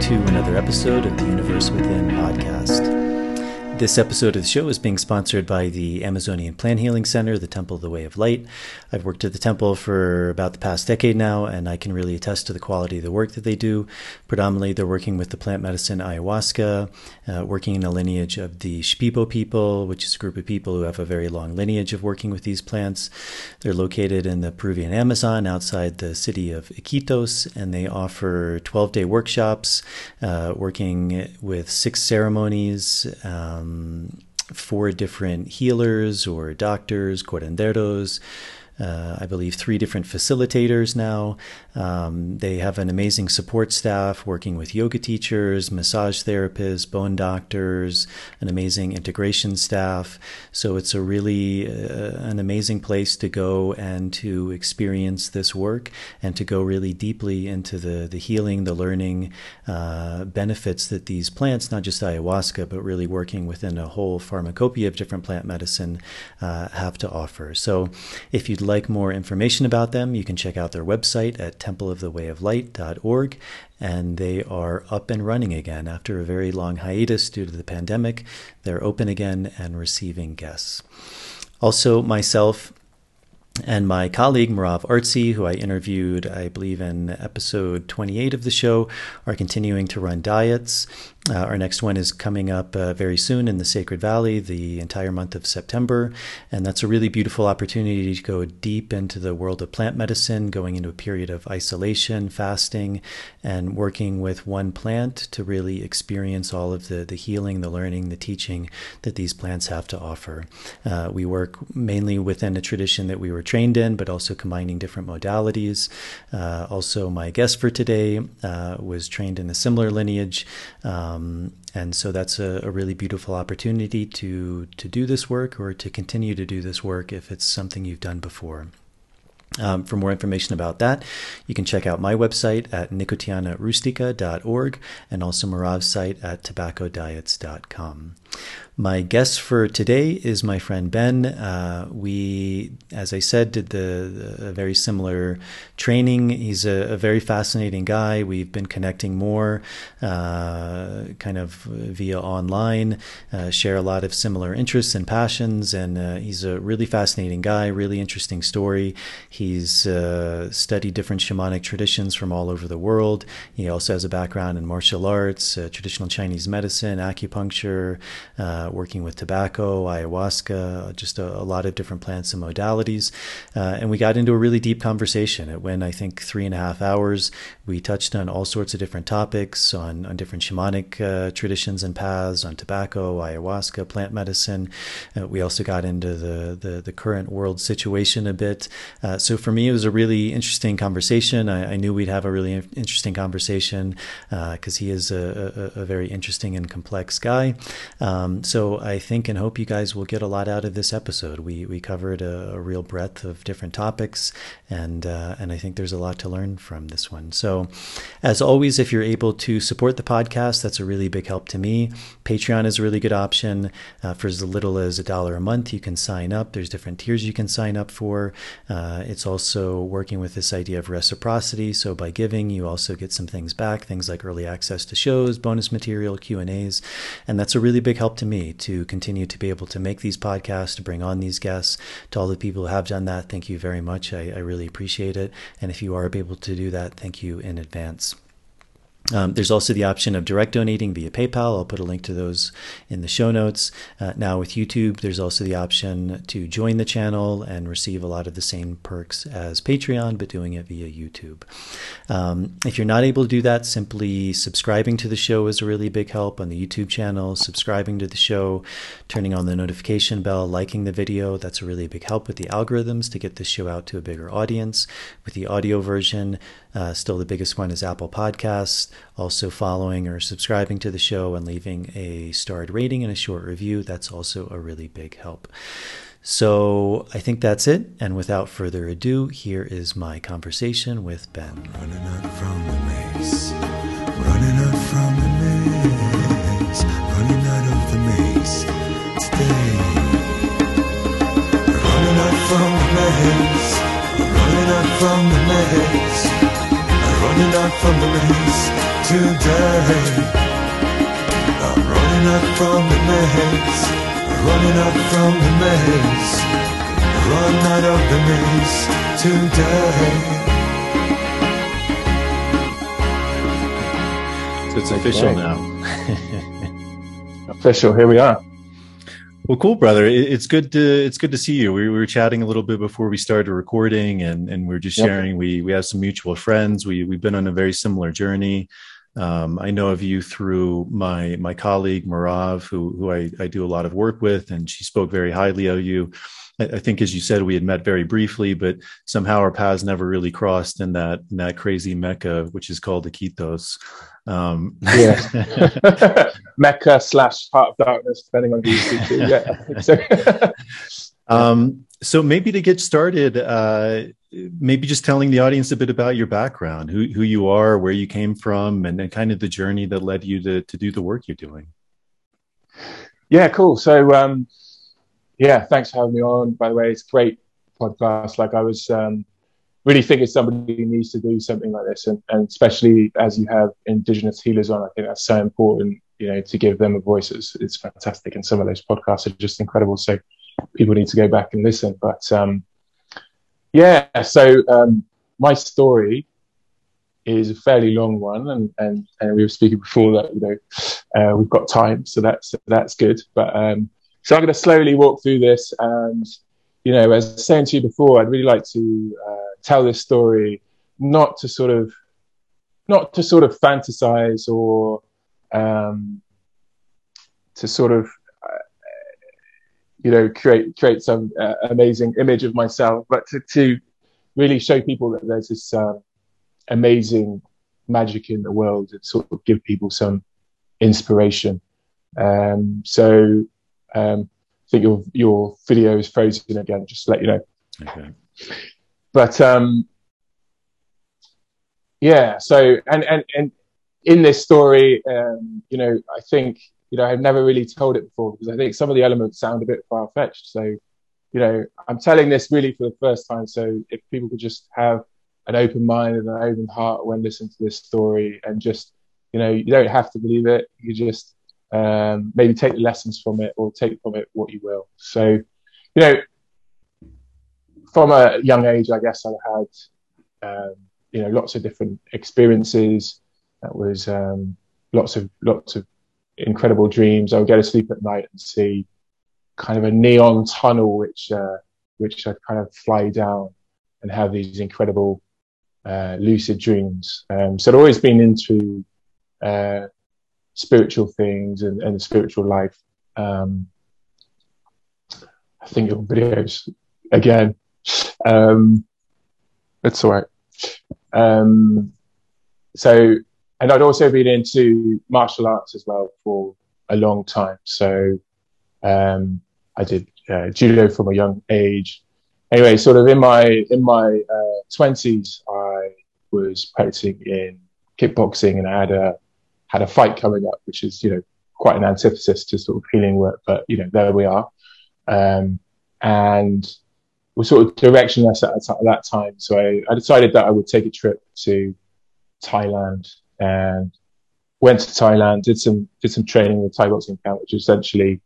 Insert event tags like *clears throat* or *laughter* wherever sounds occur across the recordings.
To another episode of the Universe Within podcast. This episode of the show is being sponsored by the Amazonian Plant Healing Center, the Temple of the Way of Light. I've worked at the temple for about the past decade now, and I can really attest to the quality of the work that they do. Predominantly, they're working with the plant medicine ayahuasca, uh, working in a lineage of the Shipibo people, which is a group of people who have a very long lineage of working with these plants. They're located in the Peruvian Amazon outside the city of Iquitos, and they offer 12 day workshops uh, working with six ceremonies. Um, um, four different healers or doctors, curanderos, uh, I believe, three different facilitators now. Um, they have an amazing support staff working with yoga teachers, massage therapists, bone doctors, an amazing integration staff. So it's a really uh, an amazing place to go and to experience this work and to go really deeply into the, the healing, the learning uh, benefits that these plants, not just ayahuasca, but really working within a whole pharmacopoeia of different plant medicine, uh, have to offer. So if you'd like more information about them, you can check out their website at templeofthewayoflight.org. And they are up and running again after a very long hiatus due to the pandemic. They're open again and receiving guests. Also, myself and my colleague Merav Artzi, who I interviewed, I believe, in episode 28 of the show, are continuing to run diets. Uh, our next one is coming up uh, very soon in the Sacred Valley, the entire month of September. And that's a really beautiful opportunity to go deep into the world of plant medicine, going into a period of isolation, fasting, and working with one plant to really experience all of the, the healing, the learning, the teaching that these plants have to offer. Uh, we work mainly within a tradition that we were trained in, but also combining different modalities. Uh, also, my guest for today uh, was trained in a similar lineage. Um, um, and so that's a, a, really beautiful opportunity to to do this work or to continue to do this work if it's something you've done before. Um, for more information about that, you can check out my website at nicotianarustica.org and also Merav's site at tobaccodiets.com. My guest for today is my friend Ben. Uh, we, as I said, did the, the very similar training. He's a, a, very fascinating guy. We've been connecting more, uh, kind of via online. Uh, share a lot of similar interests and passions, and uh, he's a really fascinating guy. Really interesting story. He's uh, studied different shamanic traditions from all over the world. He also has a background in martial arts, uh, traditional Chinese medicine, acupuncture uh, working with tobacco, ayahuasca, just a, a, lot of different plants and modalities. Uh, and we got into a really deep conversation. It went, I think, three and a half hours. We touched on all sorts of different topics, on, on different shamanic uh, traditions and paths, on tobacco, ayahuasca, plant medicine. Uh, we also got into the, the, the, current world situation a bit. Uh, so for me, it was a really interesting conversation. I, I knew we'd have a really interesting conversation because uh, he is a, a, a, very interesting and complex guy. Um, so I think and hope you guys will get a lot out of this episode. We we covered a, a real breadth of different topics, and uh, and I think there's a lot to learn from this one. So, as always, if you're able to support the podcast, that's a really big help to me. Patreon is a really good option. Uh, for as little as a dollar a month, you can sign up. There's different tiers you can sign up for. Uh, it's also working with this idea of reciprocity. So by giving, you also get some things back, things like early access to shows, bonus material, Q and A's, and that's a really big help to me to continue to be able to make these podcasts, to bring on these guests. To all the people who have done that, thank you very much. I, I really appreciate it. And if you are able to do that, thank you in advance. Um, there's also the option of direct donating via PayPal. I'll put a link to those in the show notes. Uh, now, with YouTube, there's also the option to join the channel and receive a lot of the same perks as Patreon, but doing it via YouTube. Um, if you're not able to do that, simply subscribing to the show is a really big help on the YouTube channel. Subscribing to the show, turning on the notification bell, liking the video, that's a really big help with the algorithms to get the show out to a bigger audience. With the audio version, uh, still, the biggest one is Apple Podcasts. Also, following or subscribing to the show and leaving a starred rating and a short review. That's also a really big help. So, I think that's it. And without further ado, here is my conversation with Ben. Running out from the maze. Running out from the maze. Running out of the maze. Today. Running out from the maze. Running out from the maze. Running out from the maze today. I'm running out from the maze, running out from the maze, run out of the maze today. So it's official Okay. now. *laughs* Official. Here we are. Well, cool, brother. It's good to it's good to see you. We, we were chatting a little bit before we started recording, and and we are just Yep. sharing. We we have some mutual friends. We we've been on a very similar journey. Um, I know of you through my my colleague Merav, who who I, I do a lot of work with, and she spoke very highly of you. I, think, as you said, we had met very briefly, but somehow our paths never really crossed in that in that crazy mecca, which is called Iquitos. Um, Yeah. *laughs* Mecca slash Heart of Darkness, depending on who you speak to. *laughs* Yeah, so. *laughs* Um, so maybe to get started, uh, maybe just telling the audience a bit about your background, who who you are, where you came from, and, and kind of the journey that led you to to do the work you're doing. yeah, cool. So, um, yeah, thanks for having me on. By the way, it's great podcast. Like, I was um, really thinking somebody needs to do something like this, and, and especially as you have Indigenous healers on, I think that's so important. You know, to give them a voice, it's, it's fantastic, and some of those podcasts are just incredible. So, people need to go back and listen. But um, yeah, so um, my story is a fairly long one, and, and, and we were speaking before that you know uh, we've got time, so that's that's good. But um, so I'm going to slowly walk through this, and you know, as I was saying to you before, I'd really like to uh, tell this story not to sort of not to sort of fantasize or um, to sort of uh, you know create create some uh, amazing image of myself, but to, to really show people that there's this um, amazing magic in the world and sort of give people some inspiration. Um, so um, I think your your video is frozen again, just to let you know. Okay. But um, yeah, so and and and in this story, um, you know, I think you know I've never really told it before because I think some of the elements sound a bit far fetched. So you know, I'm telling this really for the first time. So if people could just have an open mind and an open heart when listening to this story, and just you know, you don't have to believe it. You just um, maybe take the lessons from it or take from it what you will. So you know, from a young age, I guess I had um, you know lots of different experiences. That was um, lots of lots of incredible dreams. I would go to sleep at night and see kind of a neon tunnel, which uh, which I'd kind of fly down and have these incredible uh, lucid dreams. Um, so I'd always been into uh, spiritual things and, and the spiritual life. Um, I think your videos again. Um, that's all right. Um, so, and I'd also been into martial arts as well for a long time. So, um, I did uh, judo from a young age. Anyway, sort of in my in my twenties, I was practicing in kickboxing, and I had a had a fight coming up, which is you know quite an antithesis to sort of healing work. But you know, there we are. Um, and was sort of directionless at, at that time. So I, I decided that I would take a trip to Thailand and went to Thailand, did some did some training with Thai boxing camp, which essentially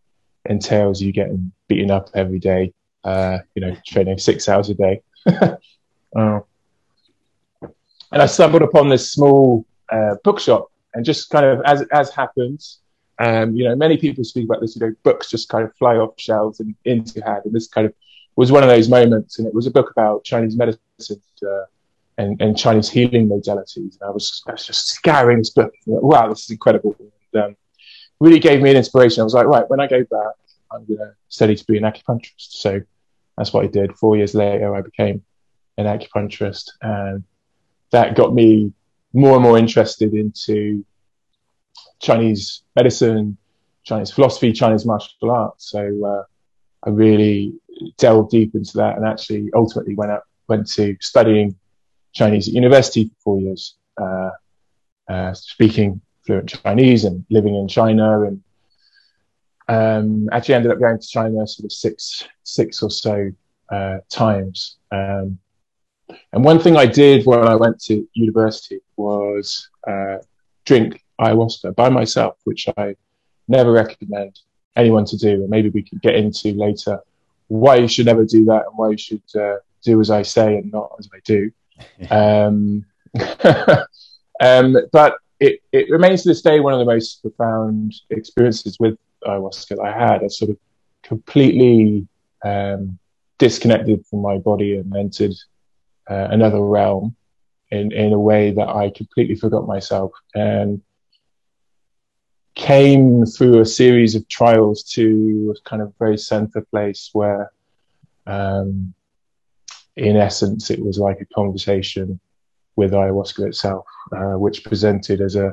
entails you getting beaten up every day. Uh, you know, training six hours a day. *laughs* uh, and I stumbled upon this small uh, bookshop, and just kind of as as happens, um, you know, many people speak about this. You know, books just kind of fly off shelves and into hand, and this kind of was one of those moments. And it was a book about Chinese medicine uh, and and Chinese healing modalities. And I was I was just scouring this book. Like, wow, this is incredible. And, um, really gave me an inspiration. I was like, right, when I go back, I'm going to study to be an acupuncturist. So that's what I did. Four years later, I became an acupuncturist, and that got me more and more interested into Chinese medicine, Chinese philosophy, Chinese martial arts. So uh, I really delved deep into that, and actually ultimately went up went to studying Chinese at university for four years, uh, uh, speaking fluent Chinese and living in China, and um, actually ended up going to China sort of six six or so uh, times. Um, and one thing I did when I went to university was uh, drink ayahuasca by myself, which I never recommend anyone to do. And maybe we could get into later why you should never do that and why you should uh, do as I say and not as I do. *laughs* um, *laughs* um, but it, it remains to this day one of the most profound experiences with ayahuasca I had. I sort of completely um, disconnected from my body and entered uh, another realm in, in a way that I completely forgot myself and came through a series of trials to a kind of very center place where, um, in essence, it was like a conversation with ayahuasca itself, uh, which presented as a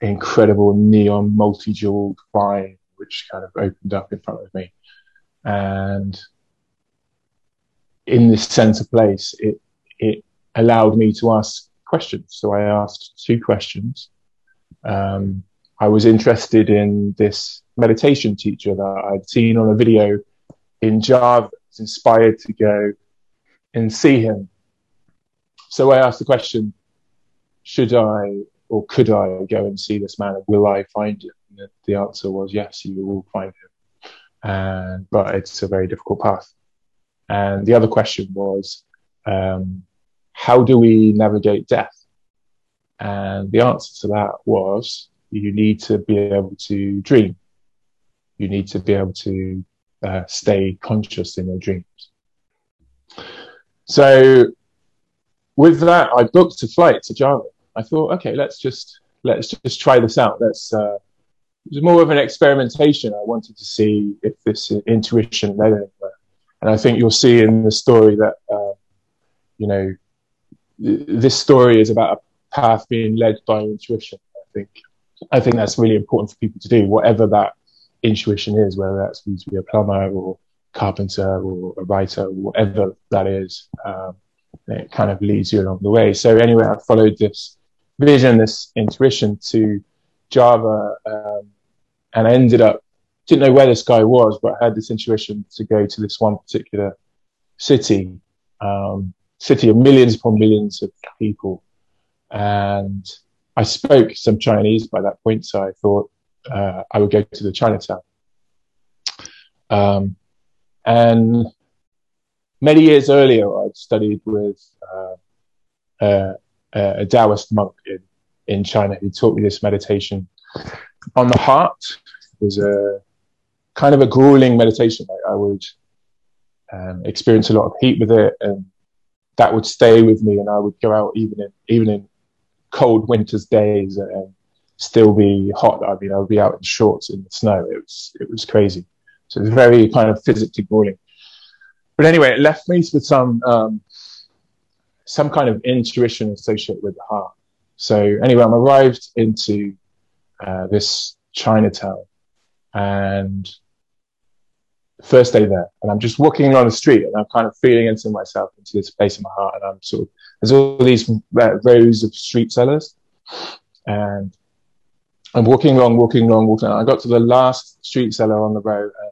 incredible neon multi-jeweled vine, which kind of opened up in front of me. And in this center place, it, it allowed me to ask questions. So I asked two questions. Um, I was interested in this meditation teacher that I'd seen on a video in Java. I was inspired to go and see him. So I asked the question, should I or could I go and see this man? Will I find him? And the answer was yes, you will find him. And, but it's a very difficult path. And the other question was, um, how do we navigate death? And the answer to that was you need to be able to dream. You need to be able to uh, stay conscious in your dreams. So with that, I booked a flight to Java. I thought, okay, let's just let's just try this out. Let's. Uh, it was more of an experimentation. I wanted to see if this intuition led anywhere, and I think you'll see in the story that uh, you know this story is about a path being led by intuition. I think I think that's really important for people to do, whatever that intuition is, whether that's to be a plumber or carpenter or a writer, or whatever that is. Um, it kind of leads you along the way. So anyway, I followed this vision, this intuition to Java, um, and I ended up didn't know where this guy was, but I had this intuition to go to this one particular city, um, city of millions upon millions of people, and I spoke some Chinese by that point, so I thought uh, I would go to the Chinatown. Um, and many years earlier, I'd studied with uh, uh, a Taoist monk in, in China who taught me this meditation on the heart. It was a kind of a grueling meditation. I, I would um, experience a lot of heat with it, and that would stay with me. And I would go out even in even in cold winter's days and still be hot. I mean, I would be out in shorts in the snow. It was it was crazy. So it was very kind of physically grueling. But anyway, it left me with some um, some kind of intuition associated with the heart. So anyway, I'm arrived into uh, this Chinatown, and first day there, and I'm just walking along the street, and I'm kind of feeling into myself, into this place in my heart, and I'm sort of there's all these rows of street sellers, and I'm walking along, walking along, walking. Along. I got to the last street seller on the road, and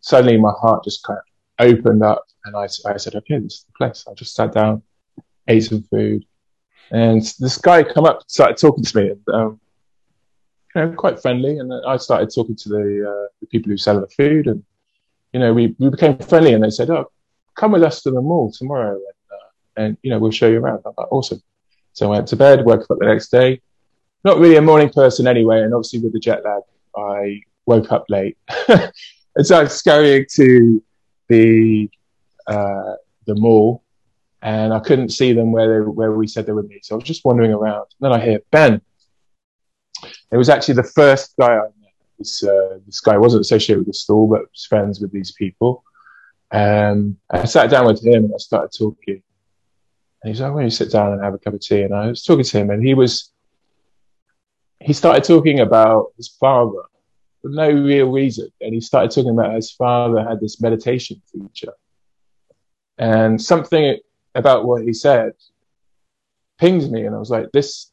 suddenly my heart just kind of opened up, and I, I said, "Okay, this is the place." I just sat down, ate some food, and this guy come up, started talking to me, and um, you know, quite friendly. And I started talking to the, uh, the people who sell the food, and you know, we, we became friendly. And they said, "Oh, come with us to the mall tomorrow, and, uh, and you know, we'll show you around." I'm like, "Awesome!" So I went to bed, woke up the next day. Not really a morning person anyway, and obviously with the jet lag, I woke up late *laughs* and started scurrying to the uh, the mall and I couldn't see them where they where we said they would be. So I was just wandering around. And then I hear Ben. It was actually the first guy I. This, uh, this guy wasn't associated with the store, but was friends with these people. Um, I sat down with him and I started talking. And he was like, "Why don't you sit down and have a cup of tea?" And I was talking to him, and he was he started talking about his father for no real reason, and he started talking about his father had this meditation teacher, and something about what he said pinged me, and I was like, "This,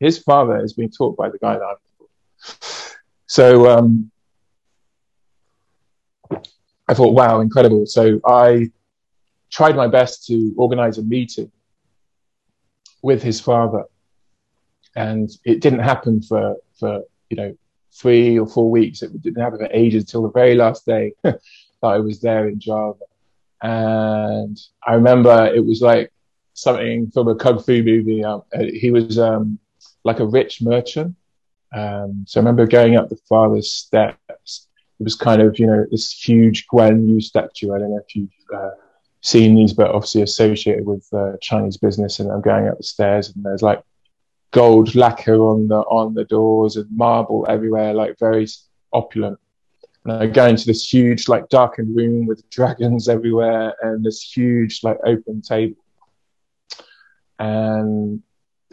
his father is being taught by the guy that I'm." So um, I thought, "Wow, incredible!" So I tried my best to organize a meeting with his father. And it didn't happen for, for, you know, three or four weeks. It didn't happen for ages until the very last day *laughs* that I was there in Java. And I remember it was like something from a kung fu movie. Um, he was um, like a rich merchant. Um, so I remember going up the father's steps. It was kind of, you know, this huge Guan Yu statue. I don't know if you've uh, seen these, but obviously associated with uh, Chinese business. And I'm going up the stairs, and there's like gold lacquer on the on the doors and marble everywhere, like very opulent. And I go into this huge, like darkened room with *laughs* dragons everywhere, and this huge, like open table. And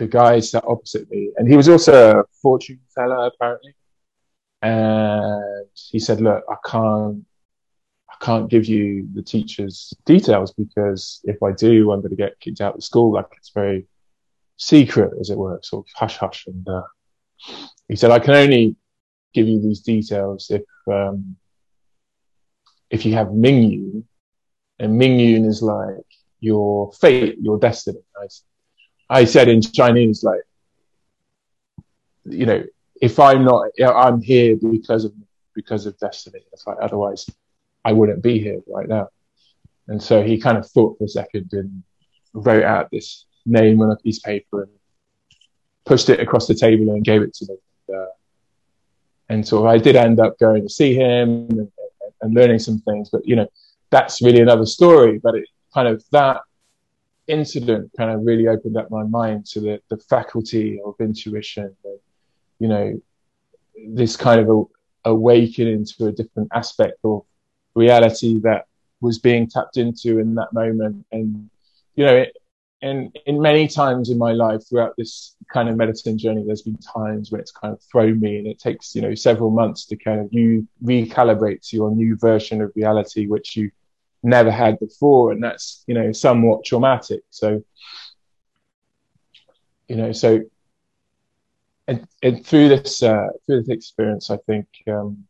the guy sat opposite me, and he was also a fortune teller apparently. And he said, "Look, I can't I can't give you the teacher's details because if I do, I'm going to get kicked out of school. Like it's very secret, as it were, sort of hush hush. And uh, he said, I can only give you these details if um, if you have Mingyun, and Mingyun is like your fate, your destiny. I, I said in Chinese, like, you know, if I'm not, I'm here because of because of destiny. It's like otherwise, I wouldn't be here right now. And so he kind of thought for a second and wrote out this name on a piece of paper and pushed it across the table and gave it to me. And, uh, and so I did end up going to see him and, and, learning some things, but you know, that's really another story. But it kind of that incident kind of really opened up my mind to the, the faculty of intuition, and, you know, this kind of a, awakening to a different aspect of reality that was being tapped into in that moment. And, you know, and in many times in my life throughout this kind of medicine journey, there's been times when it's kind of thrown me and it takes, you know, several months to kind of you recalibrate to your new version of reality, which you never had before. And that's, you know, somewhat traumatic. So, you know, so, and, and through this, uh, through this experience, I think, um,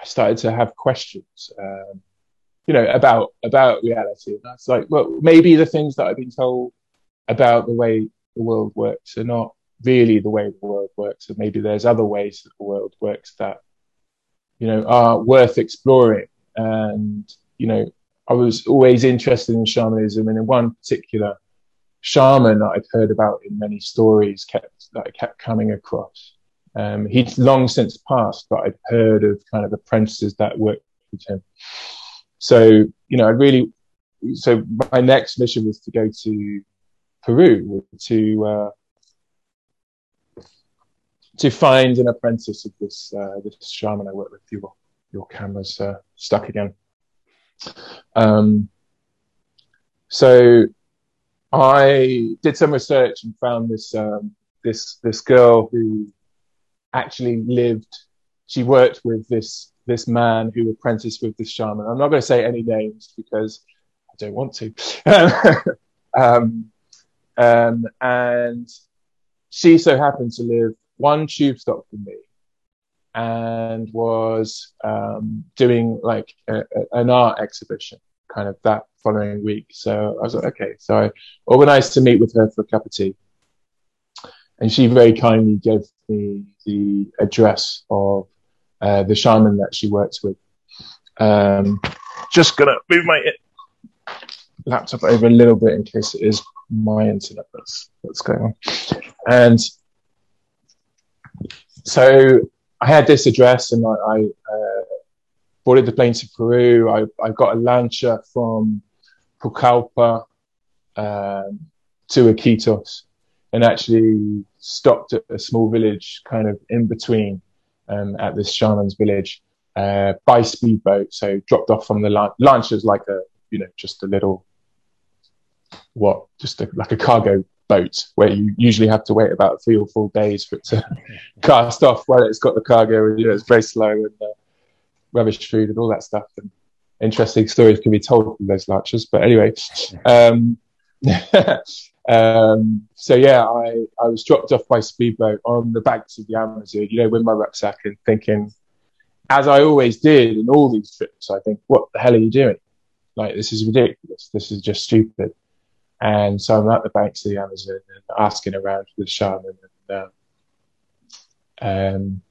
I started to have questions, um, you know, about about reality. And that's like, well, maybe the things that I've been told about the way the world works are not really the way the world works, and maybe there's other ways that the world works that you know are worth exploring. And you know, I was always interested in shamanism, and in one particular shaman that I've heard about in many stories kept that I kept coming across um, he's long since passed, but I've heard of kind of apprentices that worked with him. So, you know, I really, so my next mission was to go to Peru to, uh, to find an apprentice of this, uh, this shaman I worked with. Your, your camera's, uh, stuck again. Um, so I did some research and found this, um, this, this girl who actually lived. She worked with this this man who apprenticed with this shaman. I'm not going to say any names because I don't want to. *laughs* um, um, and she so happened to live one tube stop from me and was um, doing like a, a, an art exhibition kind of that following week. So I was like, okay. So I organized to meet with her for a cup of tea and she very kindly gave me the address of uh, the shaman that she works with. Um, just gonna move my laptop over a little bit in case it is my internet that's that's going on. And so I had this address, and I, I uh, boarded the plane to Peru. I, I got a lancha from Pucallpa um, to Iquitos and actually stopped at a small village kind of in between um, at this shaman's village uh, by speedboat. So dropped off from the launch is like a, you know, just a little, what, just a, like a cargo boat where you usually have to wait about three or four days for it to *laughs* cast off while it's got the cargo. And, you know, it's very slow and uh, rubbish food and all that stuff. And interesting stories can be told from those launches. But anyway, *laughs* um, *laughs* Um, so yeah, I, I was dropped off by speedboat on the banks of the Amazon, you know, with my rucksack and thinking, as I always did in all these trips, I think, what the hell are you doing? Like this is ridiculous. This is just stupid. And so I'm at the banks of the Amazon and asking around for the shaman. And, um, um,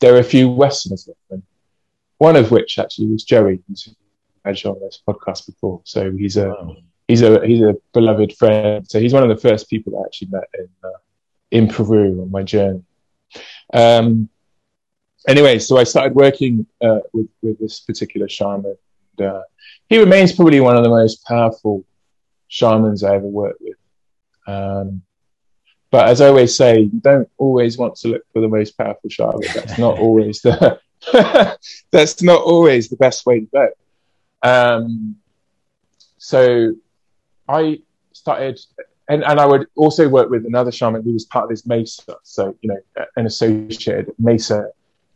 there are a few Westerners, and one of which actually was Joey, who's had on this podcast before. So he's a wow. he's a he's a beloved friend. So he's one of the first people I actually met in uh, in Peru on my journey. Um, anyway, so I started working uh, with with this particular shaman. And, uh, he remains probably one of the most powerful shamans I ever worked with. Um, but as I always say, you don't always want to look for the most powerful shaman. *laughs* That's not always the *laughs* that's not always the best way to go. Um, so I started, and, and I would also work with another shaman who was part of this Mesa. So, you know, an associated Mesa,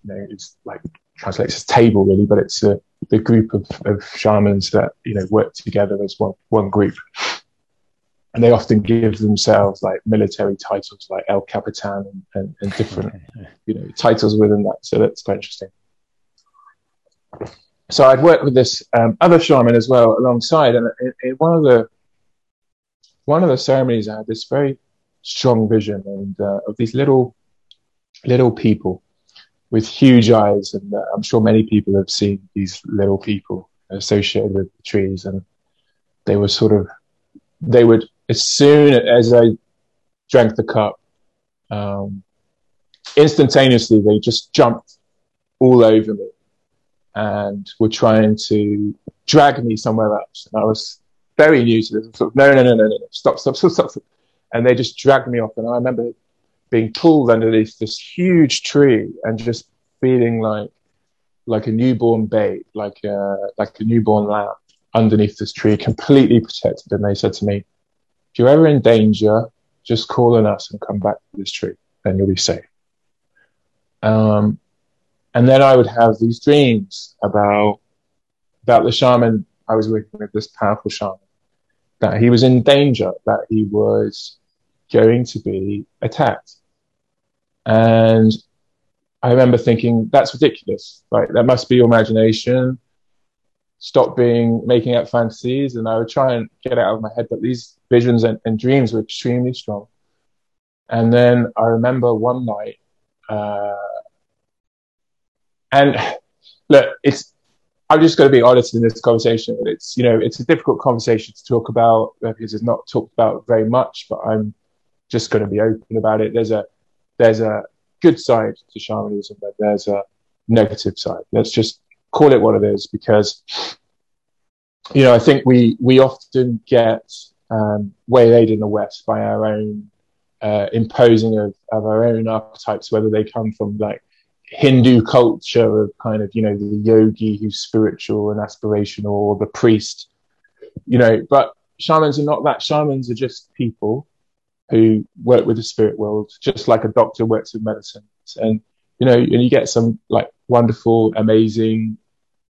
you know, it's like translates as table really, but it's a, the group of, of shamans that, you know, work together as one, one group. And they often give themselves like military titles like El Capitan and, and, and different, you know, titles within that. So that's quite interesting so I'd worked with this um, other shaman as well alongside, and in, in, one of the one of the ceremonies, I had this very strong vision and uh, of these little little people with huge eyes, and uh, I'm sure many people have seen these little people associated with the trees, and they were sort of they would as soon as I drank the cup, um, instantaneously they just jumped all over me and were trying to drag me somewhere else. And I was very new to this. Sort of, no, no, no, no, no, stop, stop, stop, stop. And they just dragged me off. And I remember being pulled underneath this huge tree and just feeling like, like a newborn babe, like a, like a newborn lamb underneath this tree, completely protected. And they said to me, if you're ever in danger, just call on us and come back to this tree and you'll be safe. Um, and then I would have these dreams about about the shaman I was working with, this powerful shaman, that he was in danger, that he was going to be attacked. And I remember thinking, that's ridiculous. Like that must be your imagination. Stop being making up fantasies. And I would try and get out of my head. But these visions and, and dreams were extremely strong. And then I remember one night, uh, and look, it's I'm just going to be honest in this conversation. It's you know it's a difficult conversation to talk about because it's not talked about very much. But I'm just going to be open about it. There's a there's a good side to shamanism, but there's a negative side. Let's just call it what it is because you know I think we we often get um, waylaid in the West by our own uh, imposing of, of our own archetypes, whether they come from like Hindu culture of kind of, you know, the yogi who's spiritual and aspirational or the priest, you know, but shamans are not that. Shamans are just people who work with the spirit world, just like a doctor works with medicine. And, you know, and you get some like wonderful, amazing,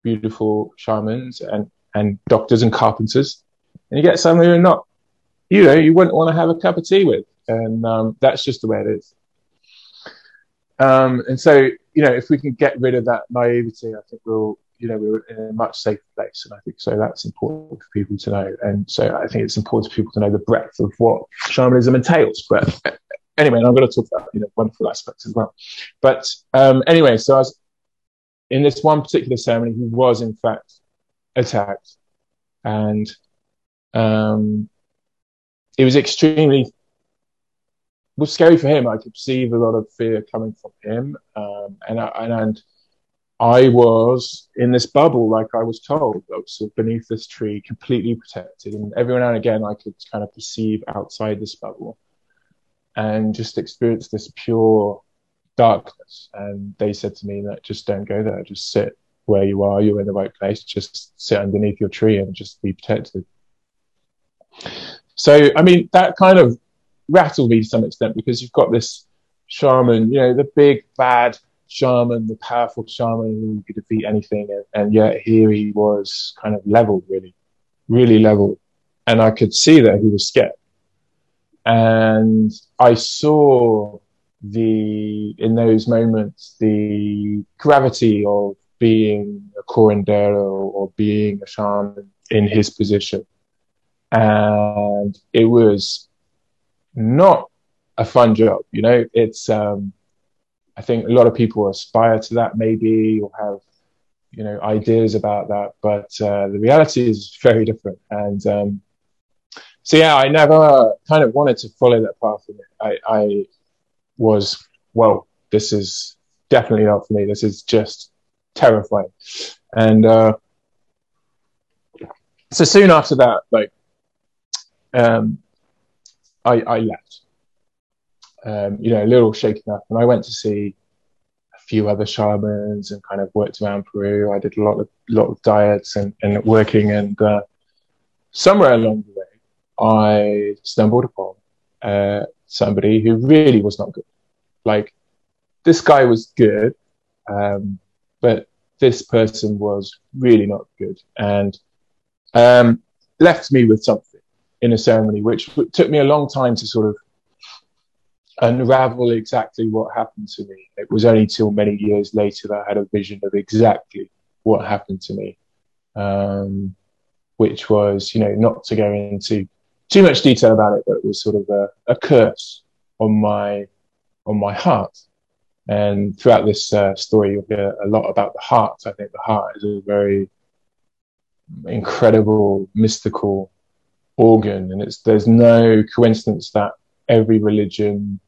beautiful shamans and, and doctors and carpenters. And you get some who are not, you know, you wouldn't want to have a cup of tea with. And um, that's just the way it is. Um, and so, you know, if we can get rid of that naivety, I think we'll, you know, we're in a much safer place. And I think so that's important for people to know. And so I think it's important for people to know the breadth of what shamanism entails. But anyway, and I'm going to talk about, you know, wonderful aspects as well. But um, anyway, so I was in this one particular ceremony, he was in fact attacked. And um, it was extremely was scary for him. I could perceive a lot of fear coming from him, um, and, I, and, and I was in this bubble, like I was told, I was sort of beneath this tree, completely protected, and every now and again I could kind of perceive outside this bubble, and just experience this pure darkness. And they said to me that just don't go there, just sit where you are, you're in the right place, just sit underneath your tree and just be protected. So, I mean, that kind of rattled me to some extent because you've got this shaman, you know, the big bad shaman, the powerful shaman who could defeat anything, and, and yet here he was kind of leveled, really, really leveled, and I could see that he was scared, and I saw the in those moments the gravity of being a curandero or being a shaman in his position. And it was not a fun job, you know, it's, um, I think a lot of people aspire to that maybe or have, you know, ideas about that, but uh, the reality is *laughs* very different. And um, so, yeah, I never kind of wanted to follow that path. I, I was, well, this is definitely not for me. This is just terrifying. And uh, so soon after that, like, um, I, I left. Um, you know, a little shaken up, and I went to see a few other shamans and kind of worked around Peru. I did a lot of lot of diets and, and working, and uh, somewhere along the way, I stumbled upon uh, somebody who really was not good. Like this guy was good, um, but this person was really not good, and um, left me with something in a ceremony, which took me a long time to sort of unravel exactly what happened to me. It was only till many years later that I had a vision of exactly what happened to me, um, which was, you know, not to go into too much detail about it, but it was sort of a, a curse on my on my heart. And throughout this uh, story, you'll hear a lot about the heart. I think the heart is a very incredible, mystical organ, and it's there's no coincidence that every religion,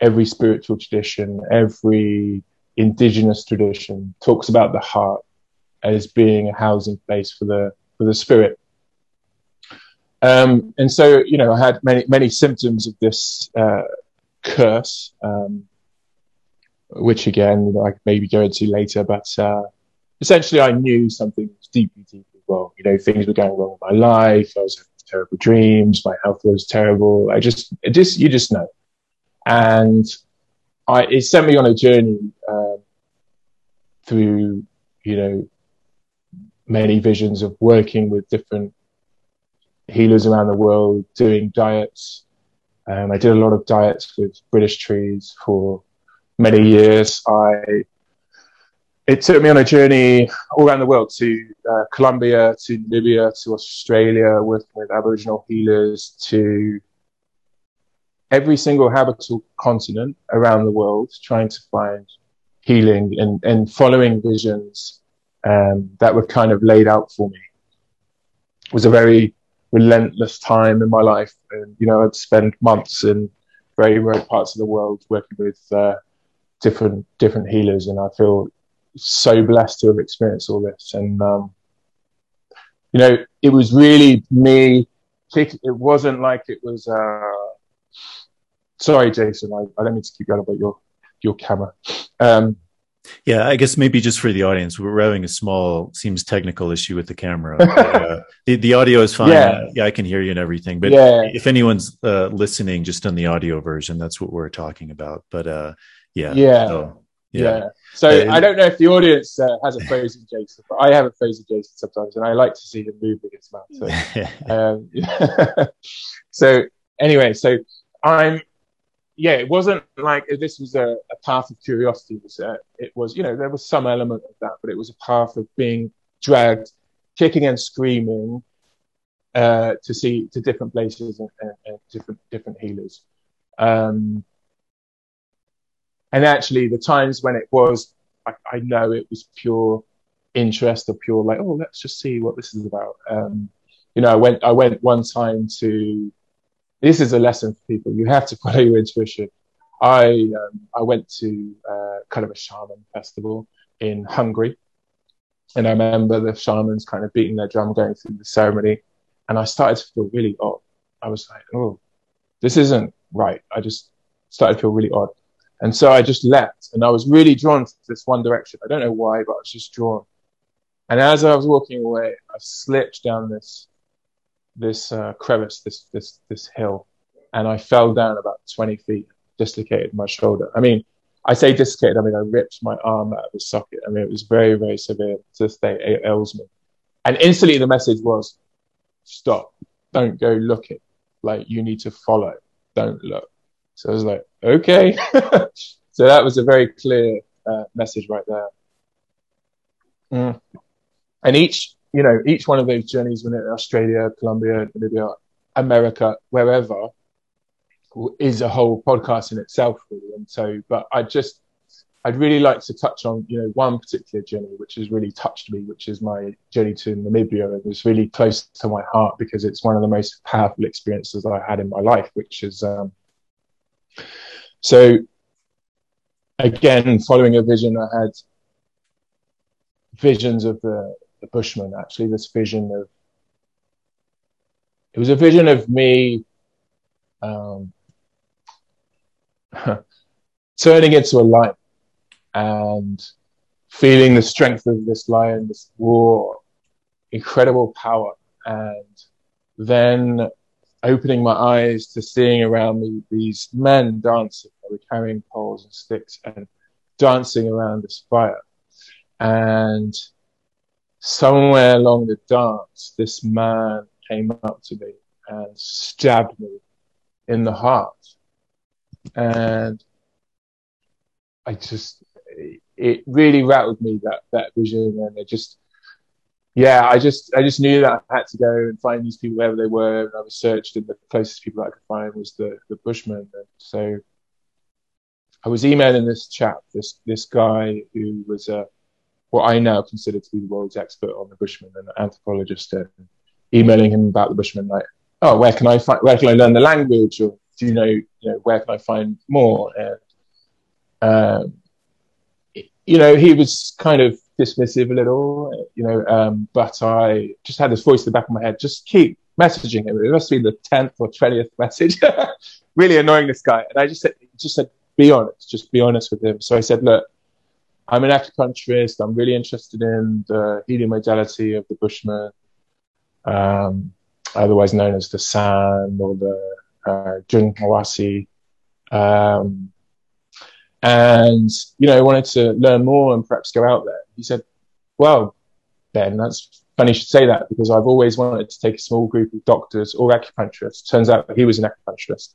every spiritual tradition, every indigenous tradition talks about the heart as being a housing place for the for the spirit. Um, and so, you know, I had many many symptoms of this uh, curse, um, which again, you know, I could maybe go into later. But uh, essentially, I knew something was deeply, deeply wrong. You know, things were going wrong in my life. I was having terrible dreams. My health was terrible. I just, just, you just know. And I, it sent me on a journey um, through, you know, many visions of working with different healers around the world, doing diets. Um, I did a lot of diets with British trees for many years. I it took me on a journey all around the world to uh, Colombia, to Namibia, to Australia, working with Aboriginal healers, to every single habitable continent around the world, trying to find healing and, and following visions um, that were kind of laid out for me. It was a very relentless time in my life, and you know, I'd spend months in very remote parts of the world working with uh, different different healers, and I feel so blessed to have experienced all this. And, um, you know, it was really me. It wasn't like it was, uh, sorry, Jason, I, I don't mean to keep going about your, your camera. Um, yeah, I guess maybe just for the audience, we're having a small, seems technical issue with the camera. uh, *laughs* the, the audio is fine. Yeah. yeah, I can hear you and everything. But yeah. if anyone's uh, listening just on the audio version, that's what we're talking about. But uh, yeah, yeah. So, yeah. yeah. So I don't know if the audience uh, has a frozen Jason, but I have a frozen Jason sometimes, and I like to see him move with his mouth. So, *laughs* um, *laughs* so anyway, so I'm, yeah, it wasn't like this was a, a path of curiosity. It was, uh, it was, you know, there was some element of that, but it was a path of being dragged, kicking and screaming uh, to see to different places and, and, and different different healers. Um, and actually, the times when it was, I, I, know it was pure interest or pure like, oh, let's just see what this is about. Um, you know, I went, I went one time to. This is a lesson for people. You have to *laughs* follow your intuition. I um, I went to uh, kind of a shaman festival in Hungary, and I remember the shamans kind of beating their drum, going through the ceremony, and I started to feel really odd. I was like, oh, this isn't right. I just started to feel really odd. And so I just left and I was really drawn to this one direction. I don't know why, but I was just drawn. And as I was walking away, I slipped down this, this, uh, crevice, this, this, this hill, and I fell down about 20 feet, dislocated my shoulder. I mean, I say dislocated, I mean, I ripped my arm out of the socket. I mean, it was very, very severe to this. It ails me. And instantly the message was, stop. Don't go looking. Like you need to follow. Don't look. So I was like, okay. *laughs* so that was a very clear uh, message right there. Mm. And each you know, each one of those journeys, when in Australia, Colombia, Namibia, America, wherever, is a whole podcast in itself, really. And so, but I just, I'd really like to touch on, you know, one particular journey which has really touched me, which is my journey to Namibia. It was really close to my heart because it's one of the most powerful experiences I had in my life, which is, um, so again, following a vision, I had visions of the, the Bushman, actually, this vision of, it was a vision of me, um, *laughs* turning into a lion and feeling the strength of this lion, this raw, incredible power, and then opening my eyes to seeing around me these men dancing. They were carrying poles and sticks and dancing around this fire. And somewhere along the dance, this man came up to me and stabbed me in the heart. And I just, it really rattled me that, that vision. And it just, yeah, I just, I just knew that I had to go and find these people wherever they were. And I was searched and the closest people I could find was the, the Bushmen. And so I was emailing this chap, this, this guy who was a, what I now consider to be the world's expert on the Bushmen and an anthropologist and emailing him about the Bushmen like, oh, where can I find, where can I learn the language? Or do you know, you know, where can I find more? And, um, you know, he was kind of dismissive a little, you know, um, but I just had this voice in the back of my head, just keep messaging him. It must be the 10th or 20th message. *laughs* really annoying this guy. And I just said, just said, be honest, just be honest with him. So I said, look, I'm an acupuncturist. I'm really interested in the healing modality of the Bushman, um, otherwise known as the San or the uh. Um, and, you know, I wanted to learn more and perhaps go out there. He said, well, Ben, that's funny you should say that because I've always wanted to take a small group of doctors or acupuncturists. Turns out he was an acupuncturist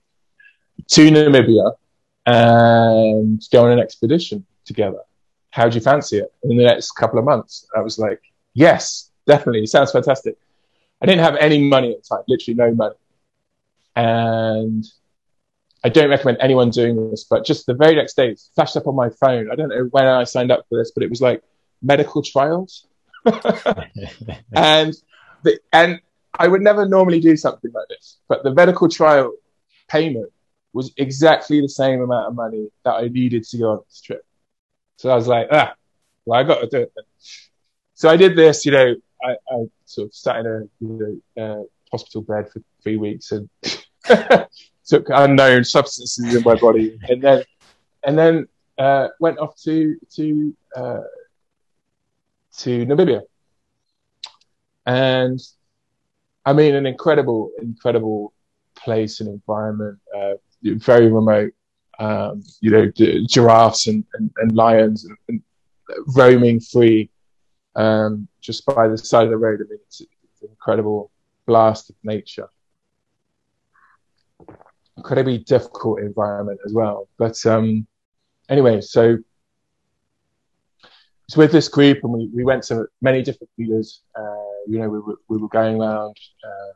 to Namibia and go on an expedition together. How do you fancy it in the next couple of months? I was like, yes, definitely. It sounds fantastic. I didn't have any money at the time, literally no money. And I don't recommend anyone doing this, but just the very next day, it flashed up on my phone. I don't know when I signed up for this, but it was like medical trials. *laughs* and the, and I would never normally do something like this, but the medical trial payment was exactly the same amount of money that I needed to go on this trip. So I was like, ah, well, I got to do it. So I did this, you know, I, I sort of sat in a you know, uh, hospital bed for three weeks and *laughs* took unknown substances in my body, and then and then uh, went off to to uh, to Namibia, and I mean an incredible incredible place and environment, uh, very remote. Um, you know, giraffes and, and, and lions and, and, roaming free um, just by the side of the road. I mean, it's, it's an incredible blast of nature incredibly difficult environment as well. But um, anyway, so it's with this group, and we, we went to many different theaters. Uh, you know, we were, we were going around uh,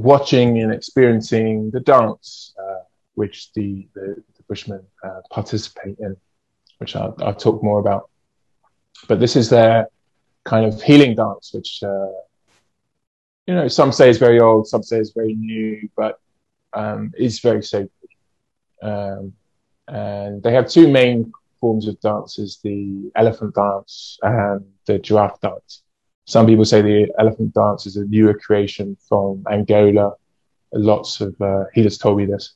watching and experiencing the dance, uh, which the, the, the Bushmen uh, participate in, which I'll, I'll, talk more about. But this is their kind of healing dance, which uh, you know, some say is very old, some say is very new, but um, it's very sacred. Um, and they have two main forms of dances: the elephant dance and the giraffe dance. Some people say the elephant dance is a newer creation from Angola. Lots of uh, healers told me this.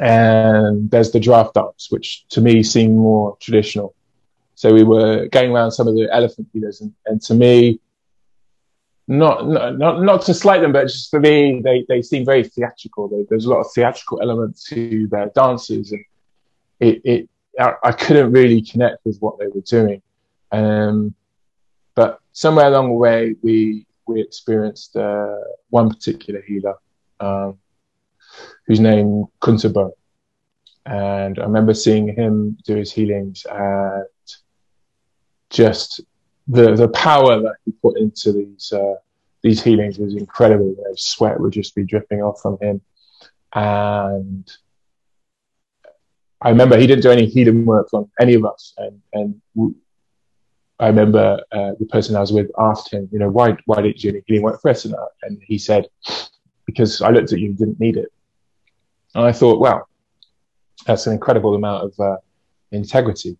And there's the giraffe dance, which to me seemed more traditional. So we were going around some of the elephant healers, and, and to me, not, not not to slight them, but just for me, they, they seem very theatrical. They, there's a lot of theatrical elements to their dances, and it, it I, I, couldn't really connect with what they were doing. Um, but somewhere along the way, we we experienced uh, one particular healer, um, whose name Kuntabo, and I remember seeing him do his healings, and just the the power that he put into these uh, these healings was incredible. You know, sweat would just be dripping off from him, and I remember he didn't do any healing work on any of us, and and I remember uh, the person I was with asked him, you know, why why didn't you healing work for us? And, he said, because I looked at you and didn't need it. And I thought, wow, that's an incredible amount of uh, integrity.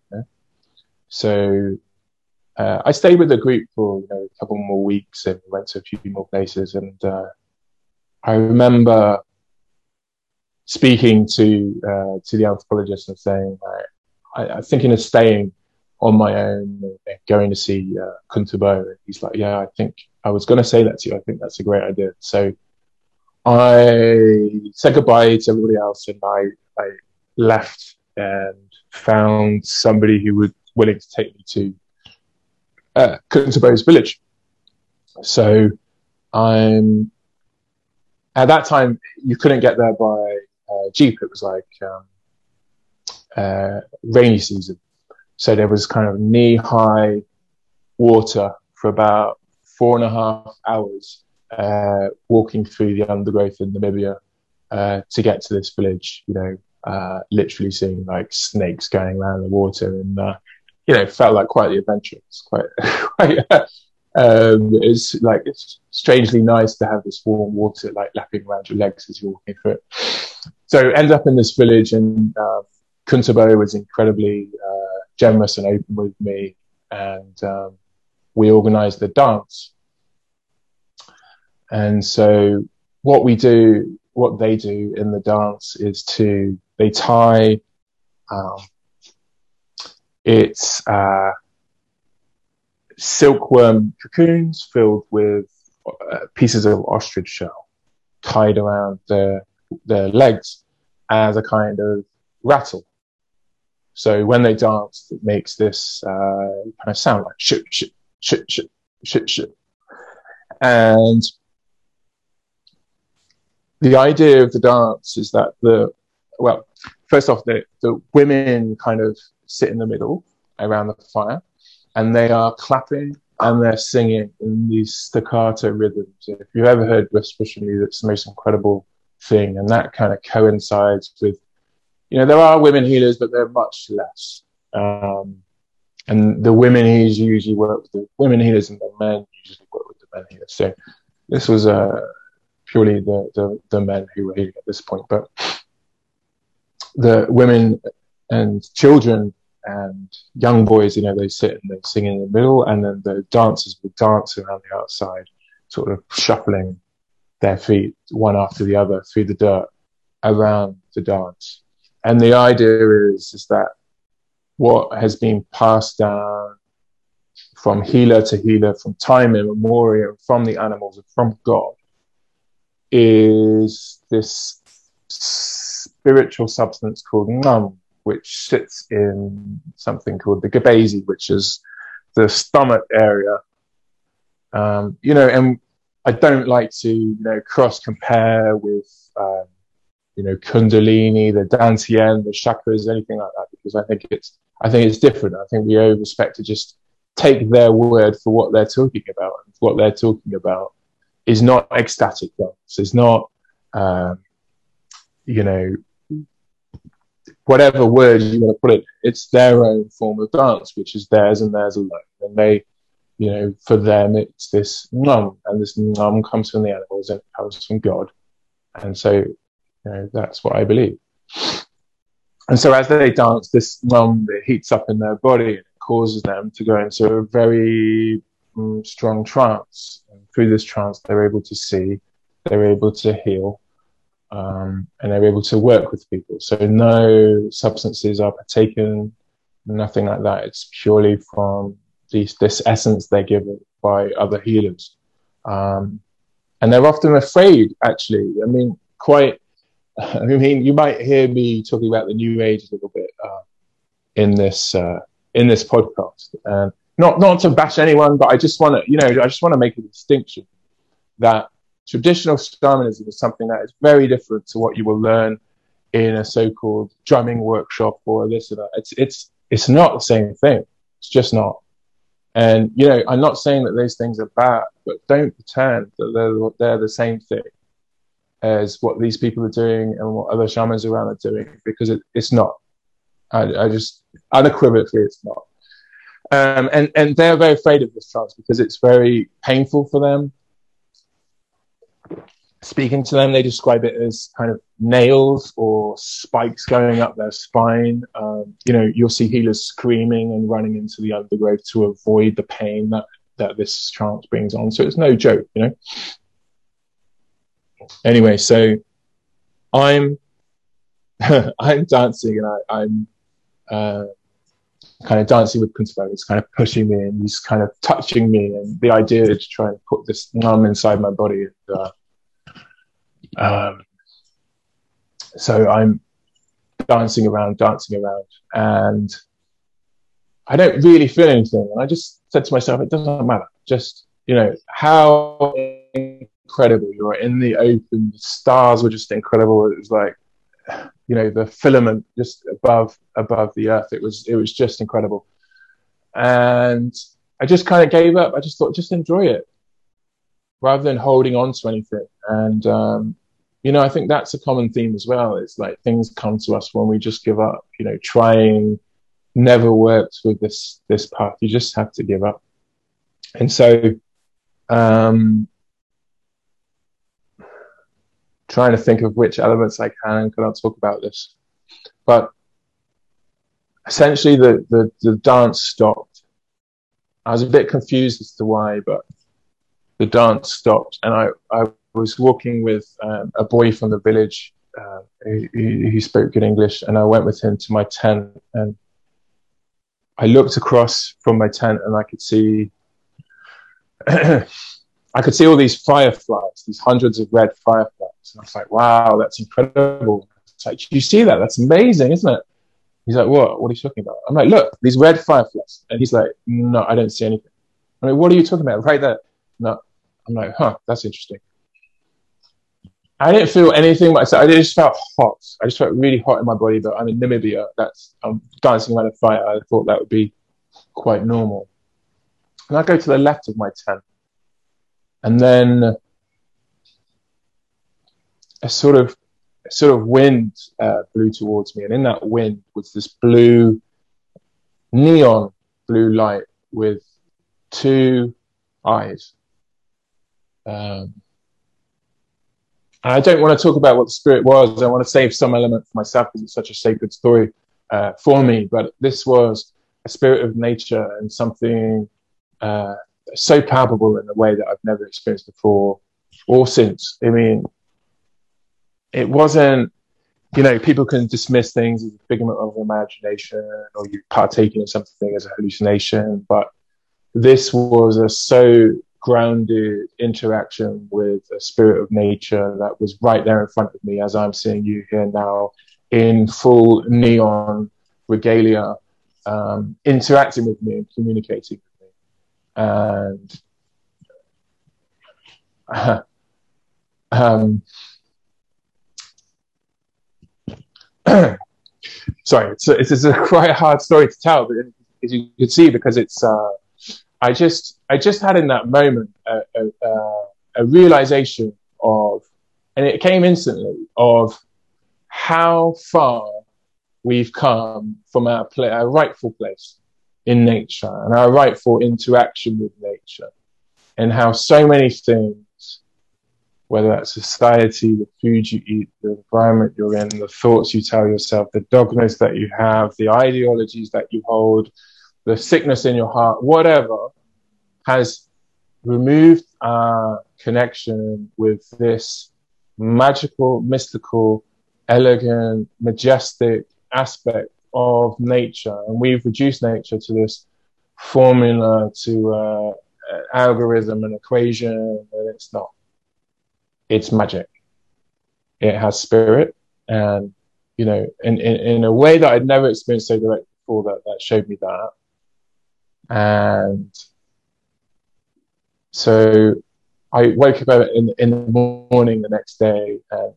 So uh, I stayed with the group for you know, a couple more weeks and went to a few more places. And uh, I remember speaking to uh, to the anthropologist and saying, I, I'm thinking of staying on my own and going to see uh, Kuntabo. He's like, yeah, I think I was going to say that to you. I think that's a great idea. So I said goodbye to everybody else and I, I left and found somebody who was willing to take me to uh, Kuntabo's village. So I'm at that time you couldn't get there by uh, jeep. It was like um, uh, rainy season, so there was kind of knee high water for about four and a half hours uh, walking through the undergrowth in Namibia uh, to get to this village. You know, uh, literally seeing like snakes going around the water, and uh, you know, felt like quite the adventure. It's quite, *laughs* quite um, it's like it's strangely nice to have this warm water like lapping around your legs as you're walking through it. So end up in this village, and uh, Kuntabo was incredibly uh, generous and open with me, and um, we organised the dance and so what we do, what they do in the dance is to, they tie, um, it's, uh, silkworm cocoons filled with uh, pieces of ostrich shell tied around their, their legs as a kind of rattle. So when they dance, it makes this uh, kind of sound like shit, shit, shit, shit, shit, shit. And the idea of the dance is that the well, first off, the, the women kind of sit in the middle around the fire, and they are clapping and they're singing in these staccato rhythms. If you've ever heard West music, it's the most incredible thing, and that kind of coincides with, you know, there are women healers, but they're much less. Um, and the women healers usually work with the women healers, and the men usually work with the men healers. So this was a purely the, the, the men who were healing at this point, but the women and children and young boys, you know, they sit and they sing in the middle, and then the dancers will dance around the outside, sort of shuffling their feet one after the other through the dirt around the dance. And the idea is, is that what has been passed down from healer to healer, from time immemorial, from the animals and from God, is this spiritual substance called ngam, which sits in something called the gabezi, which is the stomach area. Um, you know, and I don't like to, you know, cross compare with, um, you know, Kundalini, the Dantian, the chakras, anything like that, because I think it's, I think it's different. I think we owe respect to just take their word for what they're talking about. And what they're talking about is not ecstatic dance. It's not, um, you know, whatever word you want to put it. It's their own form of dance, which is theirs and theirs alone. And they, you know, for them, it's this ngam, and this ngam comes from the animals and it comes from God. And so, you know, that's what I believe. And so as they dance, this ngam it heats up in their body and causes them to go into a very um, strong trance. And through this trance, they're able to see, they're able to heal, um, and they're able to work with people. So no substances are partaken, nothing like that. It's purely from these, this essence they're given by other healers. Um, and they're often afraid, actually. I mean, quite, *laughs* I mean, you might hear me talking about the new age a little bit, uh, in this, uh, in this podcast. And not not to bash anyone, but I just want to, you know, I just want to make a distinction that traditional shamanism is something that is very different to what you will learn in a so-called drumming workshop or this or that. It's it's it's not the same thing. It's just not. And you know, I'm not saying that those things are bad, but don't pretend that they're they're the same thing as what these people are doing and what other shamans around are doing because it, it's not. I, I, just unequivocally, it's not. Um, and and they're very afraid of this trance because it's very painful for them. Speaking to them, they describe it as kind of nails or spikes going up their spine. Um, you know, you'll see healers screaming and running into the undergrowth to avoid the pain that that this trance brings on. So it's no joke, you know. Anyway, so I'm *laughs* I'm dancing and I, am uh, kind of dancing with Kuntabo. He's kind of pushing me and he's kind of touching me. And the idea is to try and put this numb inside my body. And, uh, um, so I'm dancing around, dancing around, and I don't really feel anything. And I just said to myself, it doesn't matter. Just, you know, how incredible. You were in the open, the stars were just incredible. It was like, you know, the filament just above above the earth. It was it was just incredible. And I just kind of gave up. I just thought, just enjoy it, rather than holding on to anything. And um, you know, I think that's a common theme as well. It's like things come to us when we just give up. You know, trying never works with this this path. You just have to give up. And so, um, trying to think of which elements I can and cannot talk about this. But essentially, the, the, the dance stopped. I was a bit confused as to why, but the dance stopped. And I, I was walking with um, a boy from the village uh, who, who spoke good English, and I went with him to my tent. And I looked across from my tent and I could see *clears throat* I could see all these fireflies, these hundreds of red fireflies. And I was like, wow, that's incredible. It's like, you see that? That's amazing, isn't it? He's like, what? What are you talking about? I'm like, look, these red fireflies. And he's like, no, I don't see anything. I'm like, what are you talking about? Right there. No. I'm like, huh, that's interesting. I didn't feel anything myself. I just felt hot. I just felt really hot in my body, but I'm in Namibia. That's, I'm dancing around a fire. I thought that would be quite normal. And I go to the left of my tent and then a sort of a sort of wind uh, blew towards me, and in that wind was this blue, neon blue light with two eyes. Um, I don't want to talk about what the spirit was. I want to save some element for myself because it's such a sacred story uh, for me. But this was a spirit of nature and something uh, so palpable in a way that I've never experienced before or since. I mean, it wasn't, you know, people can dismiss things as a figment of imagination or you partaking in something as a hallucination, but this was a so grounded interaction with a spirit of nature that was right there in front of me as I'm seeing you here now in full neon regalia, um, interacting with me and communicating with me. and *laughs* um, *clears throat* sorry, it's a, it's a *laughs* quite a hard story to tell, but as you can see, because it's uh, I just I just had in that moment a, a, a realization of, and it came instantly of how far we've come from our, our rightful place in nature and our rightful interaction with nature and how so many things, whether that's society, the food you eat, the environment you're in, the thoughts you tell yourself, the dogmas that you have, the ideologies that you hold, the sickness in your heart, whatever, has removed our connection with this magical, mystical, elegant, majestic aspect of nature, and we've reduced nature to this formula, to uh, algorithm, and equation, and it's not. It's magic. It has spirit, and you know, in, in, in a way that I'd never experienced so direct before. That that showed me that, and so I woke up in in the morning the next day, and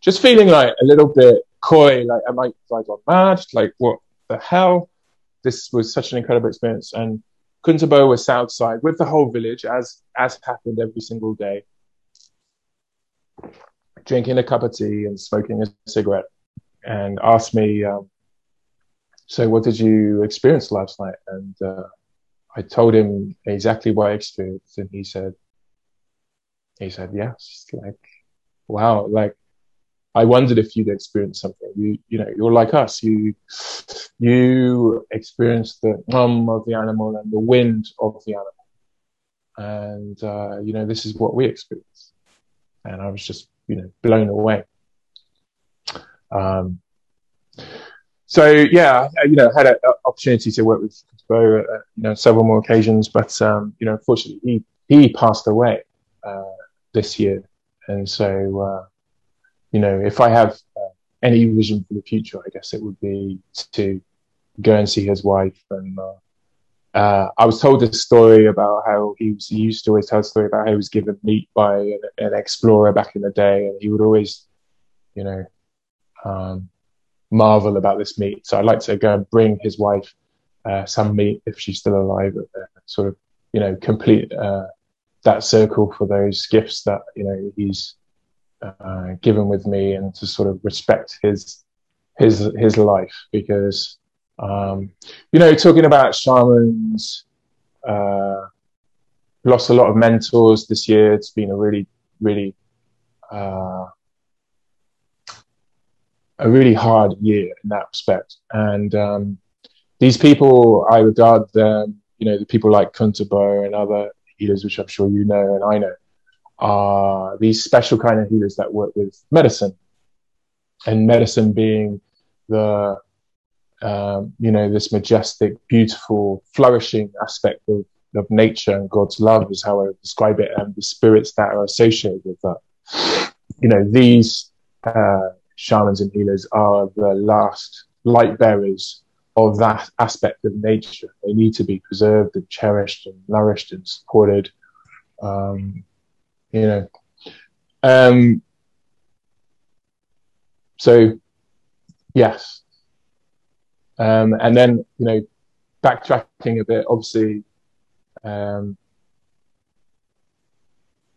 just feeling like a little bit coy, like, am I, have I gone mad? Like, what the hell? This was such an incredible experience. And Kuntabo was south side with the whole village, as as happened every single day, drinking a cup of tea and smoking a cigarette, and asked me, um, "So, what did you experience last night?" And uh, I told him exactly what I experienced, and he said, "He said yes, like, wow, like." I wondered if you'd experienced something. You, you know, you're like us. You, you experience the hum of the animal and the wind of the animal, and uh, you know, this is what we experience. And I was just, you know, blown away. Um, so yeah, you know, had an opportunity to work with Bo, uh, you know, several more occasions, but um, you know, unfortunately, he he passed away uh, this year, and so uh, you know, if I have uh, any vision for the future, I guess it would be to go and see his wife. And uh, I was told this story about how he, was, he used to always tell a story about how he was given meat by an, an explorer back in the day, and he would always, you know, um, marvel about this meat. So I'd like to go and bring his wife uh, some meat if she's still alive, uh, sort of, you know, complete uh, that circle for those gifts that you know he's uh, given with me and to sort of respect his his his life because um, you know talking about shamans uh, lost a lot of mentors this year. It's been a really really uh, a really hard year in that respect. And um, these people I regard them you know the people like Kuntabo and other healers which I'm sure you know and I know are these special kind of healers that work with medicine, and medicine being the um, you know this majestic, beautiful, flourishing aspect of, of nature and God's love is how I describe it, and the spirits that are associated with that. You know these uh, shamans and healers are the last light bearers of that aspect of nature. They need to be preserved and cherished and nourished and supported. Um, you know. Um, so, yes. Um, and then, you know, backtracking a bit, obviously, um,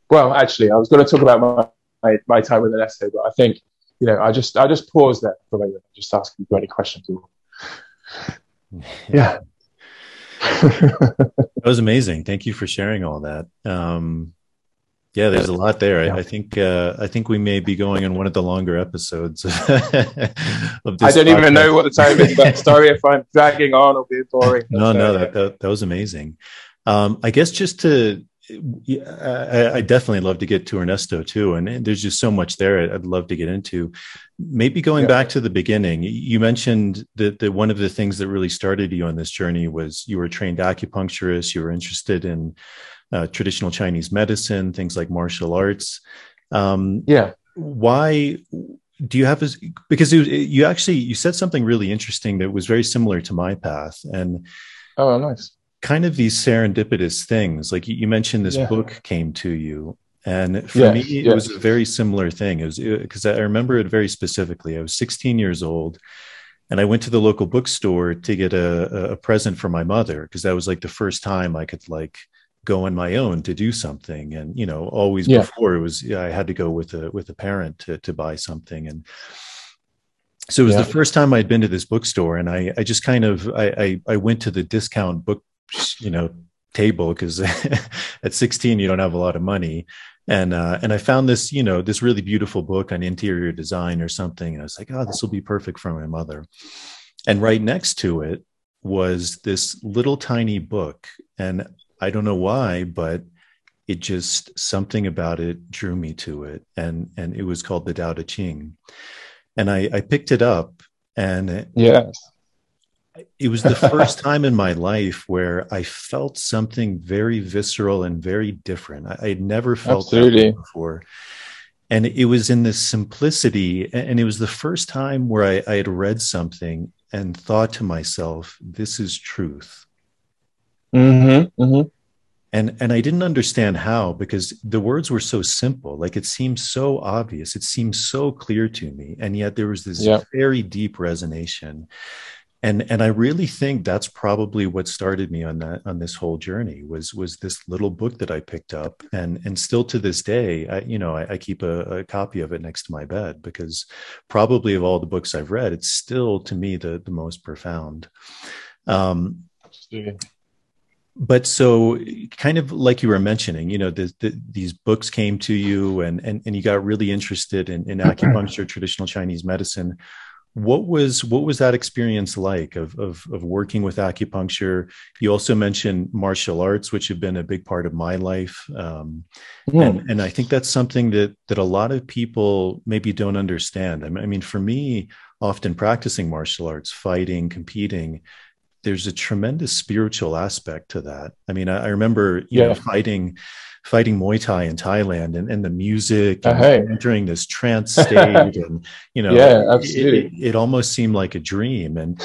well, actually, I was going to talk about my, my, my, time with Ernesto, but I think, you know, I just, I just pause there for a moment, just ask got any questions. *laughs* yeah. that was amazing. Thank you for sharing all that. Um, yeah, there's a lot there. Yeah. I, I, think uh, I think we may be going on one of the longer episodes. *laughs* of this I don't podcast. even know what the time is, but sorry if I'm dragging on or being boring. no, no, that, that, that was amazing. Um, I guess just to, I, I, definitely love to get to Ernesto too, and there's just so much there I'd love to get into. Maybe going yeah. back to the beginning, you mentioned that, that one of the things that really started you on this journey was you were a trained acupuncturist. You were interested in uh, traditional Chinese medicine, things like martial arts. Um, yeah. Why do you have? A, because it, you actually you said something really interesting that was very similar to my path, and oh, nice. Kind of these serendipitous things, like you mentioned, this yeah. book came to you, and for me, it was a very similar thing. It was because I remember it very specifically. I was 16 years old, and I went to the local bookstore to get a, a present for my mother because that was like the first time I could like go on my own to do something and you know always yeah. before it was i had to go with a with a parent to to buy something and so it was yeah. the first time i'd been to this bookstore and i i just kind of i i, I went to the discount book you know table because *laughs* at 16 you don't have a lot of money and uh, and I found this, you know, this really beautiful book on interior design or something. And I was like, oh, this will be perfect for my mother. And right next to it was this little tiny book, and I don't know why, but it just something about it drew me to it, and and it was called the Tao Te Ching, and I, I picked it up, and yes, it was the first *laughs* time in my life where I felt something very visceral and very different. I, had never felt Absolutely. that before. And it was in this simplicity. And it was the first time where I, I had read something and thought to myself, this is truth. Mm-hmm, mm-hmm. And and I didn't understand how because the words were so simple, like it seemed so obvious, it seemed so clear to me, and yet there was this very deep resonation. and and I really think that's probably what started me on that on this whole journey was was this little book that I picked up and and still to this day I you know I, I keep a, a, copy of it next to my bed because probably of all the books I've read it's still to me the the most profound. Um, but so kind of like you were mentioning you know the, the, these books came to you and, and and you got really interested in, in acupuncture traditional chinese medicine. What was what was that experience like of, of of working with acupuncture? You also mentioned martial arts which have been a big part of my life um, yeah. and and i think that's something that that a lot of people maybe don't understand. I mean for me often practicing martial arts fighting competing there's a tremendous spiritual aspect to that. I mean, I, I remember you yeah. know fighting fighting Muay Thai in Thailand and, and the music and uh, entering this trance *laughs* state and you know yeah, absolutely. It, it, it, almost seemed like a dream and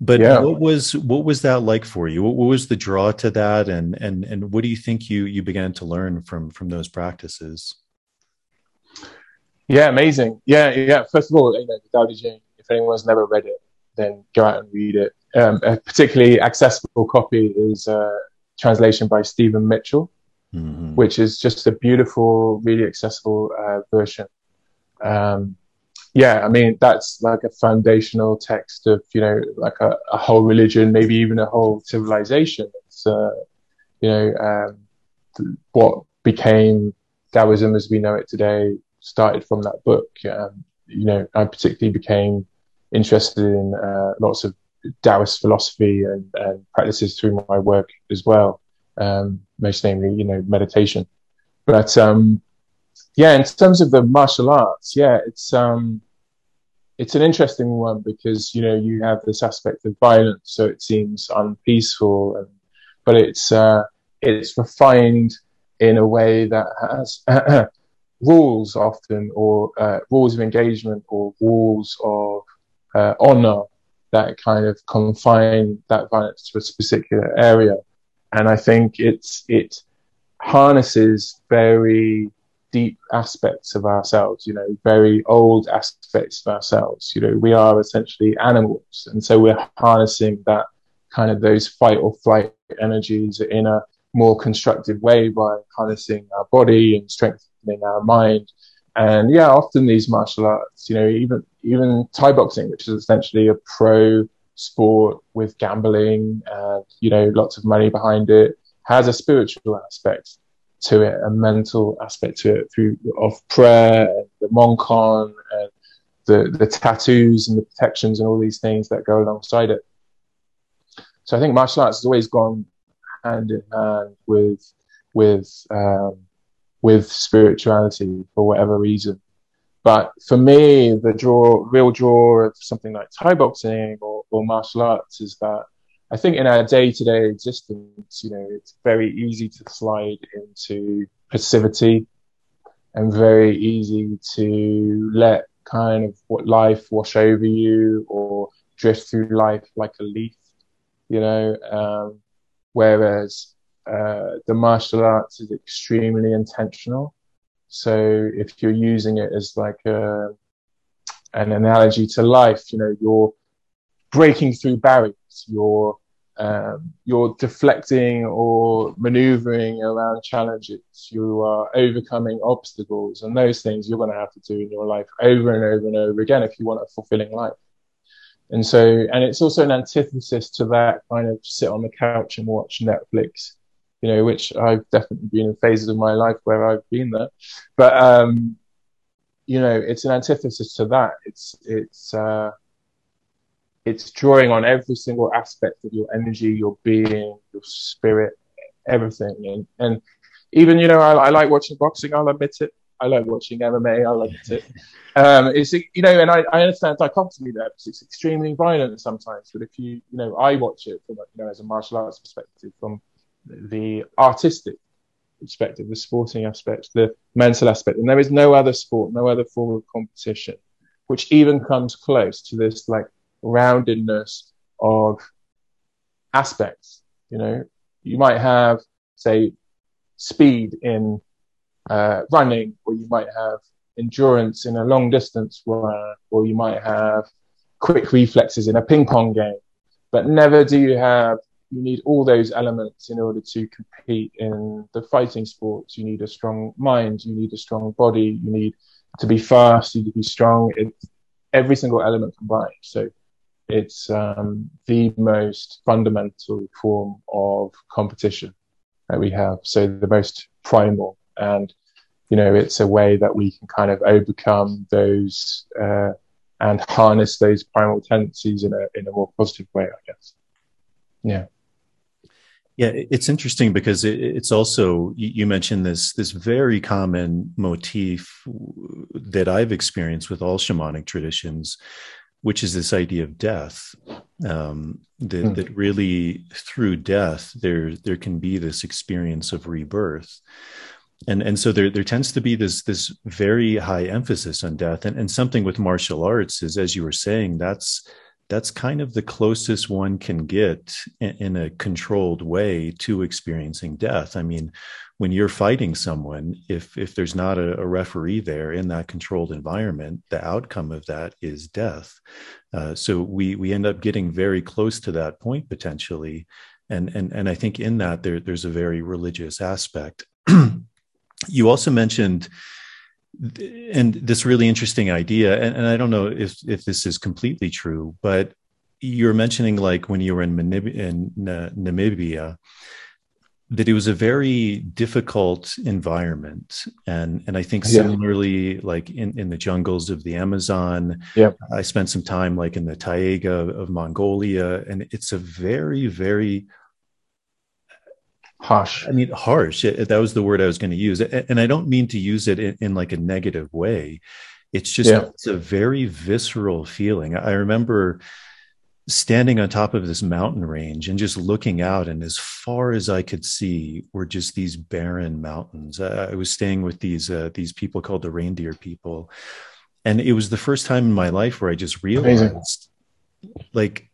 but yeah. what was what was that like for you? What, what, was the draw to that and and and what do you think you you began to learn from from those practices? Yeah, amazing. Yeah, yeah. First of all, you know, the Tao Te Ching, if anyone's never read it, then go out and read it um, a particularly accessible copy is a translation by Stephen Mitchell, mm-hmm. which is just a beautiful, really accessible uh, version. Um, yeah, I mean that's like a foundational text of you know like a, a whole religion, maybe even a whole civilization. It's uh, you know um, what became Taoism as we know it today started from that book. Um, you know, I particularly became interested in uh, lots of Taoist philosophy and, and, practices through my work as well, um, most namely, you know, meditation. But um, yeah, in terms of the martial arts, yeah, it's um, it's an interesting one because you know you have this aspect of violence, so it seems unpeaceful, and, but it's uh, it's refined in a way that has *clears throat* rules often, or uh, rules of engagement, or rules of uh, honor that kind of confine that violence to a specific area. And I think it's, it harnesses very deep aspects of ourselves, you know, very old aspects of ourselves. You know, we are essentially animals. And so we're harnessing that kind of those fight or flight energies in a more constructive way by harnessing our body and strengthening our mind and yeah, often these martial arts, you know, even even Thai boxing, which is essentially a pro sport with gambling and you know lots of money behind it, has a spiritual aspect to it, a mental aspect to it through of prayer and the mongkon and the the tattoos and the protections and all these things that go alongside it. So I think martial arts has always gone hand in hand with with um, with spirituality for whatever reason. But for me, the draw, real draw of something like Thai boxing or, or martial arts is that I think in our day to day existence, you know, it's very easy to slide into passivity and very easy to let kind of what life wash over you or drift through life like a leaf, you know, um, whereas uh, the martial arts is extremely intentional. So if you're using it as like a, an analogy to life, you know, you're breaking through barriers, you're um, you're deflecting or maneuvering around challenges. You are overcoming obstacles, and those things you're going to have to do in your life over and over and over again if you want a fulfilling life. And so, and it's also an antithesis to that kind of sit on the couch and watch Netflix you know, which I've definitely been in phases of my life where I've been there. But um, you know, it's an antithesis to that. It's it's uh, it's drawing on every single aspect of your energy, your being, your spirit, everything. And and even you know, I, I like watching boxing. I'll admit it. I like watching MMA. I like it. *laughs* Um, it's you know, and I, I understand dichotomy there because it's extremely violent sometimes. But if you you know, I watch it from you know as a martial arts perspective from the artistic perspective, the sporting aspect, the mental aspect. And there is no other sport, no other form of competition, which even comes close to this like roundedness of aspects. You know, you might have, say, speed in uh, running, or you might have endurance in a long distance run, or you might have quick reflexes in a ping pong game. but never do you have you need all those elements in order to compete in the fighting sports. You need a strong mind, you need a strong body, you need to be fast, you need to be strong. It's every single element combined. So it's um, the most fundamental form of competition that we have. So the most primal, and you know, it's a way that we can kind of overcome those uh, and harness those primal tendencies in a in a more positive way, I guess. Yeah. Yeah, it's interesting because it's also you mentioned this this very common motif that I've experienced with all shamanic traditions, which is this idea of death. Um, that mm. that really through death there there can be this experience of rebirth, and and so there there tends to be this this very high emphasis on death, and and something with martial arts is as you were saying that's that's kind of the closest one can get in, a controlled way to experiencing death. I mean, when you're fighting someone, if if there's not a, a referee there in that controlled environment, the outcome of that is death. Uh, so we we end up getting very close to that point potentially, and and and I think in that there there's a very religious aspect. *clears throat* you also mentioned and this really interesting idea and, and, i don't know if if this is completely true but you're mentioning like when you were in, Namib- in uh, namibia that it was a very difficult environment and and i think similarly yeah. like in in the jungles of the amazon yeah i spent some time like in the taiga of mongolia and it's a very very harsh. I mean harsh. That was the word i was going to use and i don't mean to use it in, in like a negative way. It's just yeah. it's a very visceral feeling. I remember standing on top of this mountain range and just looking out and as far as i could see were just these barren mountains. I was staying with these uh, these people called the reindeer people. And it was the first time in my life where i just realized Amazing. like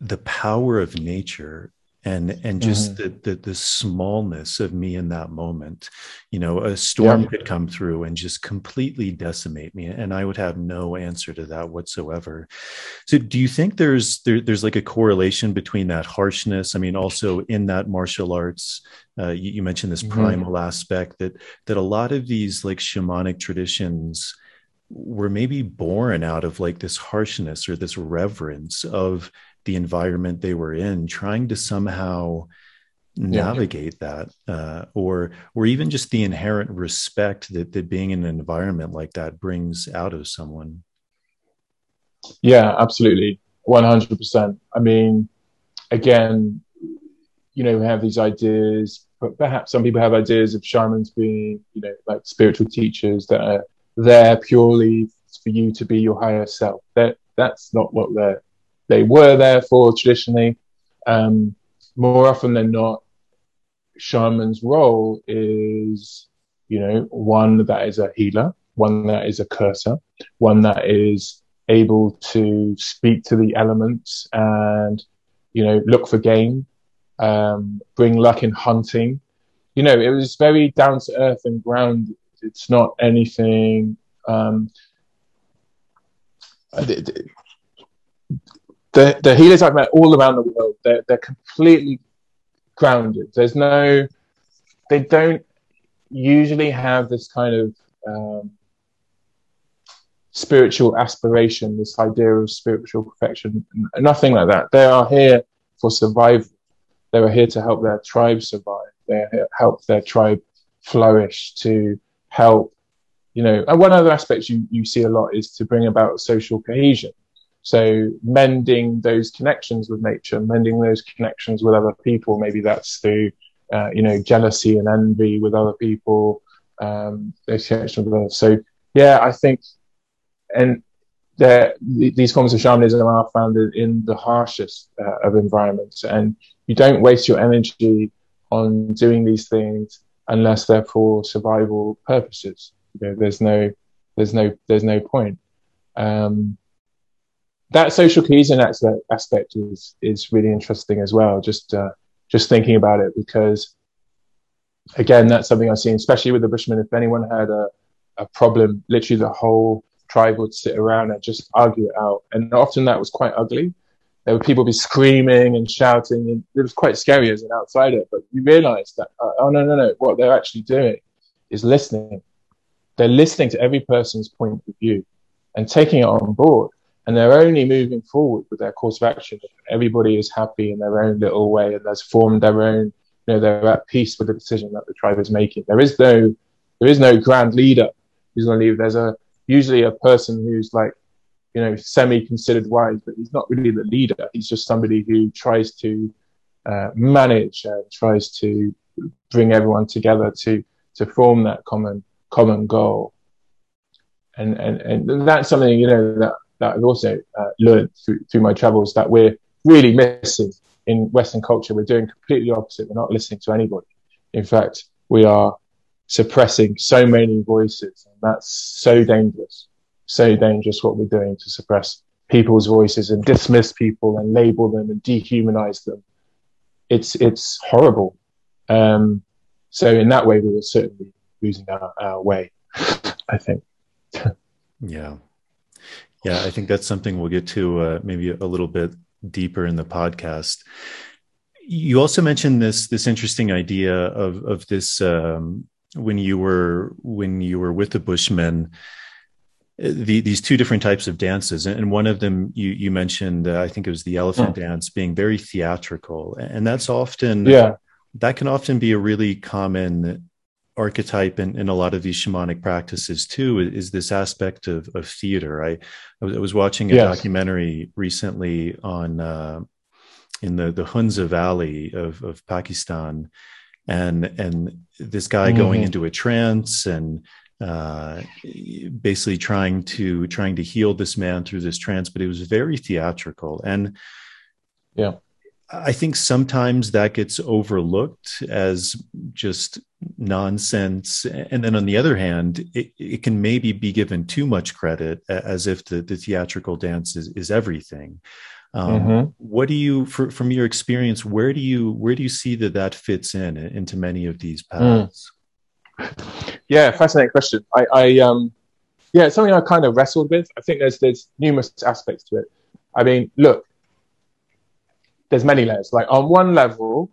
the power of nature and and just mm-hmm. the, the, the smallness of me in that moment you know a storm yeah. could come through and just completely decimate me and i would have no answer to that whatsoever so do you think there's there, there's like a correlation between that harshness i mean also in that martial arts uh, you, you, mentioned this mm-hmm. primal mm-hmm. aspect that that a lot of these like shamanic traditions were maybe born out of like this harshness or this reverence of the environment they were in, trying to somehow navigate yeah. that uh, or or even just the inherent respect that, that being in an environment like that brings out of someone. Yeah absolutely. 100% i mean again you know we have these ideas but perhaps some people have ideas of shamans being you know like spiritual teachers that are there purely for you to be your higher self. That that's not what they're they were there for traditionally. Um, more often than not, shaman's role is, you know, one that is a healer, one that is a curser one that is able to speak to the elements and, you know, look for game, um, bring luck in hunting. You know, it was very down to earth and ground It's not anything. Um, the the healers I've met all around the world, they're they're completely grounded. There's no, they don't usually have this kind of um, spiritual aspiration, this idea of spiritual perfection, nothing like that. They are here for survival. They are here to help their tribe survive. They help their tribe flourish, to help, you know, and one other aspect you, you see a lot is to bring about social cohesion. So mending those connections with nature, mending those connections with other people, maybe that's through, uh, you know, jealousy and envy with other people, um, those connections with others. So yeah, I think, and these forms of shamanism are founded in the harshest uh, of environments, and you don't waste your energy on doing these things unless they're for survival purposes. You know, there's no, there's no, there's no point. Um, that social cohesion aspect is is really interesting as well. Just uh, just thinking about it because again, that's something I've seen, especially with the Bushmen. If anyone had a a problem, literally the whole tribe would sit around and just argue it out, and often that was quite ugly. there would people be screaming and shouting, and it was quite scary as an outsider. But you realise that uh, oh no no no, what they're actually doing is listening. They're listening to every person's point of view and taking it on board. And they're only moving forward with their course of action. Everybody is happy in their own little way and has formed their own, you know, they're at peace with the decision that the tribe is making. There is no, there is no grand leader who's going to leave. There's a, usually a person who's like, you know, semi considered wise, but he's not really the leader. He's just somebody who tries to uh, manage and tries to bring everyone together to, to form that common, common goal. And, and, and that's something, you know, that that I've also uh, learned through, through my travels that we're really missing in Western culture. We're doing completely opposite. We're not listening to anybody. In fact, we are suppressing so many voices, and that's so dangerous. So dangerous what we're doing to suppress people's voices and dismiss people and label them and dehumanize them. It's it's horrible. Um, so in that way, we were certainly losing our, our way. *laughs* I think. *laughs* yeah, yeah, I think that's something we'll get to uh, maybe a little bit deeper in the podcast. You also mentioned this this interesting idea of of this um, when you were when you were with the Bushmen. Uh, the, these two different types of dances, and one of them you you mentioned, uh, I think it was the elephant dance, being very theatrical, and that's often yeah that can often be a really common archetype in, in a lot of these shamanic practices too is this aspect of, of theater. I, I was, I was watching a yes. documentary recently on uh, in the the Hunza Valley of of Pakistan, and and this guy mm-hmm. going into a trance and uh, basically trying to trying to heal this man through this trance, but it was very theatrical and yeah I think sometimes that gets overlooked as just nonsense. And then on the other hand, it, it can maybe be given too much credit as if the, the theatrical dance is, is everything. Um, mm-hmm. What do you, for, from your experience, where do you where do you see that that fits in into many of these paths? Mm. Yeah, fascinating question. I, I um, yeah, it's something I kind of wrestled with. I think there's there's numerous aspects to it. I mean, look, there's many layers. Like on one level,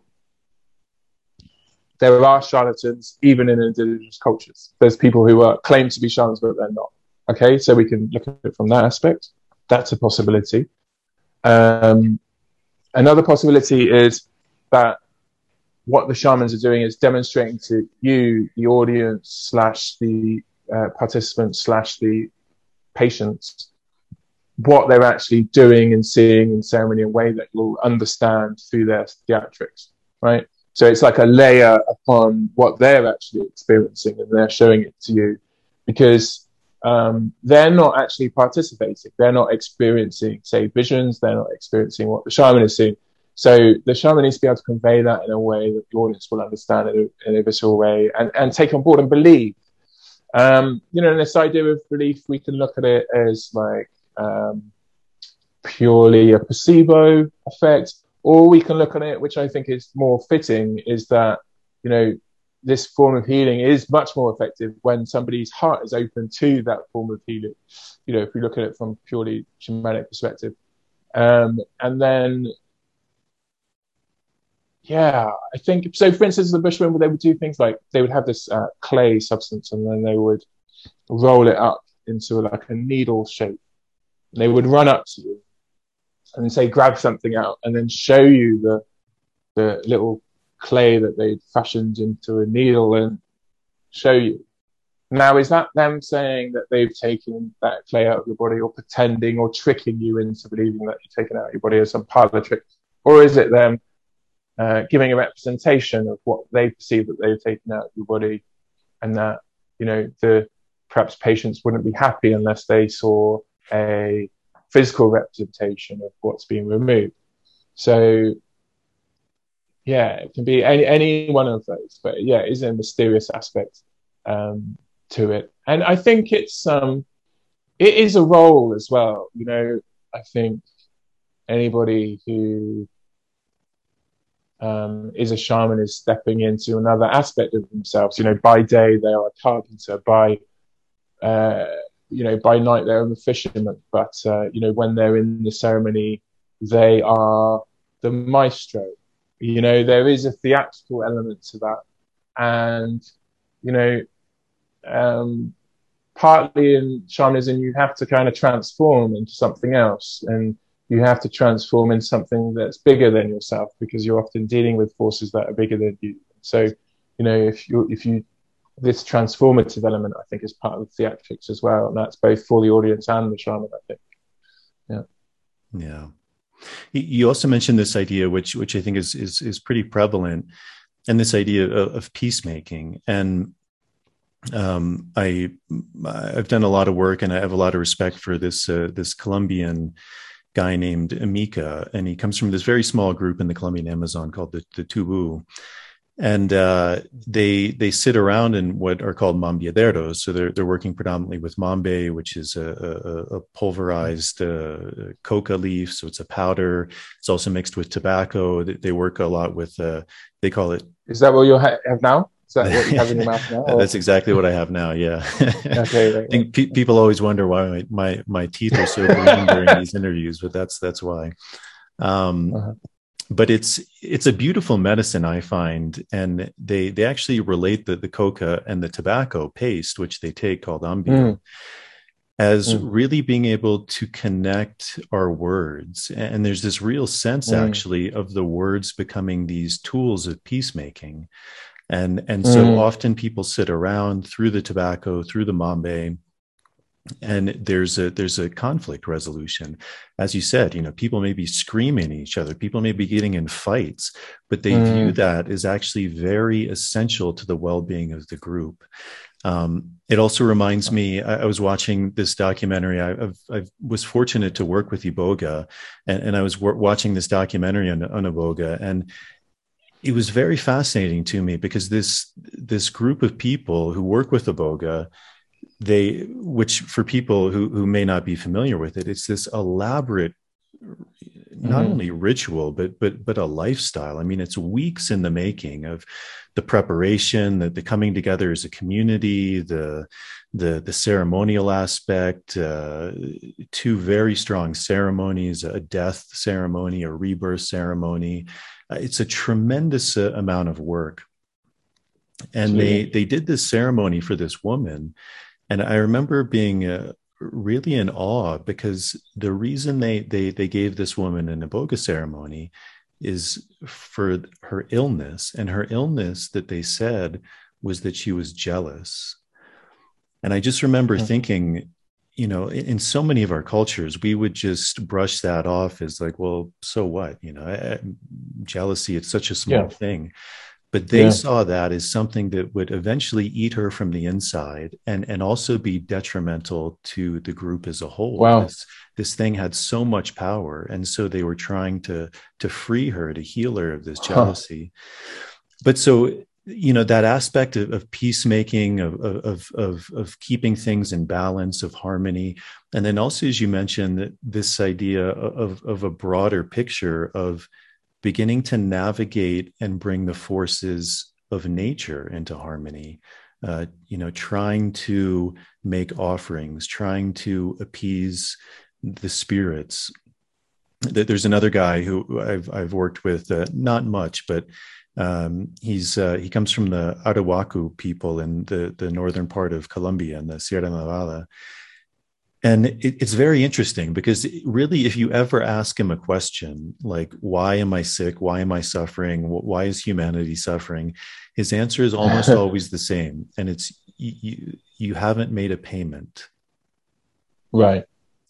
there are charlatans even in indigenous cultures. There's people who are claim to be shamans but they're not. Okay, so we can look at it from that aspect. That's a possibility. Um, another possibility is that what the shamans are doing is demonstrating to you, the audience slash the uh, participants slash the patients, what they're actually doing and seeing in ceremony in a way that you'll understand through their theatrics, right? So it's like a layer upon what they're actually experiencing and they're showing it to you because um, they're not actually participating. They're not experiencing, say, visions. They're not experiencing what the shaman is seeing. So the shaman needs to be able to convey that in a way that the audience will understand it in a visceral way and, and take on board and believe. Um, you know, and this idea of belief, we can look at it as like um, purely a placebo effect, or we can look at it, which I think is more fitting, is that you know this form of healing is much more effective when somebody's heart is open to that form of healing. You know, if we look at it from purely shamanic perspective, um, and then yeah, I think so. For instance, the Bushmen, they would do things like they would have this uh, clay substance, and then they would roll it up into like a needle shape, they would run up to you and say, grab something out, and then show you the the little clay that they'd fashioned into a needle and show you. Now, is that them saying that they've taken that clay out of your body or pretending or tricking you into believing that you've taken out your body as some part of the trick? Or is it them uh, giving a representation of what they perceive that they've taken out of your body and that, you know, the perhaps patients wouldn't be happy unless they saw a physical representation of what's being removed. So, yeah, it can be any, any one of those, but yeah, it is a mysterious aspect um, to it. And I think it's, um, it is a role as well. You know, I think anybody who um, is a shaman is stepping into another aspect of themselves. You know, by day they are a carpenter, by uh, you know, by night they're a fisherman, but uh, you know, when they're in the ceremony they are the maestro. You know, there is a theatrical element to that. And, you know, um, partly in shamanism, you have to kind of transform into something else. And you have to transform into something that's bigger than yourself because you're often dealing with forces that are bigger than you. So, you know, if you, if you, this transformative element, I think, is part of the theatrics as well. And that's both for the audience and the shaman, I think. Yeah. Yeah. You also mentioned this idea, which which I think is is is pretty prevalent, and this idea of, of peacemaking. And um, I I've done a lot of work, and I have a lot of respect for this uh, this Colombian guy named Amika, and he comes from this very small group in the Colombian Amazon called the the Tubu, and uh, they they sit around in what are called mambeaderos. So they're they're working predominantly with mambe, which is a, a, a pulverized uh, coca leaf. So it's a powder. It's also mixed with tobacco. They work a lot with. Uh, they call it. Is that what you have now? Is that what you have in your mouth now? *laughs* That's exactly what I have now. Yeah. *laughs* okay. Right, *laughs* I think pe- people always wonder why my, my, my teeth are so green during these interviews, but that's that's why. Um, uh-huh but it's it's a beautiful medicine i find and they they actually relate the, the coca and the tobacco paste which they take called ambil mm. as mm. really being able to connect our words and there's this real sense mm. actually of the words becoming these tools of peacemaking and and so mm. often people sit around through the tobacco through the mambe and there's a there's a conflict resolution. As you said you know people may be screaming at each other. People may be getting in fights but they mm. view that as actually very essential to the well-being of the group. Um, it also reminds me I, I, was watching this documentary. I, I've, I was fortunate to work with iboga and, and i was w- watching this documentary on, on iboga and it was very fascinating to me because this this group of people who work with iboga they which for people who who may not be familiar with it it's this elaborate not mm-hmm. only ritual but but but a lifestyle. I mean it's weeks in the making of the preparation the, the coming together as a community the the the ceremonial aspect uh, two very strong ceremonies a death ceremony a rebirth ceremony. Uh, it's a tremendous uh, amount of work. And they they did this ceremony for this woman and I remember being uh, really in awe because the reason they they they gave this woman an iboga ceremony is for her illness, and her illness that they said was that she was jealous. And I just remember mm-hmm. thinking, you know, in, in, so many of our cultures, we would just brush that off as like, well, so what? You know, I, jealousy, it's such a small yeah. thing but they yeah. saw that as something that would eventually eat her from the inside and and also be detrimental to the group as a whole wow. this, this thing had so much power and so they were trying to to free her to heal her of this jealousy huh. but so you know that aspect of, of peacemaking of, of of of keeping things in balance of harmony and then also as you mentioned this idea of of a broader picture of beginning to navigate and bring the forces of nature into harmony uh, you know trying to make offerings trying to appease the spirits. There's another guy who i've, I've worked with uh, not much but um, he's uh, he comes from the Arhuaco people in the the northern part of Colombia in the Sierra Nevada, and it, it's very interesting because really if you ever ask him a question like why am i sick? Why am i suffering? Why is humanity suffering? His answer is almost *laughs* always the same and it's you, you haven't made a payment. Right.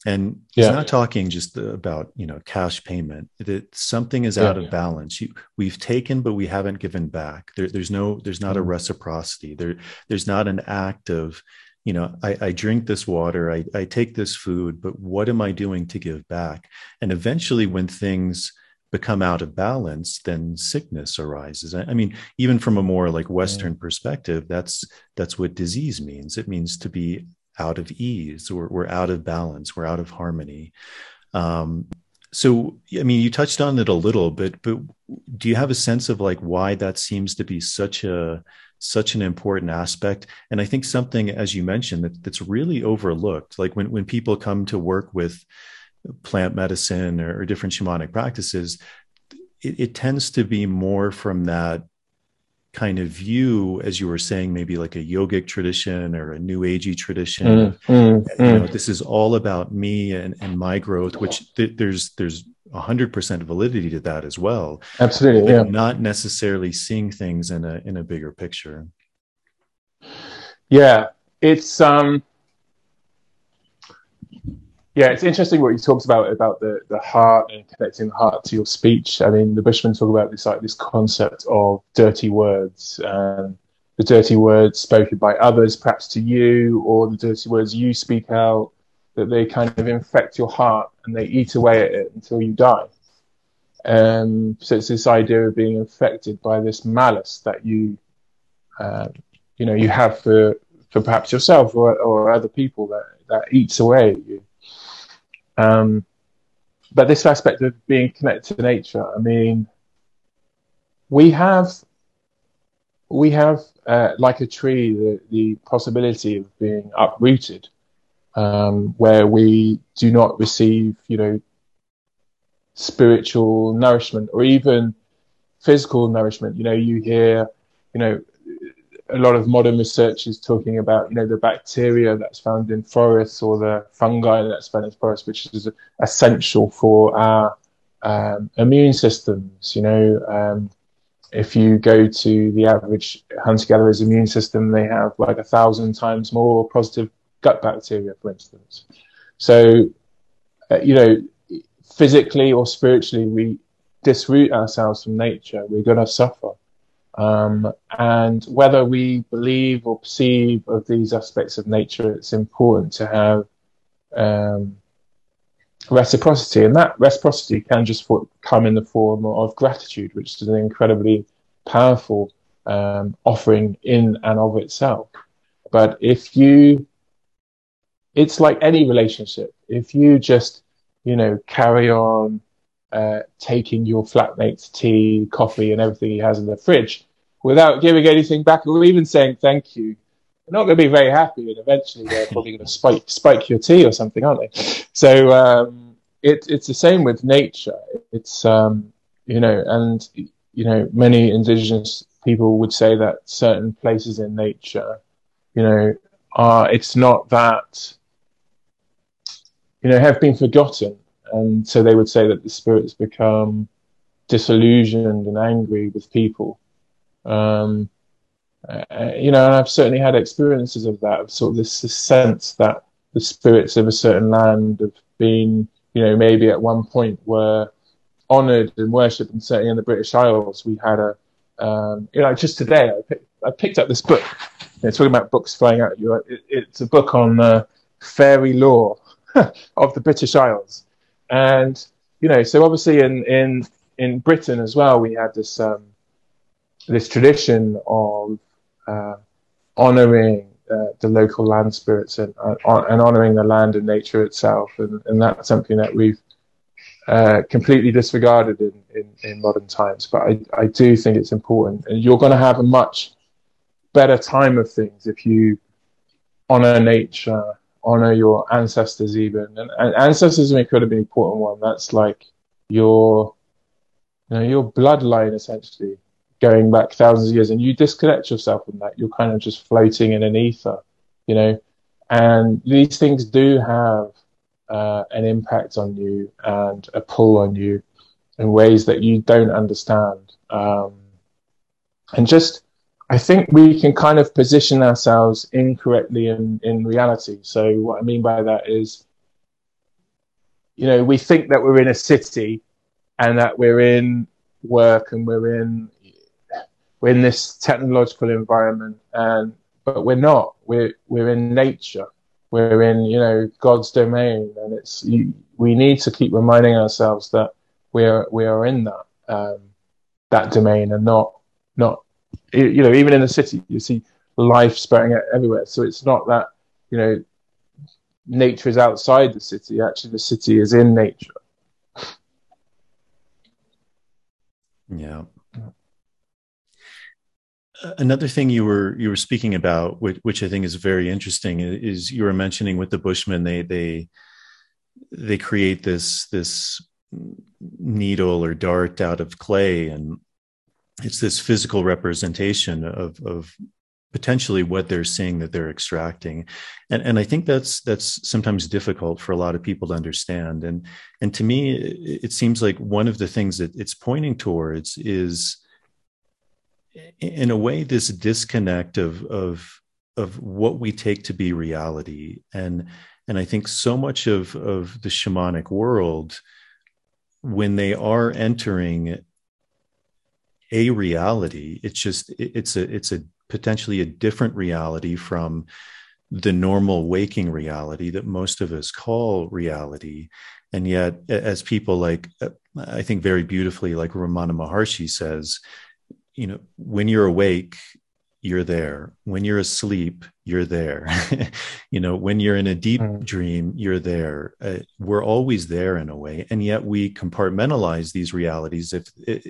And he's yeah. not talking just about you know cash payment. That something is yeah. out of balance. You, we've taken but we haven't given back. There, there's no there's not mm-hmm. a reciprocity. There there's not an act of you know I, I, drink this water I, I take this food but what am i doing to give back? And eventually when things become out of balance then sickness arises. I mean even from a more like western yeah. perspective that's that's what disease means. It means to be out of ease. We're, we're out of balance. We're out of harmony. Um, so i mean you touched on it a little bit but do you have a sense of like why that seems to be such a such an important aspect and i think something as you mentioned that, that's really overlooked like when, when people come to work with plant medicine or, or different shamanic practices, it, it tends to be more from that kind of view, as you were saying, maybe like a yogic tradition or a new agey tradition. Mm, mm, you know, mm. this is all about me and, and my growth, which th- there's there's hundred percent validity to that as well. Absolutely, yeah. Not necessarily seeing things in a in a bigger picture. Yeah, it's um yeah, it's interesting what he talks about about the, the heart and connecting the heart to your speech. I mean, the Bushmen talk about this like this concept of dirty words and the dirty words spoken by others, perhaps to you, or the dirty words you speak out, that they kind of infect your heart and they eat away at it until you die. Um, so it's this idea of being infected by this malice that you, uh, you know, you have for for perhaps yourself or, or other people that that eats away at you. Um, but this aspect of being connected to nature, I mean, we have we have uh, like a tree the, the possibility of being uprooted um, where we do not receive you know spiritual nourishment or even physical nourishment you know you hear you know a lot of modern research is talking about, you know, the bacteria that's found in forests or the fungi that's found in forests, which is essential for our um, immune systems. You know, um, if you go to the average hunter-gatherer's immune system, they have like a thousand times more positive gut bacteria, for instance. So, uh, you know, physically or spiritually, we disroot ourselves from nature. We're going to suffer. Um, and whether we believe or perceive of these aspects of nature, it's important to have um, reciprocity. And that reciprocity can just for, come in the form of gratitude, which is an incredibly powerful um, offering in and of itself. But if you, it's like any relationship. If you just, you know, carry on uh, taking your flatmate's tea, coffee, and everything he has in the fridge without giving anything back or even saying thank you. They're not going to be very happy, and eventually they're *laughs* probably going to spike spike your tea or something, aren't they? So um, it, it's the same with nature. It's um, you know, and you know, many indigenous people would say that certain places in nature, you know, are it's not that you know have been forgotten and so they would say that the spirits become disillusioned and angry with people. Um, uh, you know, and I've certainly had experiences of that, of sort of this, this, sense that the spirits of a certain land have been, you know, maybe at one point were honoured and worshipped, and certainly in the British Isles, we had a, um, you know, just today I picked, I picked up this book. Know, talking about books flying out at you. It, it's a book on uh, fairy lore *laughs* of the British Isles, and you know, so obviously in in in Britain as well, we had this um, this tradition of uh, honoring uh, the local land spirits and uh, and honoring the land and nature itself, and, and that's something that we've uh, completely disregarded in, in, in, modern times. But I, I do think it's important, and you're going to have a much better time of things if you honor nature honor your ancestors even. And, and ancestors is an incredibly important one. That's like your you know your bloodline essentially going back thousands of years. And you disconnect yourself from that. You're kind of just floating in an ether you know? And these things do have uh, an impact on you and a pull on you in ways that you don't understand. Um, and just I think we can kind of position ourselves incorrectly in, in reality. So what I mean by that is, you know, we think that we're in a city and that we're in work and we're in we're in this technological environment and but we're not. We're we're in nature. We're in, you know, God's domain and it's we need to keep reminding ourselves that we're we are in that um, that domain and not not you know, even in the city, you see life sprouting everywhere. So it's not that, you know, nature is outside the city. Actually, the city is in nature. Yeah. Another thing you were you were speaking about, which, which I think is very interesting, is you were mentioning with the Bushmen they they they create this this needle or dart out of clay and it's this physical representation of of potentially what they're seeing that they're extracting. And and i think that's that's sometimes difficult for a lot of people to understand. And and to me it, it seems like one of the things that it's pointing towards is in a way this disconnect of of of what we take to be reality. And and i think so much of of the shamanic world when they are entering a reality. It's just it's a it's a potentially a different reality from the normal waking reality that most of us call reality. And yet as people like uh, i think very beautifully like ramana maharshi says you know when you're awake you're there when you're asleep you're there *laughs* you know when you're in a deep mm. dream you're there uh, we're always there in a way and yet we compartmentalize these realities if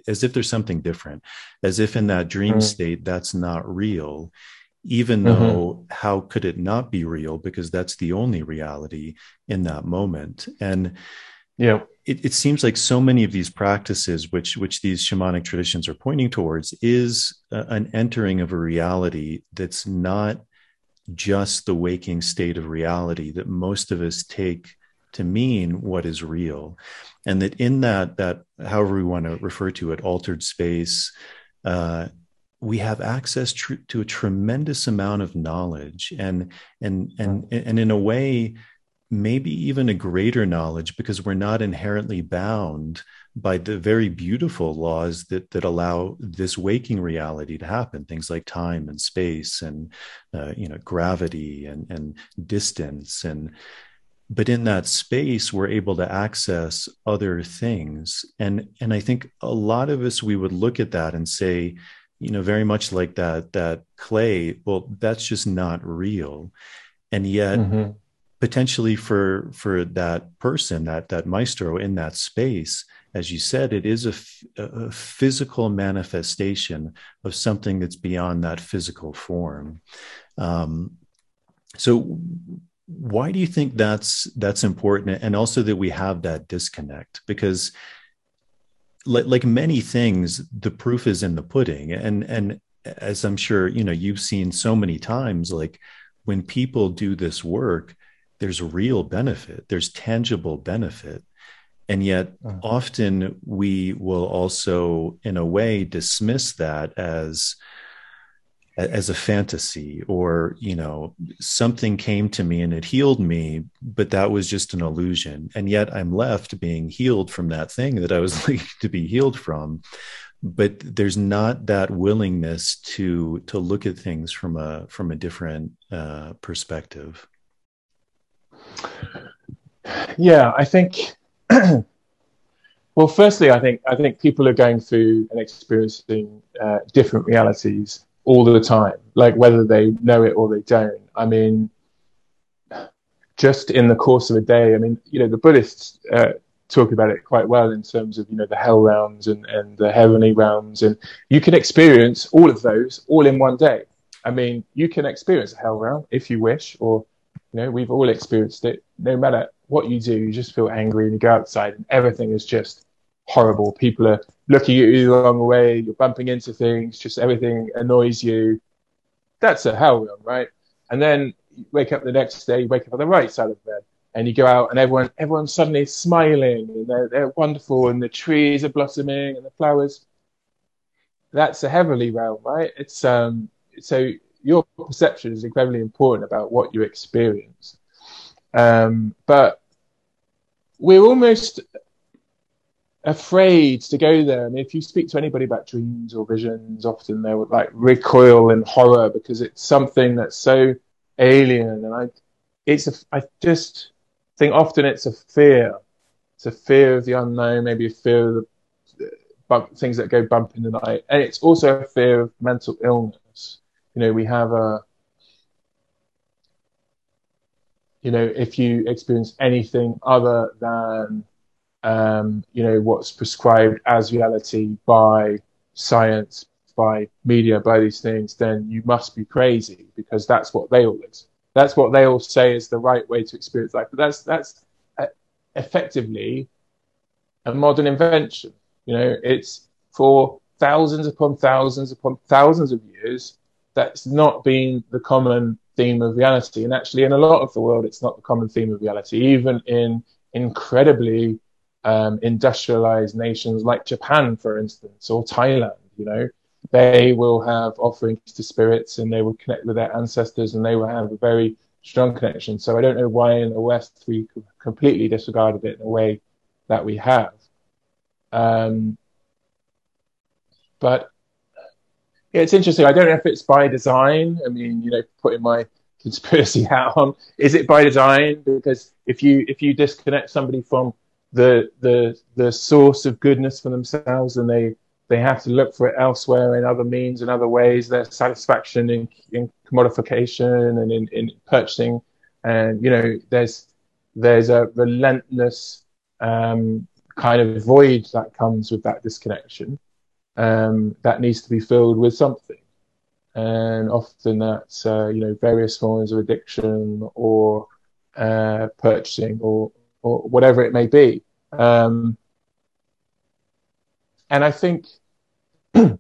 as if there's something different as if in that dream mm. state that's not real even mm-hmm. though how could it not be real because that's the only reality in that moment and yeah it, it, seems like so many of these practices which which these shamanic traditions are pointing towards is uh, an entering of a reality that's not just the waking state of reality that most of us take to mean what is real. And that in that that however we want to refer to it altered space uh, we have access tr- to a tremendous amount of knowledge and and and and in a way maybe even a greater knowledge because we're not inherently bound by the very beautiful laws that that allow this waking reality to happen. Things like time and space and uh, you know gravity and and distance and but in that space we're able to access other things. And and i think a lot of us we would look at that and say you know very much like that that clay well that's just not real. And yet mm-hmm potentially for for that person that that maestro in that space as you said it is a, physical manifestation of something that's beyond that physical form. Um, so why do you think that's that's important? And also that we have that disconnect because like, like many things the proof is in the pudding. And and as i'm sure you know you've seen so many times like when people do this work there's real benefit, there's tangible benefit. And yet, uh-huh. often we will also, in a way, dismiss that as as a fantasy or you know something came to me and it healed me but that was just an illusion and yet i'm left being healed from that thing that i was *laughs* like to be healed from but there's not that willingness to to look at things from a from a different uh, perspective yeah, I think. *clears throat* well, firstly, I think I think people are going through and experiencing uh, different realities all the time, like whether they know it or they don't. I mean, just in the course of a day, I mean, you know, the Buddhists uh, talk about it quite well in terms of you know the hell realms and and the heavenly realms, and you can experience all of those all in one day. I mean, you can experience a hell realm if you wish, or you know, we've all experienced it. No matter what you do, you just feel angry and you go outside and everything is just horrible. People are looking at you the wrong way. You're bumping into things. Just everything annoys you. That's a hell realm, right? And then you wake up the next day, you wake up on the right side of bed and you go out and everyone, everyone's suddenly smiling and they're, they're wonderful and the trees are blossoming and the flowers. That's a heavenly realm, right? It's, um, so your perception is incredibly important about what you experience. Um, but we're almost afraid to go there. I mean, if you speak to anybody about dreams or visions, often they would like recoil in horror because it's something that's so alien. And I, it's a, I just think often it's a fear. It's a fear of the unknown, maybe a fear of the bump, things that go bump in the night, and it's also a fear of mental illness you know, we have a, you know, if you experience anything other than, um, you know, what's prescribed as reality by science, by media, by these things, then you must be crazy because that's what they all. That's what they all say is the right way to experience life. But that's that's uh, effectively a modern invention. You know, it's for thousands upon thousands upon thousands of years that's not been the common theme of reality. And actually, in a lot of the world, it's not the common theme of reality, even in incredibly um, industrialized nations like Japan, for instance, or Thailand, you know, they will have offerings to spirits and they will connect with their ancestors and they will have a very strong connection. So I don't know why in the West we completely disregarded it in a way that we have. Um, but it's interesting. I don't know if it's by design. I mean, you know, putting my *laughs* conspiracy hat on, is it by design? Because if you if you disconnect somebody from the the the source of goodness for themselves, and they they have to look for it elsewhere in other means and other ways, their satisfaction in, in commodification and in, in purchasing, and you know, there's there's a relentless um, kind of void that comes with that disconnection um, that needs to be filled with something. And often that's, uh, you know, various forms of addiction or uh, purchasing or, or whatever it may be. Um, and I think *clears throat* we're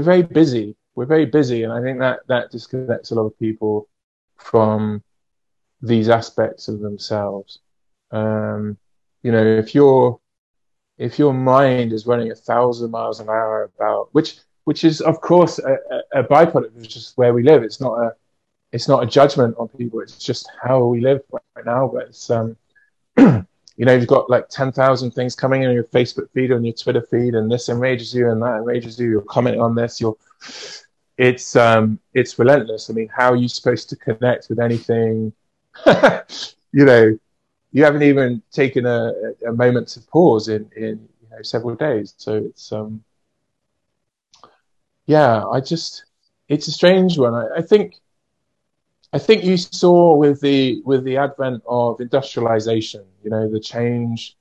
very busy. We're very busy. And I think that, that disconnects a lot of people from these aspects of themselves. Um, you know, if you're if your mind is running a thousand miles an hour about which which is of course a, a, byproduct of just where we live. It's not a it's not a judgment on people. It's just how we live right now. But it's um, *clears throat* you know, you've got like ten thousand things coming in your Facebook feed, on your Twitter feed, and this enrages you, and that enrages you. You're commenting on this. You're it's um, it's relentless. I mean, how are you supposed to connect with anything? *laughs* you know, you haven't even taken a, a moment to pause in in you know, several days. So it's um, yeah, I just it's a strange one. I, I think I think you saw with the with the advent of industrialization, you know, the change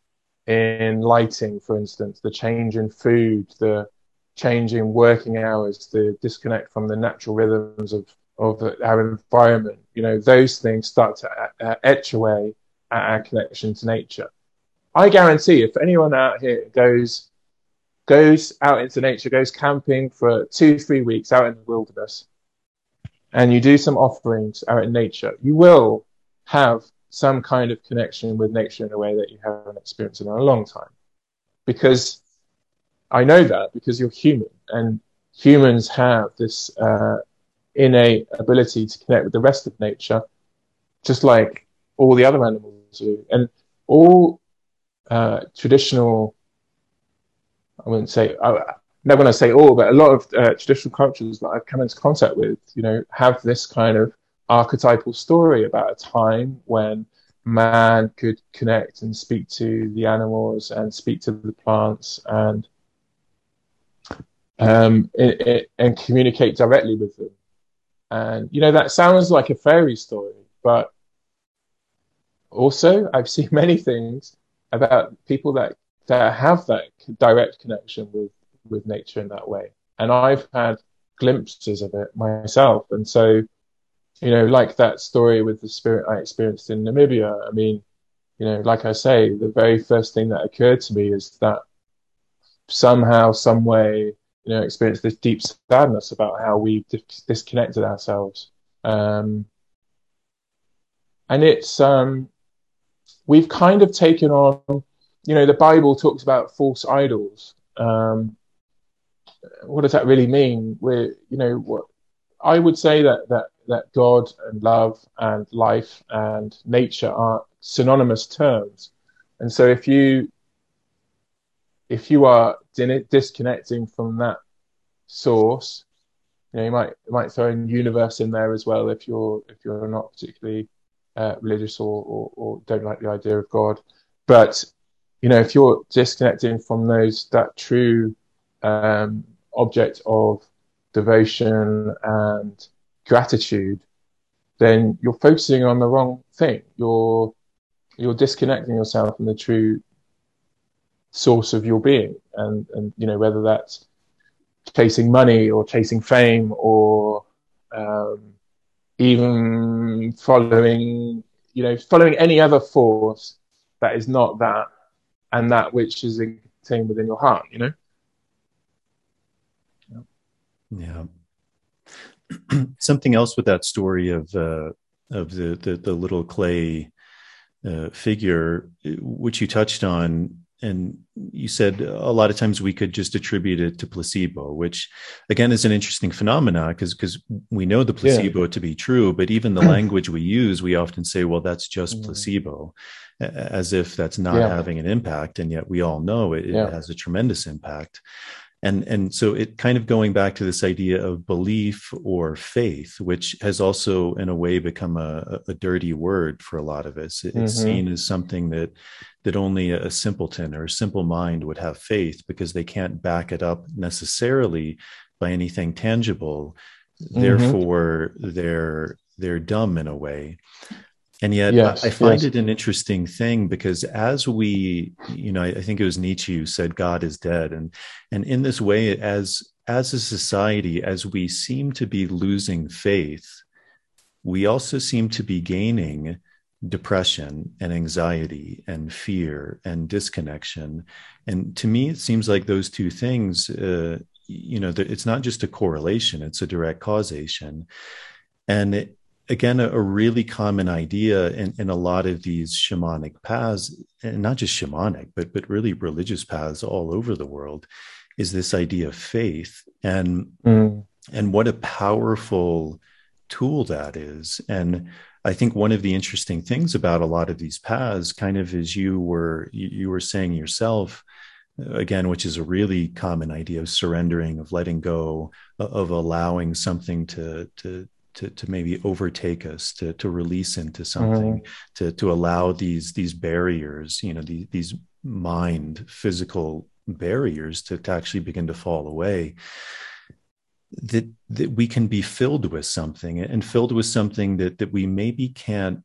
in lighting, for instance, the change in food, the change in working hours, the disconnect from the natural rhythms of of our environment. You know, those things start to uh, etch away our connection to nature. I guarantee if anyone out here goes goes out into nature, goes camping for two, three weeks out in the wilderness, and you do some offerings out in nature, you will have some kind of connection with nature in a way that you haven't experienced in a long time. Because I know that because you're human and humans have this uh, innate ability to connect with the rest of nature, just like all the other animals and all uh, traditional, I wouldn't say, I, never going to say all, but a lot of uh, traditional cultures that I've come into contact with, you know, have this kind of archetypal story about a time when man could connect and speak to the animals and speak to the plants and um, it, it, and communicate directly with them. And you know that sounds like a fairy story, but also, I've seen *laughs* many things about people that that have that direct connection with with nature in that way, and I've had glimpses of it myself. And so, you know, like that story with the spirit I experienced in Namibia. I mean, you know, like I say, the very first thing that occurred to me is that somehow, some way, you know, experienced this deep sadness about how we dis- disconnected ourselves. Um, and it's um, we've kind of taken on, you know, the Bible talks about false idols. Um, what does that really mean? We're, you know, what I would say that that that God and love and life and nature are synonymous terms, and so if you if you are disconnecting from that source, you know, you might you might throw in universe in there as well if you're if you're not particularly uh, religious or, or, or, don't like the idea of God. But you know, if you're disconnecting from those that true um, object of devotion and gratitude, then you're focusing on the wrong thing. You're you're disconnecting yourself from the true source of your being, and and you know whether that's chasing money or chasing fame or um, even following, you know, following any other force that is not that and that which is contained within your heart, you know? Yeah. *clears throat* Something else with that story of uh, of the, the, the little clay uh, figure, which you touched on, and you said a lot of times we could just attribute it to placebo, which again is an interesting phenomenon because because we know the placebo yeah. to be true, but even the *clears throat* language we use, we often say, "Well, that's just mm. placebo," as if that's not yeah. having an impact, and yet we all know it, it yeah. has a tremendous impact and and so it kind of going back to this idea of belief or faith which has also in a way become a, a dirty word for a lot of us it's mm-hmm. seen as something that that only a simpleton or a simple mind would have faith because they can't back it up necessarily by anything tangible mm-hmm. therefore they're they're dumb in a way and yet yes, I find yes. it an interesting thing because as we, you know, I think it was Nietzsche who said God is dead. And and in this way, as as a society, as we seem to be losing faith, we also seem to be gaining depression and anxiety and fear and disconnection. And to me, it seems like those two things, uh, you know, it's not just a correlation, it's a direct causation. And it, again a, a, really common idea in, in a lot of these shamanic paths and not just shamanic but but really religious paths all over the world is this idea of faith and mm. and what a powerful tool that is and i think one of the interesting things about a lot of these paths kind of as you were you were saying yourself again which is a really common idea of surrendering of letting go of allowing something to to to, to maybe overtake us to, to release into something mm-hmm. to, to allow these these barriers you know these, these mind physical barriers to, to actually begin to fall away that that we can be filled with something and filled with something that that we maybe can't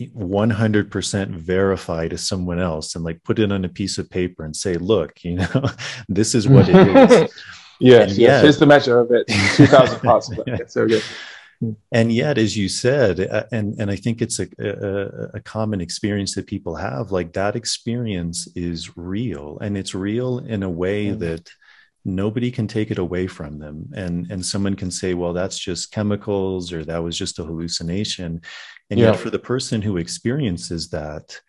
100% verify to someone else and like put it on a piece of paper and say look you know *laughs* this is what it is *laughs* Yes, and yes. Yet, Here's the measure of it. Two thousand parts of it. It's so good. And yet, as you said, uh, and and I think it's a, a, a common experience that people have. Like that experience is real, and it's real in a way mm that nobody can take it away from them. And and someone can say, well, that's just chemicals, or that was just a hallucination. And yeah. yet, for the person who experiences that,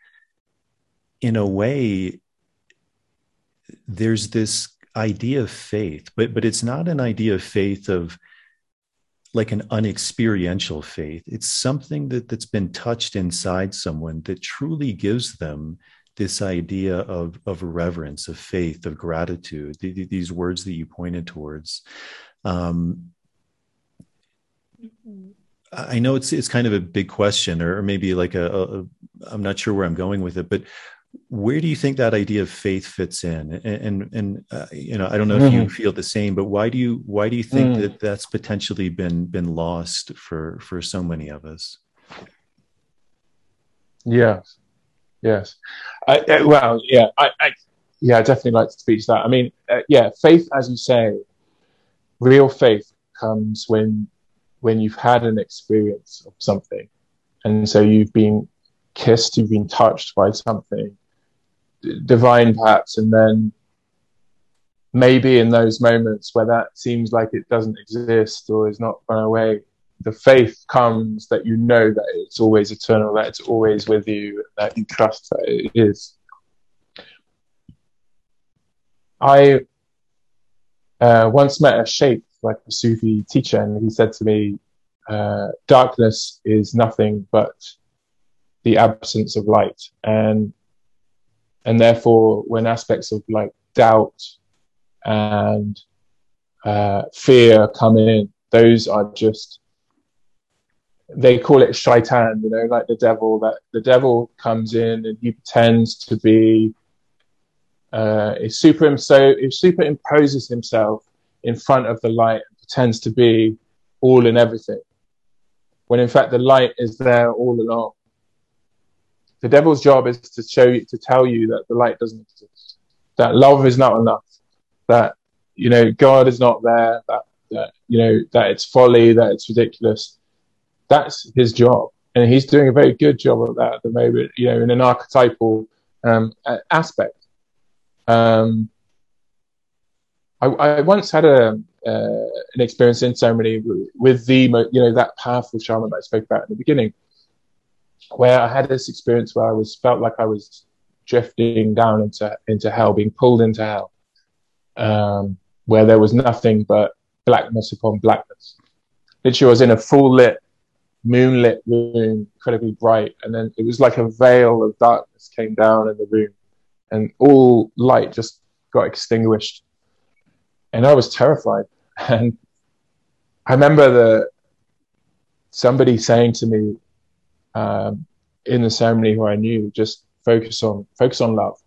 in a way, there's this idea of faith, but but it's not an idea of faith of like an unexperiential faith. It's something that that's been touched inside someone that truly gives them this idea of of reverence, of faith, of gratitude. The, these words that you pointed towards. Um, I know it's it's kind of a big question, or maybe like a, a I'm not sure where I'm going with it, but where do you think that idea of faith fits in and and, and uh, you know i don't know if mm-hmm. you feel the same but why do you why do you think mm. that that's potentially been been lost for for so many of us yes yes. I, I, well yeah I, I yeah i definitely like to speak that. I mean uh, yeah faith as you say real faith comes when when you've had an experience of something. And so you've been kissed, you've been touched by something divine, perhaps, and then maybe in those moments where that seems like it doesn't exist or is not gone away, the faith comes that you know that it's always eternal, that it's always with you, that you trust that it is. I uh, once met a sheikh, like a Sufi teacher, and he said to me, uh, darkness is nothing but the absence of light and and therefore when aspects of like doubt and uh, fear come in those are just they call it shaitan you know like the devil that the devil comes in and he pretends to be uh, it super so it superimposes himself in front of the light and pretends to be all and everything when in fact the light is there all along the devil's job is to show you, to tell you that the light doesn't exist, that love is not enough, that, you know, God is not there, that, that, you know, that it's folly, that it's ridiculous. That's his job. and he's doing a very good job of that at the moment. You know, in an archetypal um, aspect. Um, I, I, once had a uh, an experience in ceremony with the you know that powerful shaman that I spoke about in the beginning, where I had this experience where I was felt like I was drifting down into into hell, being pulled into hell, um, where there was nothing but blackness upon blackness. Literally, I was in a full lit, moonlit room, incredibly bright, and then it was like a veil of darkness came down in the room, and all light just got extinguished, and I was terrified. *laughs* And I remember the somebody saying to me um, in the ceremony who I knew, just focus on focus on love.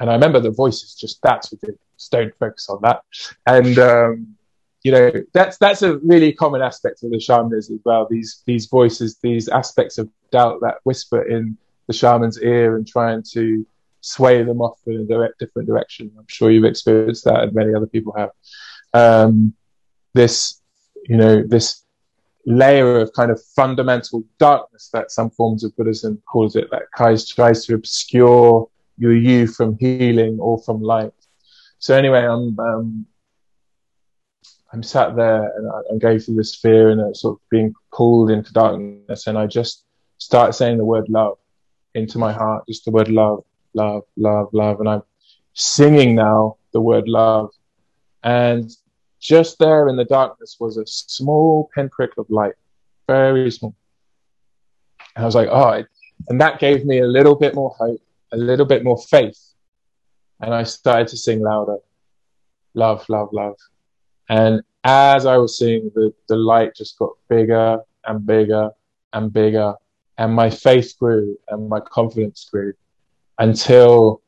And I remember the voices just that's ridiculous. Don't focus on that. And um, you know that's that's a really common aspect of the shamanism as well. These these voices, these aspects of doubt that whisper in the shaman's ear and trying to sway them off in a direct, different direction. I'm sure you've experienced that, and many other people have. Um, this, you know, this layer of kind of fundamental darkness that some forms of Buddhism calls it, that tries, tries to obscure your you from healing or from light. So anyway, I'm um, I'm sat there and I'm going through this fear and sort of being pulled into darkness, and I just start saying the word love into my heart, just the word love, love, love, love, and I'm singing now the word love, and just there in the darkness was a small pinprick of light, very small. And I was like, oh, and that gave me a little bit more hope, a little bit more faith. And I started to sing louder love, love, love. And as I was singing, the, the light just got bigger and bigger and bigger. And my faith grew and my confidence grew until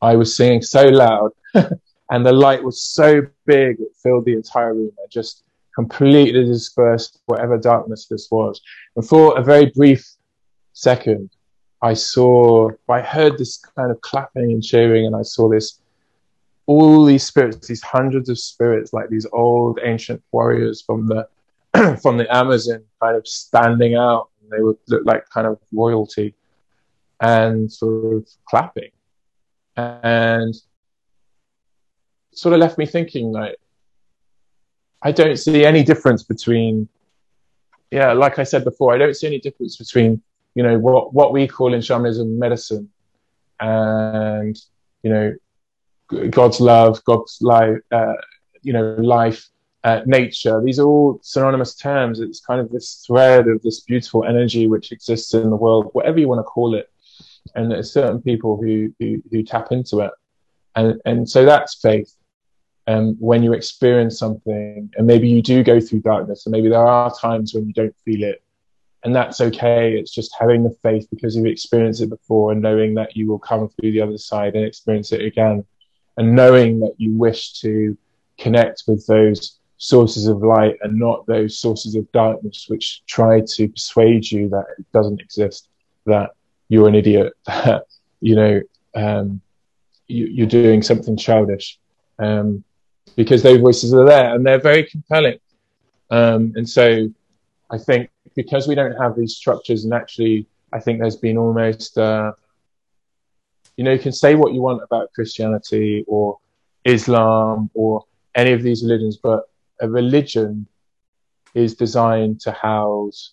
I was singing so loud *laughs* and the light was so big it filled the entire room and just completely dispersed whatever darkness this was. And for a very brief second, I saw, I heard this kind of clapping and cheering, and I saw this, all these spirits, these hundreds of spirits, like these old ancient warriors from the *clears throat* from the Amazon, kind of standing out. They would look like kind of royalty, and sort of clapping. And sort of left me thinking like I don't see any difference between yeah, like I said before, I don't see any difference between you know what what we call in shamanism medicine and you know God's love, God's life, uh, you know life, uh, nature. These are all synonymous terms. It's kind of this thread of this beautiful energy which exists in the world, whatever you want to call it. And there's certain people who, who, who tap into it, and and so that's faith um, when you experience something and maybe you do go through darkness and maybe there are times when you don't feel it and that's okay it's just having the faith because you've experienced it before and knowing that you will come through the other side and experience it again and knowing that you wish to connect with those sources of light and not those sources of darkness which try to persuade you that it doesn't exist that you're an idiot *laughs* that you know um, you, are doing something childish um, because those voices are there and they're very compelling. Um, and so I think because we don't have these structures, and actually, I think there's been almost, uh, you know, you can say what you want about Christianity or Islam or any of these religions, but a religion is designed to house,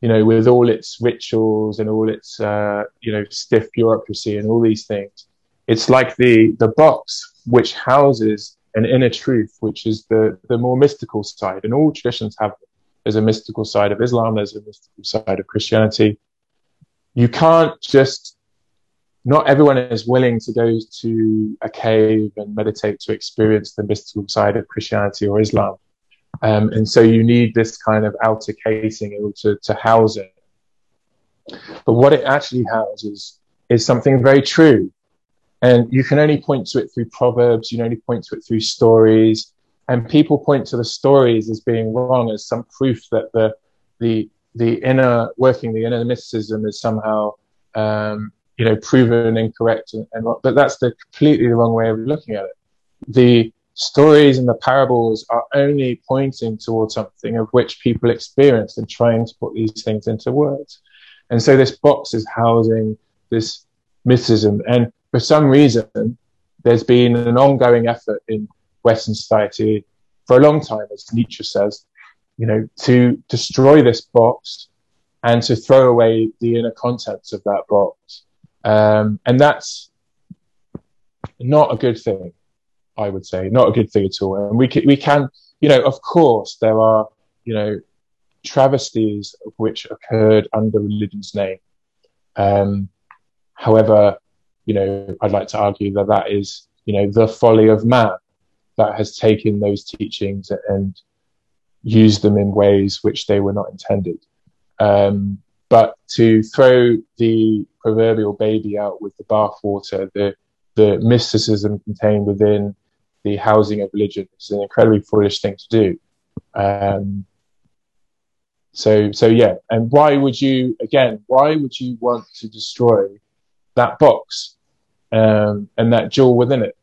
you know, with all its rituals and all its, uh, you know, stiff bureaucracy and all these things. It's like the, the box which houses an inner truth, which is the, the more mystical side. And all traditions have it. there's a mystical side of Islam, there's a mystical side of Christianity. You can't just, not everyone is willing to go to a cave and meditate to experience the mystical side of Christianity or Islam. Um, and so you need this kind of outer casing in to, to house it. But what it actually houses is something very true. And you can only point to it through proverbs, you can only point to it through stories. And people point to the stories as being wrong as some proof that the the the inner working, the inner mysticism is somehow um, you know proven incorrect and, and but that's the completely the wrong way of looking at it. The stories and the parables are only pointing towards something of which people experienced and trying to put these things into words. And so this box is housing this mysticism. And for some reason, there's been an ongoing effort in Western society for a long time, as Nietzsche says, you know, to destroy this box and to throw away the inner contents of that box. Um, and that's not a good thing, I would say, not a good thing at all. And we can, we can, you know, of course, there are, you know, travesties which occurred under religion's name. Um, however, you know, I'd like to argue that that is, you know, the folly of man that has taken those teachings and used them in ways which they were not intended. Um, but to throw the proverbial baby out with the bathwater, the the mysticism contained within the housing of religion is an incredibly foolish thing to do. Um, so so yeah, and why would you again? Why would you want to destroy that box um, and that jewel within it?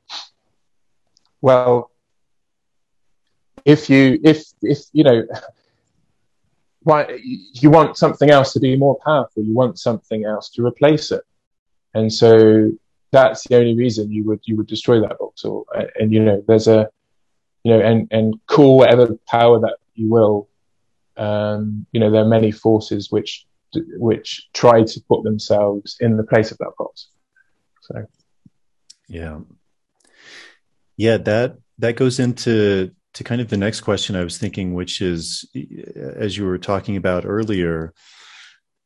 Well, if you if if you know why you want something else to be more powerful. You want something else to replace it. And so that's the only reason you would you would destroy that box or and you know there's a you know and and call whatever power that you will um you know there are many forces which which try to put themselves in the place of that box so. Yeah. Yeah that that goes into to kind of the next question I was thinking, which is, as you were talking about earlier,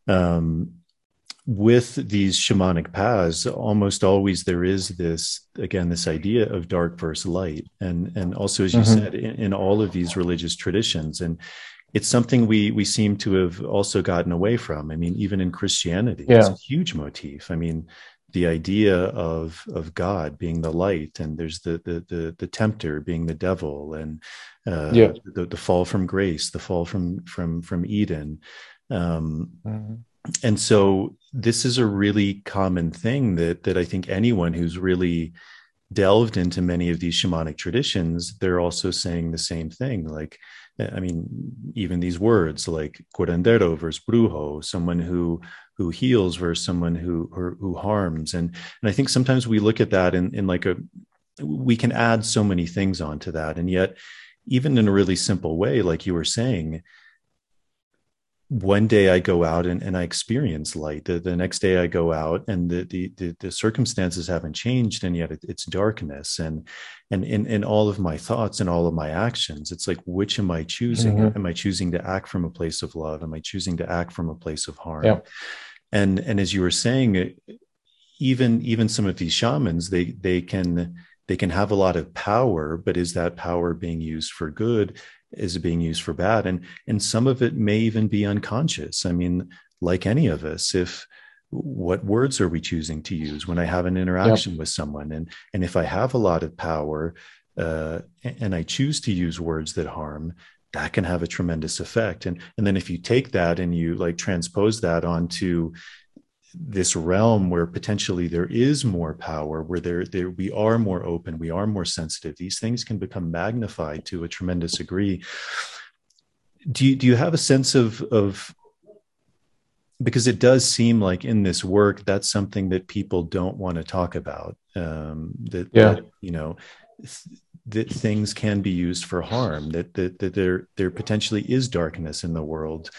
um, with these shamanic paths, almost always there is this again this idea of dark versus light, and and also as you mm-hmm. said in, in, all of these religious traditions, and it's something we we seem to have also gotten away from. I mean, even in Christianity, yeah. it's a huge motif. I mean, the idea of of God being the light, and there's the the the, the tempter being the devil, and uh, yeah. the, the fall from grace, the fall from from from Eden, um, mm-hmm. and so this is a really common thing that that I think anyone who's really delved into many of these shamanic traditions, they're also saying the same thing, like I mean, even these words like curandero versus brujo, someone who who heals versus someone who who, who harms, and and I think sometimes we look at that in in like a we can add so many things onto that, and yet even in a really simple way, like you were saying, one day I go out and, and I experience light. The, the next day I go out and the, the, the, the circumstances haven't changed and yet it, it's darkness. And, and in, in all of my thoughts and all of my actions, it's like, which am I choosing? Mm-hmm. Am I choosing to act from a place of love? Am I choosing to act from a place of harm? Yeah. And, and as you were saying, even, even some of these shamans, they, they can, they can have a lot of power, but is that power being used for good? is it being used for bad and and some of it may even be unconscious i mean like any of us if what words are we choosing to use when i have an interaction yep. with someone and and if i have a lot of power uh, and i choose to use words that harm that can have a tremendous effect and and then if you take that and you like transpose that onto this realm where potentially there is more power where there, there we are more open we are more sensitive these things can become magnified to a tremendous degree do you do you have a sense of of because it does seem like in this work that's something that people don't want to talk about um that, yeah. that you know that things can be used for harm that that, that there there potentially is darkness in the world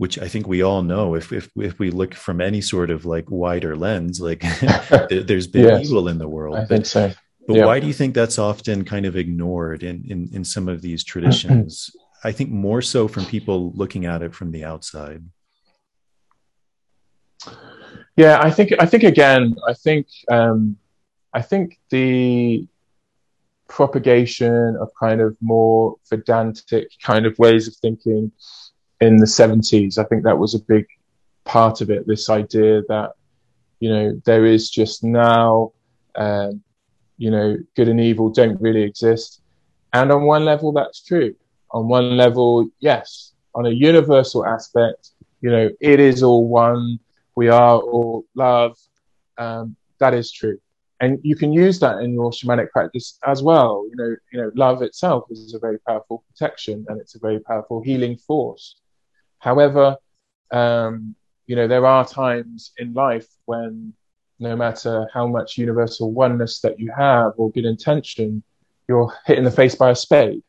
which I think we all know if if if we look from any sort of like wider lens, like *laughs* there's been yes, evil in the world. I think so. But yeah. why do you think that's often kind of ignored in in, in some of these traditions? *clears throat* I think more so from people looking at it from the outside. Yeah, I think I think again, I think um, I think the propagation of kind of more Vedantic kind of ways of thinking in the 70s. I think that was a big part of it. This idea that, you know, there is just now, um, you know, good and evil don't really exist. And on one level, that's true. On one level, yes. On a universal aspect, you know, it is all one. We are all love. Um, that is true. And you can use that in your shamanic practice as well. You know, you know, love itself is a very powerful protection and it's a very powerful healing force. However, um, you know, there are times in life when no matter how much universal oneness that you have or good intention, you're hit in the face by a spade.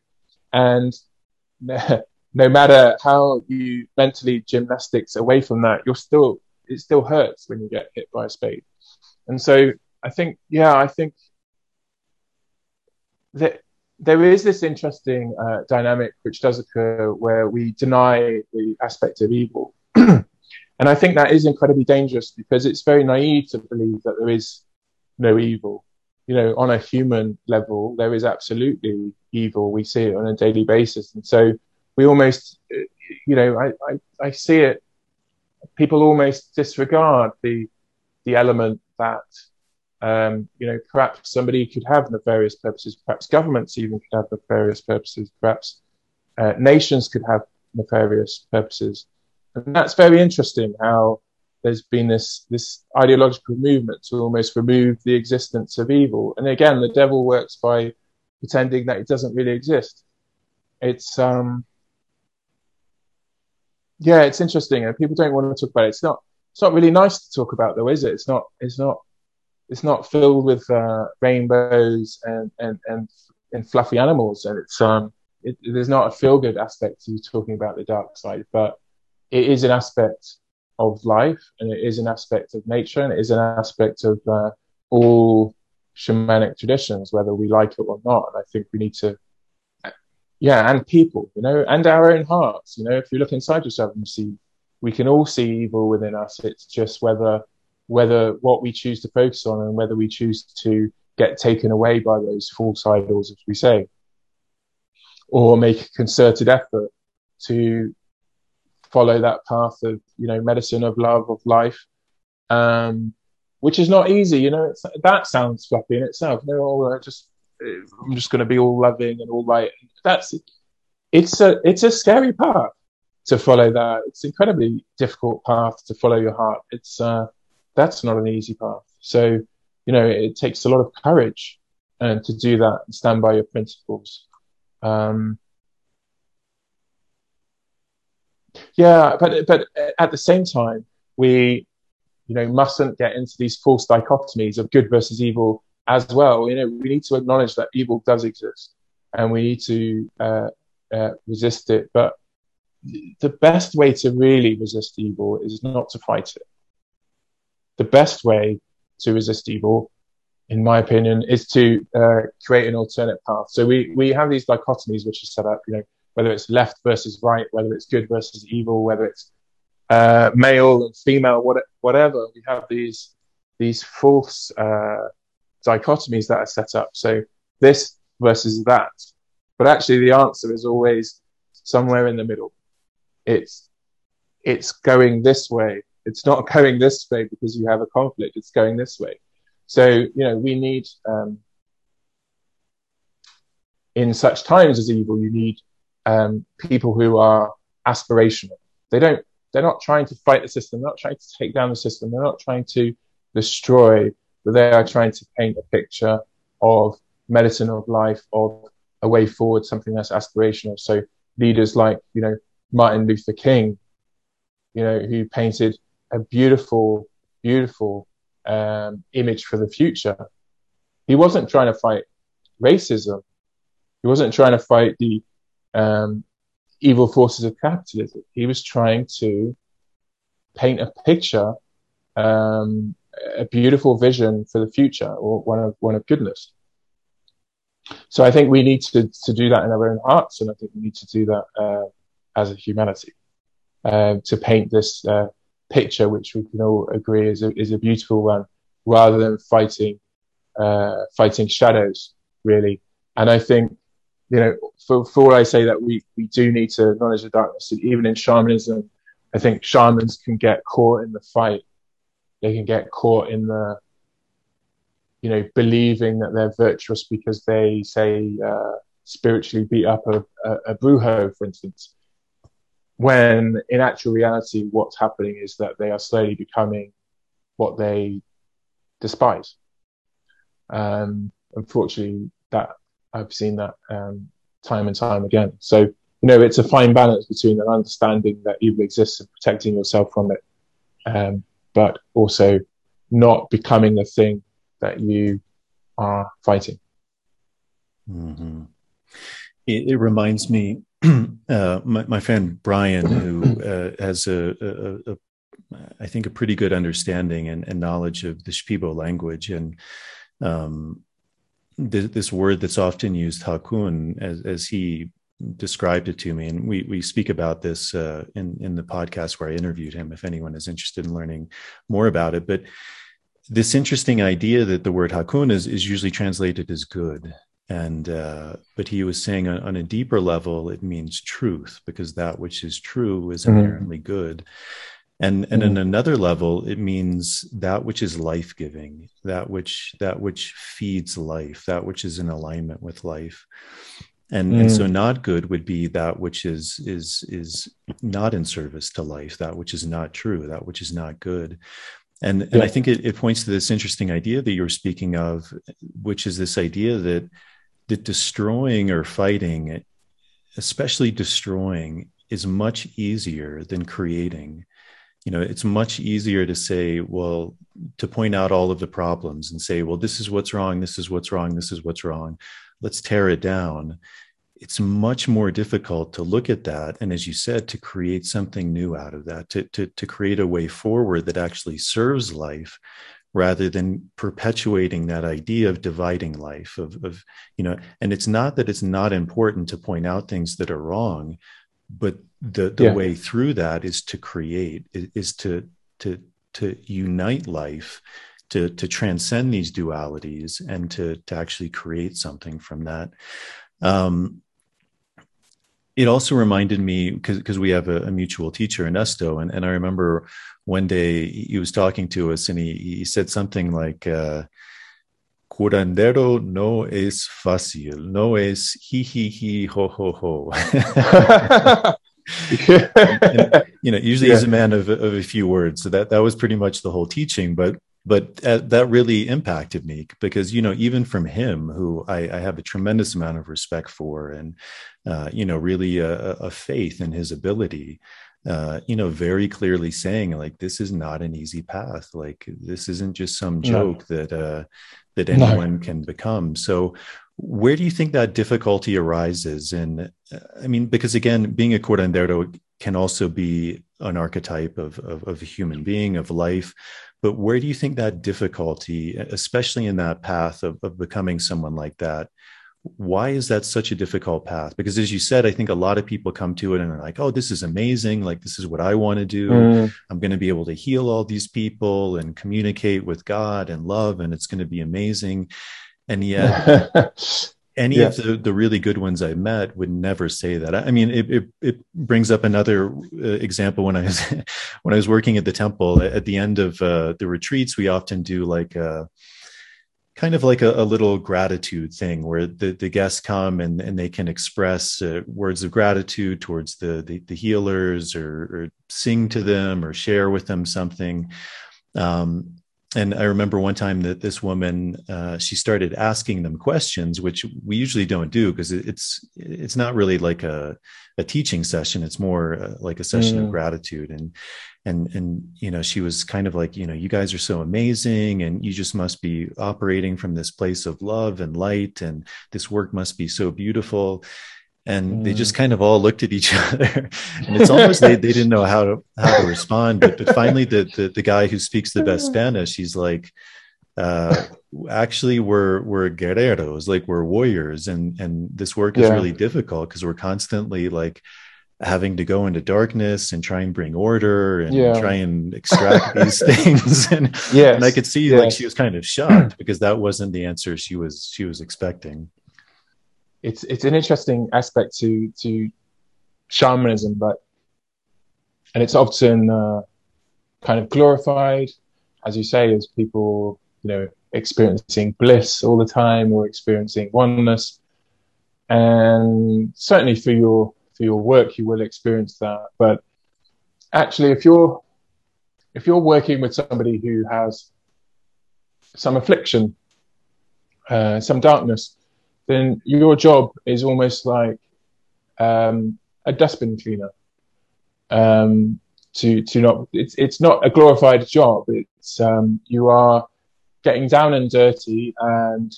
And *laughs* no matter how you mentally gymnastics away from that, you're still, it still hurts when you get hit by a spade. And so I think, yeah, I think that there is this interesting uh, dynamic which does occur where we deny the aspect of evil. *clears throat* and I think that is incredibly dangerous because it's very naive to believe that there is no evil. You know, on a human level, there is absolutely evil. We see it on a daily basis. And so we almost, you know, I, I, I see it, people almost disregard the, the element that um, you know, perhaps somebody could have nefarious purposes. Perhaps governments even could have nefarious purposes. Perhaps uh, nations could have nefarious purposes. And that's very interesting how there's been this, this ideological movement to almost remove the existence of evil. And again, the devil works by pretending that it doesn't really exist. It's, um, yeah, it's interesting and people don't want to talk about it. It's not, it's not really nice to talk about though, is it? It's not, it's not it's not filled with uh, rainbows and, and, and, and fluffy animals. And it's, um, it, there's not a feel good aspect to talking about the dark side, but it is an aspect of life and it is an aspect of nature and it is an aspect of uh, all shamanic traditions, whether we like it or not. And I think we need to, yeah, and people, you know, and our own hearts. You know, if you look inside yourself and you see, we can all see evil within us. It's just whether whether what we choose to focus on and whether we choose to get taken away by those false idols, as we say, or make a concerted effort to follow that path of, you know, medicine of love, of life, um, which is not easy. You know, it's that sounds fluffy in itself. You No, oh, just, I'm just going to be all loving and all light. That's, it's a, it's a scary path to follow that. It's an incredibly difficult path to follow your heart. It's, uh, that's not an easy path. So, you know, it, takes a lot of courage uh, to do that and stand by your principles. Um, yeah, but but at the same time, we, you know, mustn't get into these false dichotomies of good versus evil as well. You know, we need to acknowledge that evil does exist, and we need to uh, uh, resist it. But the best way to really resist evil is not to fight it the best way to resist evil, in my opinion, is to uh, create an alternate path. So we, we have these dichotomies which are set up, you know, whether it's left versus right, whether it's good versus evil, whether it's uh, male and female, what, whatever. We have these these false uh, dichotomies that are set up. So this versus that. But actually, the answer is always somewhere in the middle. It's it's going this way it's not going this way because you have a conflict. It's going this way. So, you know, we need, um, in such times as evil, you need um, people who are aspirational. They don't, they're not trying to fight the system. They're not trying to take down the system. They're not trying to destroy, but they are trying to paint a picture of medicine of life, of a way forward, something that's aspirational. So leaders like, you know, Martin Luther King, you know, who painted a beautiful, beautiful um, image for the future. He wasn't trying to fight racism. He wasn't trying to fight the um, evil forces of capitalism. He was trying to paint a picture, um, a beautiful vision for the future, or one of one of goodness. So I think we need to to do that in our own hearts, and I think we need to do that uh, as a humanity uh, to paint this uh, picture, which we can all agree is a, is a beautiful one, rather than fighting uh, fighting shadows, really. And I think, you know, for, for I say that we, we do need to acknowledge the darkness, and even in shamanism, I think shamans can get caught in the fight. They can get caught in the, you know, believing that they're virtuous because they say uh, spiritually beat up a, a, a brujo, for instance when in actual reality, what's happening is that they are slowly becoming what they despise. Um, unfortunately, that I've seen that um, time and time again. So you know, it's a fine balance between an understanding that evil exists and protecting yourself from it, um, but also not becoming the thing that you are fighting. Mm-hmm. It, it, reminds me, *clears throat* uh, my, my, friend Brian, who uh, has a, a, a, I think, a pretty good understanding and, and knowledge of the Shipibo language, and um, th- this word that's often used, hakun, as, as he described it to me, and we we speak about this uh, in in the podcast where I interviewed him. If anyone is interested in learning more about it, but this interesting idea that the word hakun is is usually translated as good, and uh, but he was saying on, on, a deeper level it means truth because that which is true is mm-hmm. inherently mm-hmm. good and and mm-hmm. on another level it means that which is life-giving that which that which feeds life that which is in alignment with life and mm. and so mm. not good would be that which is is is not in service to life that which is not true that which is not good and yeah. and i think it, it points to this interesting idea that you're speaking of which is this idea that that destroying or fighting, especially destroying, is much easier than creating. You know, it's much easier to say, well, to point out all of the problems and say, well, this is what's wrong, this is what's wrong, this is what's wrong. Let's tear it down. It's much more difficult to look at that. And as you said, to create something new out of that, to, to, to create a way forward that actually serves life rather than perpetuating that idea of dividing life of, of you know and it's not that it's not important to point out things that are wrong but the the yeah. way through that is to create is to to to unite life to to transcend these dualities and to to actually create something from that um it also reminded me because we have a, a, mutual teacher Ernesto, and, and I remember one day he was talking to us and he, he said something like uh, curandero no es fácil no es hi hi hi ho ho ho *laughs* and, you know usually yeah. he's a man of, of a few words so that that was pretty much the whole teaching but but uh, that really impacted me because you know even from him who I, I have a tremendous amount of respect for and uh, you know really a, a, faith in his ability uh, you know very clearly saying like this is not an easy path like this isn't just some joke no. that uh, that anyone no. can become so where do you think that difficulty arises and uh, i mean because again being a curandero can also be an archetype of, of, of a human being of life but where do you think that difficulty, especially in that path of, of becoming someone like that, why is that such a difficult path? Because as you said, I think a lot of people come to it and are like, oh, this is amazing. Like, this is what I want to do. Mm. I'm going to be able to heal all these people and communicate with God and love, and it's going to be amazing. And yet, *laughs* any yeah. of the, the really good ones I met would never say that. I mean, it, it, it brings up another uh, example when I was, *laughs* when I was working at the temple at the end of uh, the retreats, we often do like a, uh, kind of like a, a, little gratitude thing where the, the guests come and, and they can express uh, words of gratitude towards the, the, the healers or, or, sing to them or share with them something. Um, and I remember one time that this woman uh, she started asking them questions, which we usually don't do because it's it's not really like a a teaching session. It's more uh, like a session mm. of gratitude and and and you know she was kind of like you know you guys are so amazing and you just must be operating from this place of love and light and this work must be so beautiful and mm. they just kind of all looked at each *laughs* other and it's *laughs* almost they, they didn't know how to how to respond but, but finally the, the, the guy who speaks the best *laughs* spanish he's like uh actually we're we're guerreros like we're warriors and and this work is yeah. really difficult because we're constantly like having to go into darkness and try and bring order and yeah. try and extract these things and, yeah and i could see yes. like she was kind of shocked because that wasn't the answer she was she was expecting it's it's an interesting aspect to to shamanism, but and it's often uh, kind of glorified, as you say, as people you know experiencing bliss all the time or experiencing oneness, and certainly for your for your work you will experience that. But actually, if you're if you're working with somebody who has some affliction uh, some darkness, then your job is almost like um, a dustbin cleaner. Um, to to not it's it's not a glorified job. It's um, you are getting down and dirty and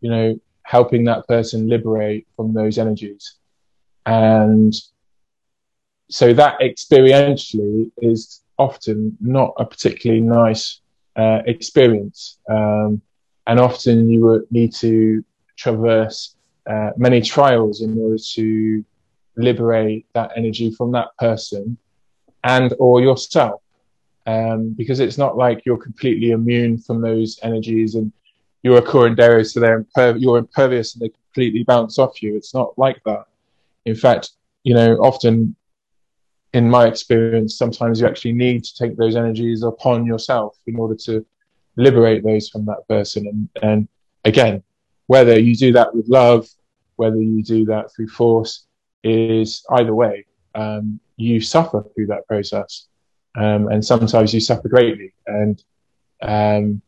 you know helping that person liberate from those energies and so that experientially is often not a particularly nice uh, experience um, and often you would need to traverse uh, many trials in order to liberate that energy from that person and or yourself um, because it's not like you're completely immune from those energies and you're a curandero, so they're you're impervious and they completely bounce off you. It's not like that. In fact, you know, often in my experience, sometimes you actually need to take those energies upon yourself in order to liberate those from that person. And, and again, whether you do that with love, whether you do that through force, is either way, um, you suffer through that process um, and sometimes you suffer greatly. And um,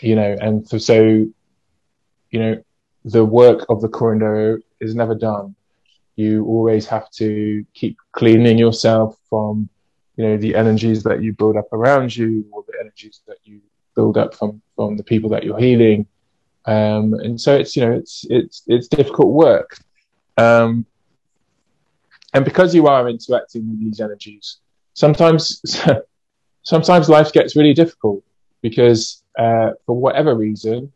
you know, and for, so you know, the work of the curandero is never done. You always have to keep cleaning yourself from you know the energies that you build up around you, or the energies that you build up from from the people that you're healing. Um, and so it's you know it's it's it's difficult work. Um, and because you are interacting with these energies, sometimes *laughs* sometimes life gets really difficult because uh, for whatever reason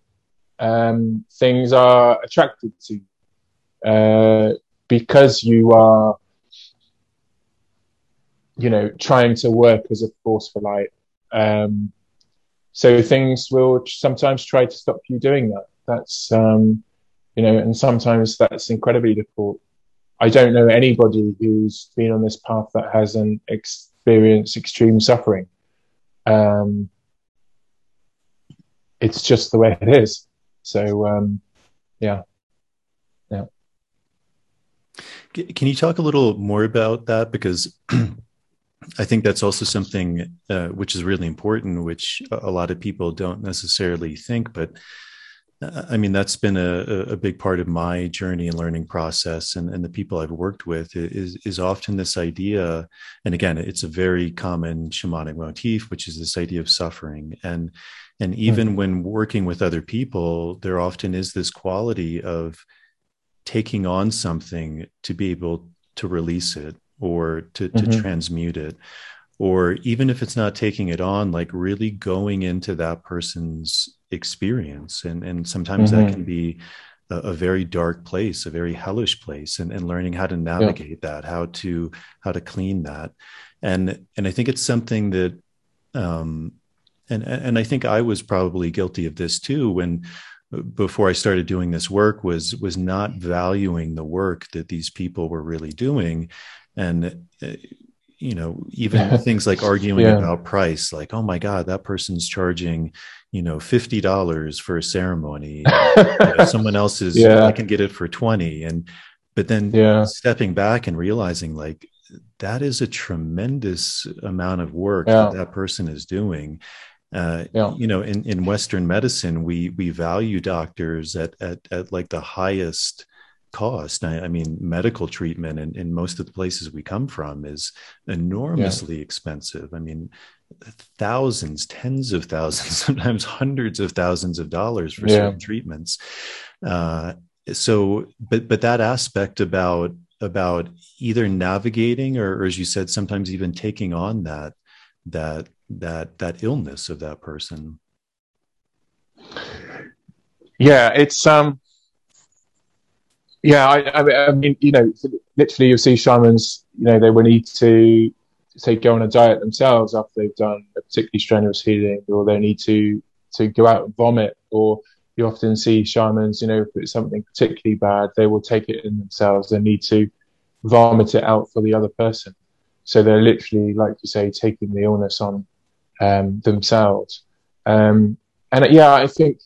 um, things are attracted to uh, because you are you know trying to work as a force for light um, so things will sometimes try to stop you doing that that's um, you know and sometimes that's incredibly difficult I don't know anybody who's been on this path that hasn't experienced extreme suffering. Um, it's just the way it is. So, um, yeah. Yeah. Can you talk a little more about that? Because *clears throat* I think that's also something uh, which is really important, which a lot of people don't necessarily think, but I mean, that's been a, a big part of my journey and learning process, and, and the people I've worked with is is often this idea. And again, it's a very common shamanic motif, which is this idea of suffering. And and even mm-hmm. when working with other people, there often is this quality of taking on something to be able to release it or to, to mm-hmm. transmute it or even if it's not taking it on like really going into that person's experience and and sometimes mm-hmm. that can be a, a, very dark place a very hellish place and, and learning how to navigate yeah. that how to how to clean that and and i think it's something that um and and i think i was probably guilty of this too when before i started doing this work was was not valuing the work that these people were really doing and uh, you know even things like arguing yeah. about price like oh my god that person's charging you know $50 for a ceremony you know, someone else is *laughs* yeah. i can get it for 20 and but then yeah. stepping back and realizing like that is a tremendous amount of work yeah. that that person is doing uh, you know in, in western medicine we we value doctors at, at at like the highest cost. I, I mean, medical treatment in, in most of the places we come from is enormously yeah. expensive. I mean, thousands, tens of thousands, *laughs* sometimes hundreds of thousands of dollars for yeah. certain treatments. Uh, so, but but that aspect about about either navigating or, or, as you said, sometimes even taking on that that that that illness of that person. Yeah, it's um yeah, I, I, mean, you know, literally, you'll see shamans. You know, they will need to say go on a diet themselves after they've done a particularly strenuous healing, or they need to to go out and vomit. Or you often see shamans. You know, if it's something particularly bad, they will take it in themselves. They need to vomit it out for the other person. So they're literally, like you say, taking the illness on um, themselves. Um, and yeah, I think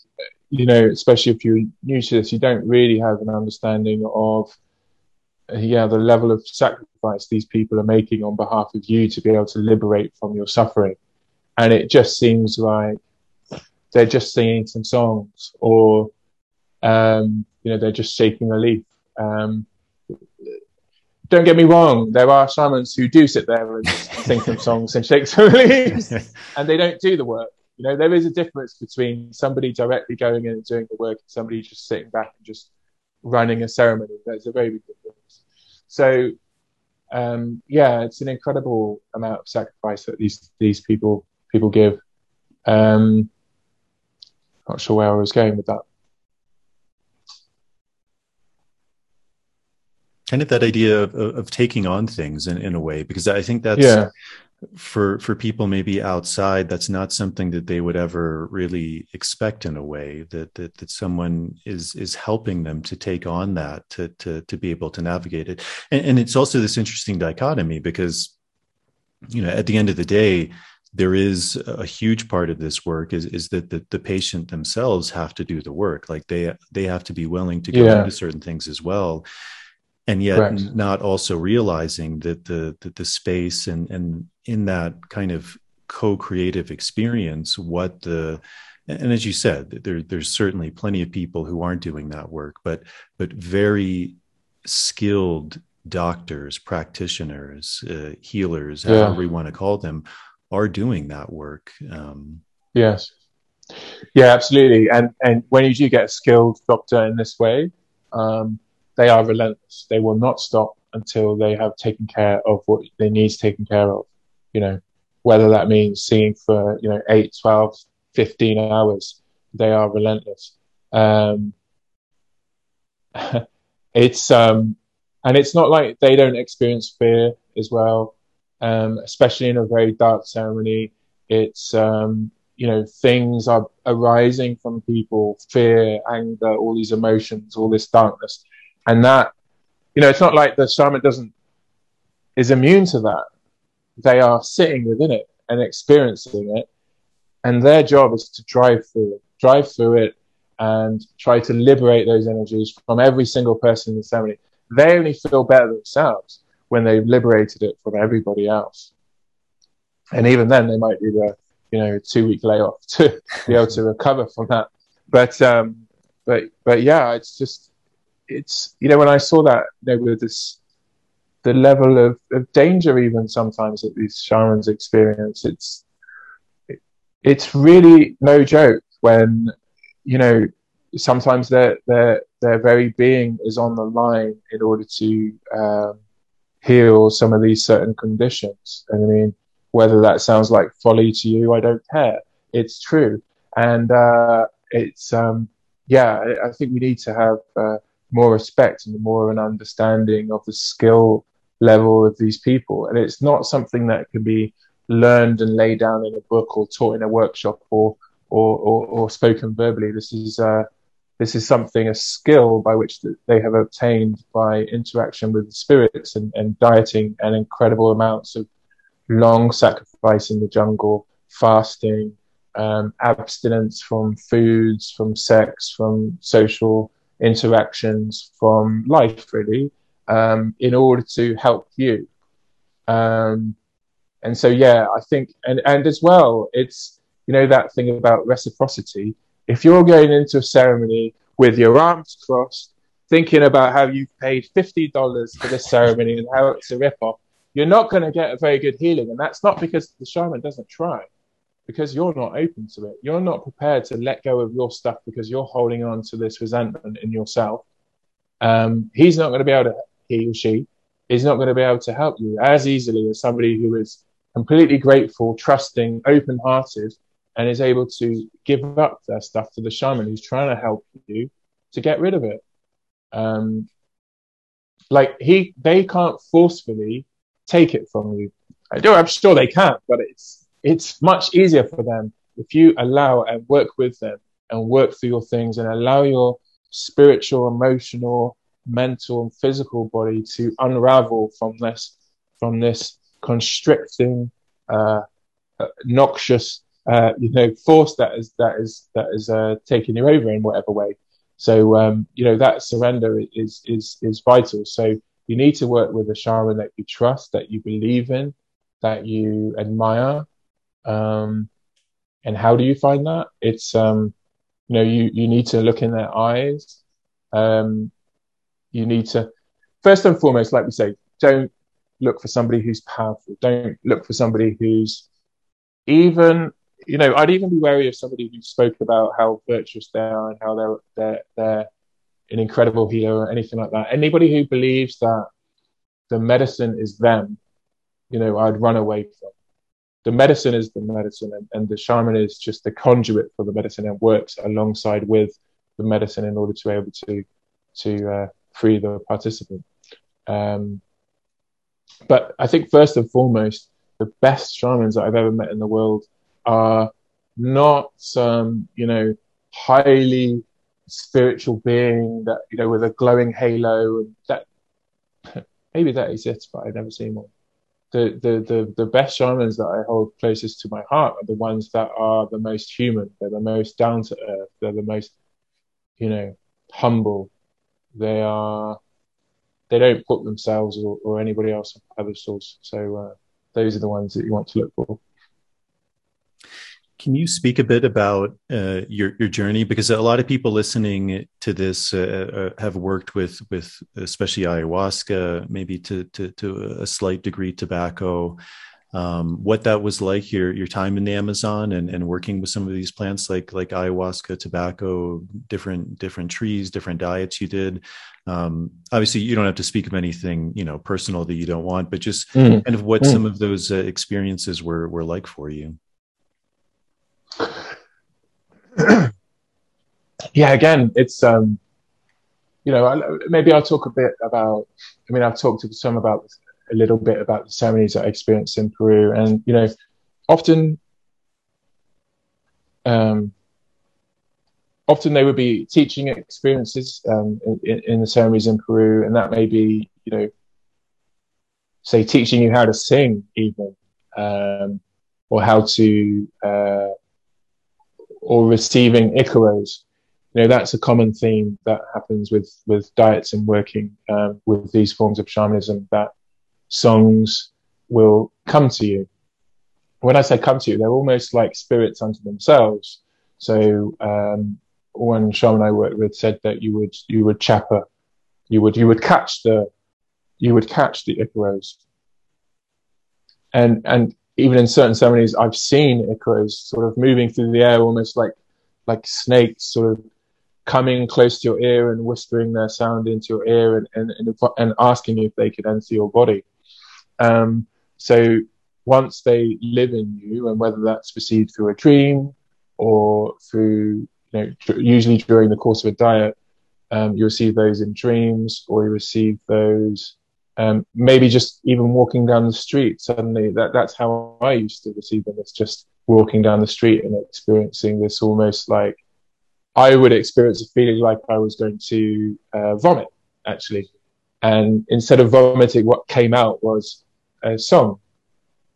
you know, especially if you're new to this, you don't really have an understanding of, yeah, the level of sacrifice these people are making on behalf of you to be able to liberate from your suffering. And it just seems like they're just singing some songs or Um, you know, they're just shaking a leaf. Um, don't get me wrong, there are shamans who do sit there and sing some songs and shake some *laughs* leaves, *laughs* and they don't do the work. You know, there is a difference between somebody directly going in and doing the work and somebody just sitting back and just running a ceremony. There's a very big difference. So, um, yeah, it's an incredible amount of sacrifice that these these people people give. Um, not sure where I was going with that. kind of that idea of, of taking on things in, in a way because i think that's Yeah. For for people maybe outside that's not something that they would ever really expect in a way that that, that someone is is helping them to take on that to to to be able to navigate it and, and it's also this interesting dichotomy because you know at the end of the day there is a huge part of this work is is that the, the patient themselves have to do the work like they they have to be willing to go Yeah. into certain things as well and yet Correct. not also realizing that the that the space and and in that kind of co-creative experience what the and as you said there there's certainly plenty of people who aren't doing that work but but very skilled doctors practitioners uh, healers Yeah. however you want to call them are doing that work um Yes. Yeah, absolutely. And and when you do get a skilled doctor in this way, um, they are relentless. They will not stop until they have taken care of what they need taken care of. You know, whether that means seeing for, you know, 8, 12, 15 hours, they are relentless. Um, *laughs* it's, um, and it's not like they don't experience fear as well, um, especially in a very dark ceremony. It's, um, you know, things are arising from people, fear, anger, all these emotions, all this darkness. And that, you know, it's not like the shaman doesn't, is immune to that. They are sitting within it and experiencing it. And their job is to drive through it, drive through it and try to liberate those energies from every single person in the ceremony. They only feel better themselves when they've liberated it from everybody else. And even then, they might need a you know two week layoff *laughs* to be able to recover from that. But um, but but yeah, it's just it's you know when I saw that you know with this the level of, of danger even sometimes that these shamans experience, it's it, it's really no joke when you know sometimes their their their very being is on the line in order to um, heal some of these certain conditions. And I mean, whether that sounds like folly to you, I don't care. It's true, and uh, it's um, yeah. I, I think we need to have uh, more respect and more of an understanding of the skill level of these people, and it's not something that can be learned and laid down in a book or taught in a workshop or or, or, or spoken verbally. This is uh, this is something a skill by which they have obtained by interaction with spirits and, and dieting and incredible amounts of long sacrifice in the jungle, fasting, um, abstinence from foods, from sex, from social interactions, from life, really, um, in order to help you. Um, and so, yeah, I think, and, and as well, it's, you know, that thing about reciprocity. If you're going into a ceremony with your arms crossed, thinking about how you've paid $50 for this ceremony and how it's a rip-off, you're not going to get a very good healing. And that's not because the shaman doesn't try, because you're not open to it. You're not prepared to let go of your stuff because you're holding on to this resentment in yourself. Um, he's not going to be able to, he or she is not going to be able to help you as easily as somebody who is completely grateful, trusting, open hearted, and is able to give up their stuff to the shaman who's trying to help you to get rid of it. Um, like he, they can't forcefully take it from you. I do, I'm sure they can, but it's it's much easier for them if you allow and work with them and work through your things and allow your spiritual, emotional, mental, and physical body to unravel from this from this constricting, uh, uh, noxious, uh, you know, force that is that is that is uh, taking you over in whatever way. So um, you know that surrender is is is vital. So you need to work with a shaman that you trust, that you believe in, that you admire. Um, and how do you find that? It's um, You know, you, you need to look in their eyes. Um, you need to, first and foremost, like we say, don't look for somebody who's powerful. Don't look for somebody who's even, you know, I'd even be wary of somebody who spoke about how virtuous they are and how they're, they're, they're an incredible healer or anything like that. Anybody who believes that the medicine is them, you know, I'd run away from. The medicine is the medicine, and, and the shaman is just the conduit for the medicine and works alongside with the medicine in order to be able to to uh, free the participant. Um, but I think first and foremost, the best shamans that I've ever met in the world are not some, you know, highly spiritual being that, you know, with a glowing halo that *laughs* maybe that exists, but I've never seen one. The, the, the, the best shamans that I hold closest to my heart are the ones that are the most human. They're the most down to earth. They're the most, you know, humble. They are, they don't put themselves or, or anybody else on pedestals. So uh, those are the ones that you want to look for. Can you speak a bit about uh, your your journey? Because a lot of people listening to this uh, uh have worked with with especially ayahuasca, maybe to to, to a slight degree tobacco. Um, what that was like your your time in the Amazon and, and working with some of these plants like like ayahuasca, tobacco, different different trees, different diets you did. Um, obviously, you don't have to speak of anything you know personal that you don't want, but just mm. kind of what mm. some of those uh, experiences were were like for you. *clears throat* yeah, again, it's um, you know, maybe I'll talk a bit about. I mean, I've talked to some about a little bit about the ceremonies I experienced in Peru, and you know, often, um, often they would be teaching experiences um, in, in the ceremonies in Peru, and that may be, you know, say teaching you how to sing, even, um, or how to uh, or receiving icaros. You know, that's a common theme that happens with, with diets and working um, with these forms of shamanism that songs will come to you. When I say come to you, they're almost like spirits unto themselves. So, um, one shaman I worked with said that you would, you would chapa, you would, you would catch the, you would catch the icaros. And, and even in certain ceremonies, I've seen icaros sort of moving through the air, almost like like snakes, sort of coming close to your ear and whispering their sound into your ear and and, and, and asking if they could enter your body. Um, so once they live in you, and whether that's received through a dream or through you know, usually during the course of a diet, um, you receive those in dreams or you receive those um, maybe just even walking down the street suddenly that that's how i used to receive them it's just walking down the street and experiencing this almost like i would experience a feeling like i was going to uh, vomit actually. And instead of vomiting what came out was a song.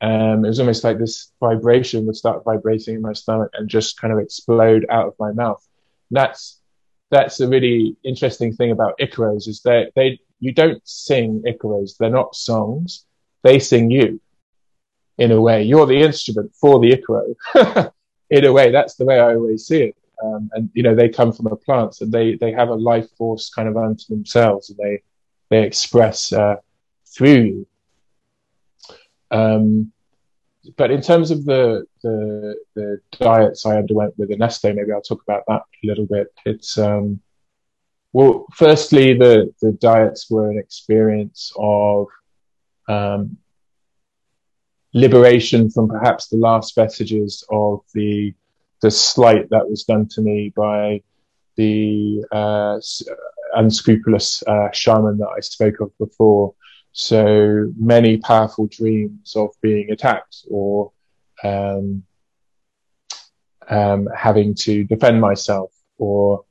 Um, it was almost like this vibration would start vibrating in my stomach and just kind of explode out of my mouth. That's that's a really interesting thing about Icaros is that they you don't sing Icaros. They're not songs. They sing you in a way. You're the instrument for the Icaro. *laughs* in a way, that's the way I always see it. Um, and you know, they come from a plant, and they they have a life force kind of unto themselves, and they they express uh, through you. Um, but in terms of the, the, the diets I underwent with Ernesto, maybe I'll talk about that a little bit. It's um, well, firstly, the the diets were an experience of um, liberation from perhaps the last vestiges of the the slight that was done to me by the uh, unscrupulous uh, shaman that I spoke of before. So many powerful dreams of being attacked or um, um, having to defend myself, or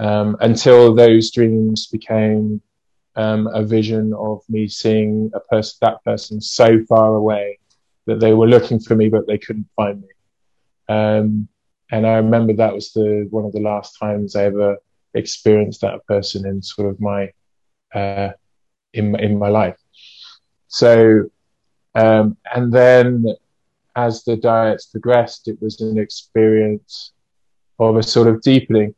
um, until those dreams became um, a vision of me seeing a person, that person so far away that they were looking for me, but they couldn't find me. Um, and I remember that was the one of the last times I ever experienced that person in sort of my uh, in in my life. So, um, and then as the diets progressed, it was an experience of a sort of deepening.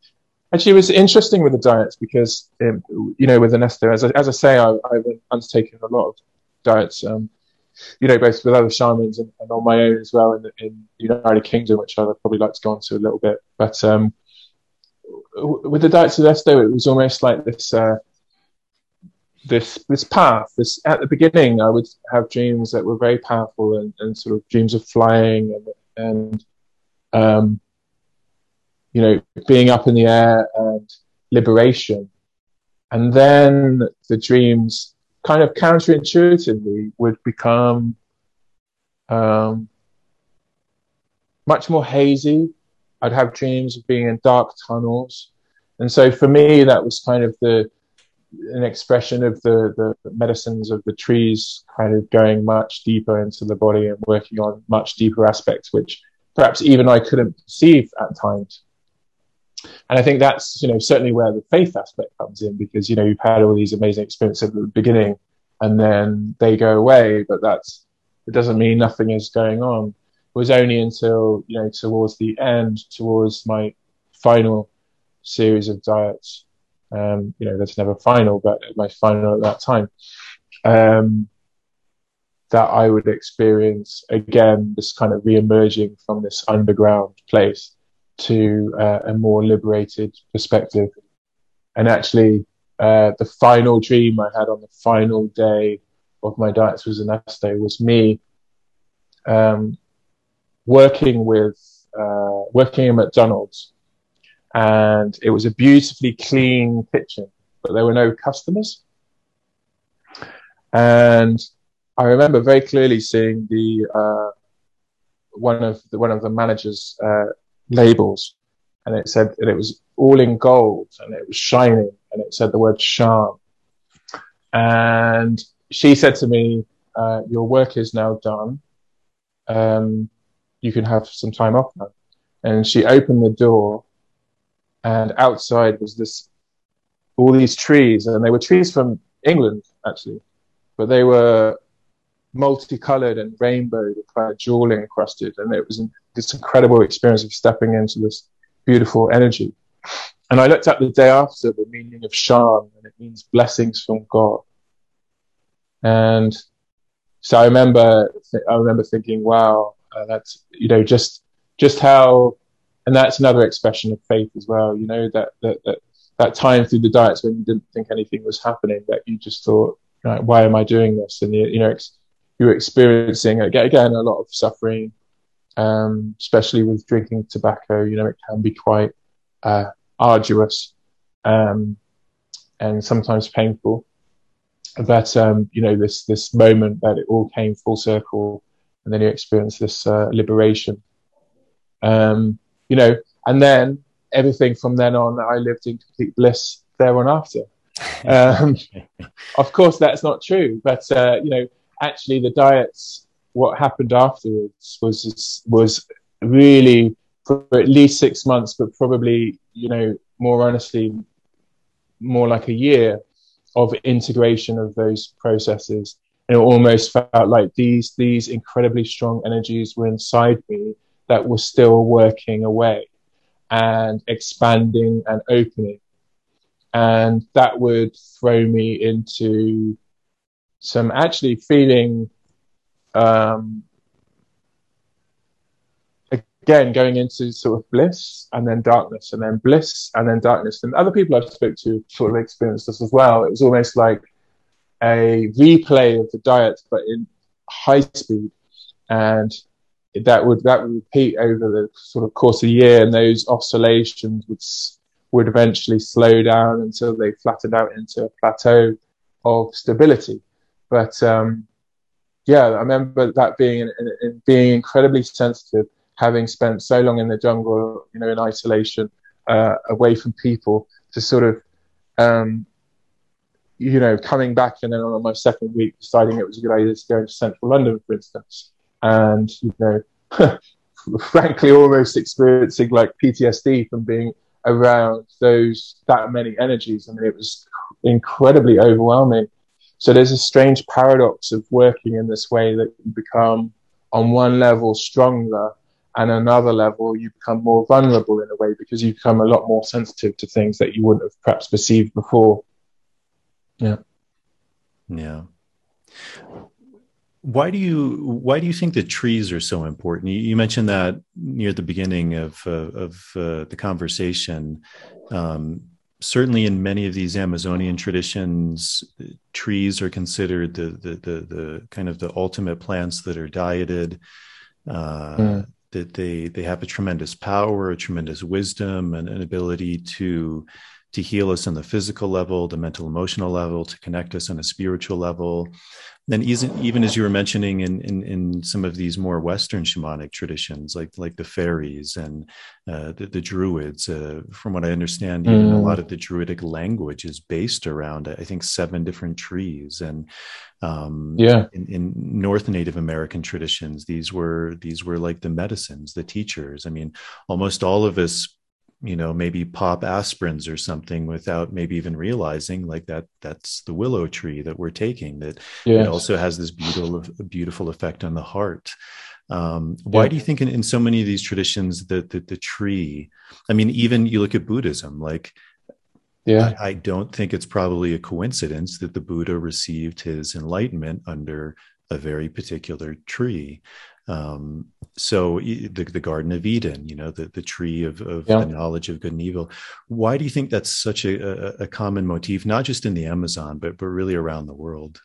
Actually, it was interesting with the diets because, um, you know, with Ernesto, as I, as I say, I, I've undertaken a lot of diets, um, you know, both with other shamans and, and, on my own as well in the, in the United Kingdom, which I'd probably like to go on to a little bit. But um, with the diets of Ernesto, it was almost like this. Uh, this this path. This at the beginning, I would have dreams that were very powerful and, and sort of dreams of flying and and um, you know being up in the air and liberation. And then the dreams, kind of counterintuitively, would become um, much more hazy. I'd have dreams of being in dark tunnels. And so for me, that was kind of the an expression of the, the medicines of the trees kind of going much deeper into the body and working on much deeper aspects, which perhaps even I couldn't perceive at times. And I think that's, you know, certainly where the faith aspect comes in because, you know, you've had all these amazing experiences at the beginning and then they go away, but that's, it doesn't mean nothing is going on. It was only until, you know, towards the end, towards my final series of diets, um, you know, there's never final, but my final at that time. Um, that I would experience again this kind of re-emerging from this underground place to uh, a more liberated perspective. And actually, uh, the final dream I had on the final day of my diets was an essay was me um, working with uh, working in McDonald's and it was a beautifully clean kitchen, but there were no customers. And I remember very clearly seeing the uh, one of the one of the manager's uh, labels, and it said and it was all in gold and it was shining, and it said the word charm. And she said to me, uh, "Your work is now done. Um, you can have some time off now." And she opened the door and outside was this all these trees, and they were trees from England actually, but they were multicolored and rainbow, kind of jewel encrusted, and it was this incredible experience of stepping into this beautiful energy. And I looked up the day after the meaning of Shan, and it means blessings from God. And so I remember, I remember thinking, wow, uh, that's you know just just how and that's another expression of faith as well. You know that that that, that time through the diets when you didn't think anything was happening, that you just thought, right, why am I doing this? And you, you know, you're experiencing again a lot of suffering, um, especially with drinking tobacco. You know, it can be quite uh, arduous um, and sometimes painful. But um, you know, this this moment that it all came full circle, and then you experience this uh, liberation. Um, you know, and then everything from then on, I lived in complete bliss there on after. *laughs* Um, of course, that's not true, but uh, you know, actually, the diets, what happened afterwards was was really for at least six months, but probably you know more honestly, more like a year of integration of those processes. And it almost felt like these these incredibly strong energies were inside me that were still working away and expanding and opening. And that would throw me into some actually feeling, um, again, going into sort of bliss and then darkness and then bliss and then darkness. And other people I've spoke to sort of experienced this as well. It was almost like a replay of the diet, but in high speed. And that would that would repeat over the sort of course of the year, and those oscillations would would eventually slow down until they flattened out into a plateau of stability. But um, yeah, I remember that being in, in, in being incredibly sensitive, having spent so long in the jungle, you know, in isolation, uh, away from people, to sort of um, you know, coming back and then on my second week deciding it was a good idea to go into central London, for instance and you know, *laughs* frankly, almost experiencing like PTSD from being around those that many energies. I mean, it was incredibly overwhelming. So there's a strange paradox of working in this way that you become, on one level, stronger and another level you become more vulnerable in a way because you become a lot more sensitive to things that you wouldn't have perhaps perceived before. Yeah. Yeah. Why do you why do you think the trees are so important? You, you mentioned that near the beginning of uh, of uh, the conversation. Um, certainly, in many of these Amazonian traditions, trees are considered the the the, the kind of the ultimate plants that are dieted. Uh, mm. That they they have a tremendous power, a tremendous wisdom, and an ability to to heal us on the physical level, the mental emotional level, to connect us on a spiritual level then even, even as you were mentioning in, in, in some of these more Western shamanic traditions, like like the fairies and uh, the, the, druids, uh, from what I understand, even mm. a lot of the druidic language is based around I think seven different trees. And um, yeah, in, in, North Native American traditions, these were these were like the medicines, the teachers. I mean, almost all of us you know maybe pop aspirins or something without maybe even realizing like that that's the willow tree that we're taking that yes. it also has this beautiful beautiful effect on the heart um, why yeah. do you think in, in, so many of these traditions that the, the tree i mean even you look at buddhism like yeah I, I don't think it's probably a coincidence that the buddha received his enlightenment under a very particular tree um, so the, the Garden of Eden, you know, the, the tree of, of yeah. the knowledge of good and evil. Why do you think that's such a, a, a common motif, not just in the Amazon, but, but really around the world?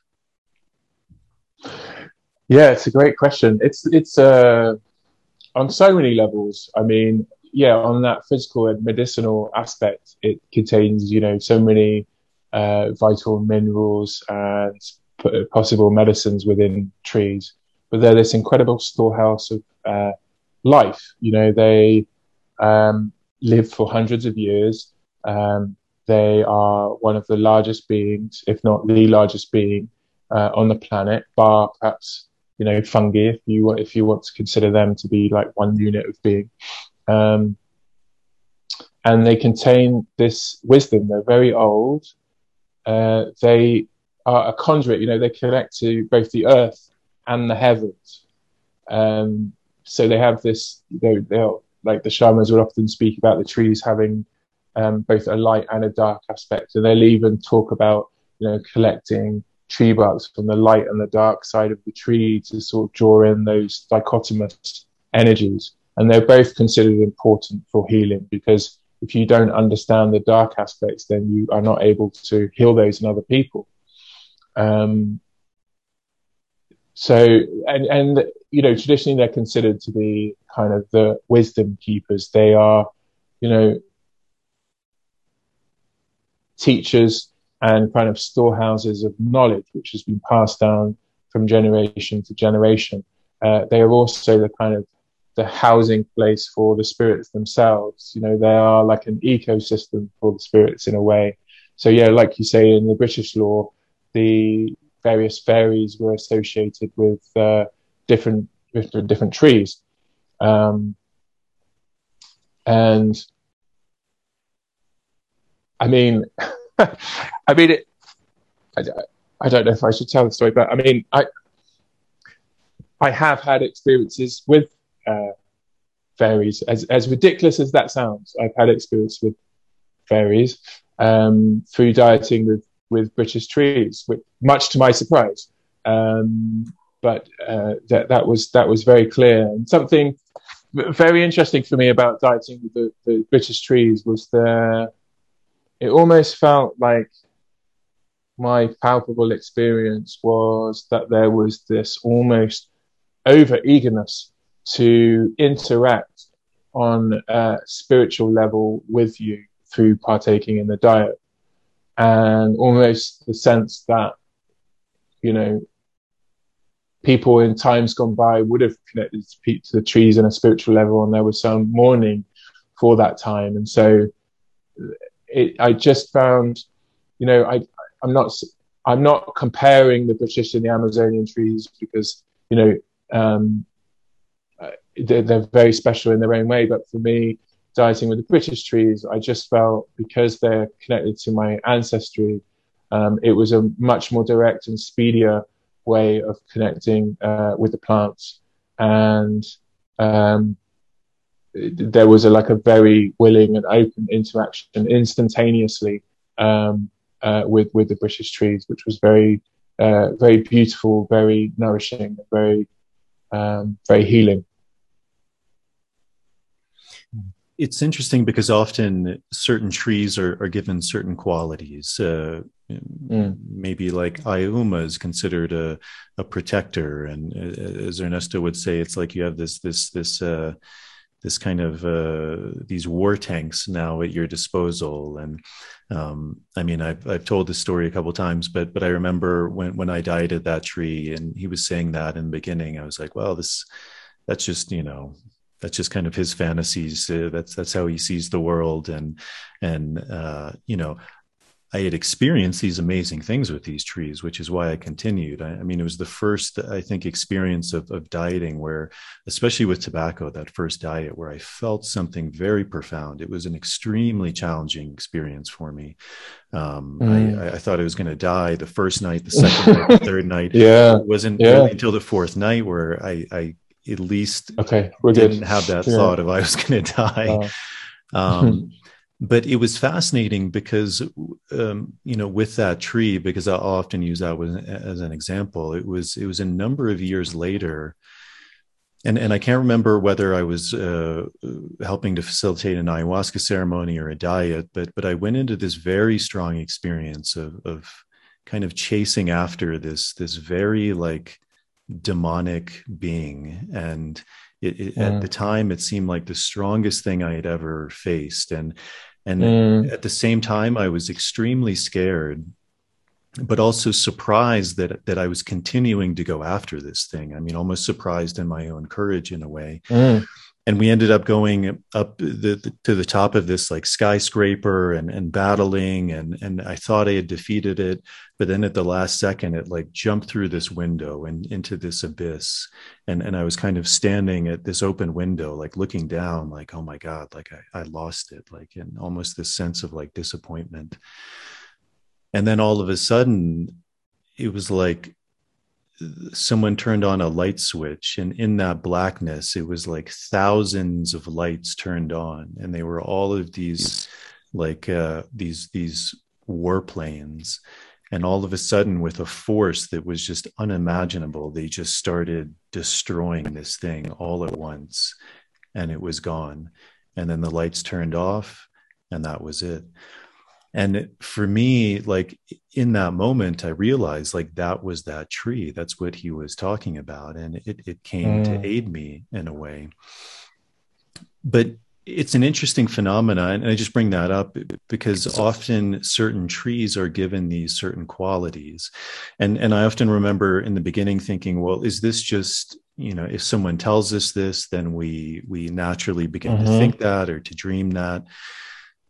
Yeah, it's a great question. It's, it's, uh, on so many levels. I mean, yeah, on that physical and medicinal aspect, it contains, you know, so many, uh, vital minerals and possible medicines within trees but they're this incredible storehouse of uh, life. You know, they um, live for hundreds of years. Um, they are one of the largest beings, if not the largest being uh, on the planet, bar perhaps you know fungi, if you if you want to consider them to be like one unit of being. Um, and they contain this wisdom. They're very old. Uh, they are a conduit. You know, they connect to both the earth and the heavens. Um, so they have this, they they'll, like the shamans would often speak about the trees having um, both a light and a dark aspect. And they'll even talk about, you know, collecting tree barks from the light and the dark side of the tree to sort of draw in those dichotomous energies. And they're both considered important for healing because if you don't understand the dark aspects, then you are not able to heal those in other people. Um, so, and, and, you know, traditionally they're considered to be kind of the wisdom keepers. They are, you know, teachers and kind of storehouses of knowledge, which has been passed down from generation to generation. Uh, they are also the kind of the housing place for the spirits themselves. You know, they are like an ecosystem for the spirits in a way. So yeah, like you say in the British lore, the various fairies were associated with uh, different, different different trees, um, and I mean, *laughs* I mean it. I, I don't know if I should tell the story, but I mean, I I have had experiences with uh, fairies. As as ridiculous as that sounds, I've had experience with fairies um, through dieting with with British trees, which, much to my surprise. Um, but uh, that that was that was very clear and something very interesting for me about dieting with the, the British trees was the it almost felt like my palpable experience was that there was this almost over eagerness to interact on a spiritual level with you through partaking in the diet and almost the sense that, you know, people in times gone by would have connected to the trees on a spiritual level, and there was some mourning for that time. And so, it, I just found, you know, I I'm not I'm not comparing the British and the Amazonian trees because you know um, they're, they're very special in their own way. But for me, dieting with the British trees, I just felt because they're connected to my ancestry, um, it was a much more direct and speedier way of connecting uh, with the plants. And um, there was a like a very willing and open interaction instantaneously um, uh, with with the British trees, which was very uh, very beautiful, very nourishing, very um, very healing. It's interesting because often certain trees are, are given certain qualities. Uh, mm. Maybe like Ayahuma is considered a, a protector, and uh, as Ernesto would say, it's like you have this this this uh, this kind of uh, these war tanks now at your disposal. And um, I mean, I've I've told this story a couple times, but but I remember when when I died at that tree, and he was saying that in the beginning. I was like, well, this that's just you know that's just kind of his fantasies. Uh, that's that's how he sees the world, and and uh, you know, I had experienced these amazing things with these trees, which is why I continued. I, I mean, it was the first, I think, experience of, of dieting where, especially with tobacco, that first diet where I felt something very profound. It was an extremely challenging experience for me. Um, mm. I, I, thought I was going to die the first night, the *laughs* second night, the third night. Yeah. It wasn't yeah. really until the fourth night where I, I at least okay, we're didn't good. have that thought of I was *laughs* going to die. Uh, um, but it was fascinating because um, you know with that tree because i often use that as an example it was it was a number of years later and and i can't remember whether i was uh, helping to facilitate an ayahuasca ceremony or a diet but but i went into this very strong experience of of kind of chasing after this this very like demonic being and it, it, at the time it seemed like the strongest thing i had ever faced and and mm. at the same time, I was extremely scared, but also surprised that that I was continuing to go after this thing. I mean, almost surprised in my own courage in a way. Mm and we ended up going up the, the, to the top of this like skyscraper and, and battling and and I thought I had defeated it, but then at the last second it like jumped through this window and into this abyss, and and I was kind of standing at this open window like looking down like oh my god like I, I lost it like in almost this sense of like disappointment, and then all of a sudden it was like someone turned on a light switch and in that blackness it was like thousands of lights turned on and they were all of these like uh, these these warplanes. And all of a sudden with a force that was just unimaginable they just started destroying this thing all at once and it was gone. And then the lights turned off and that was it and for me like in that moment i realized like that was that tree. That's what he was talking about. And it, it came mm. to aid me in a way. But it's an interesting phenomenon and i just bring that up because often certain trees are given these certain qualities. And and i often remember in the beginning thinking well is this just you know if someone tells us this then we we naturally begin mm-hmm. to think that or to dream that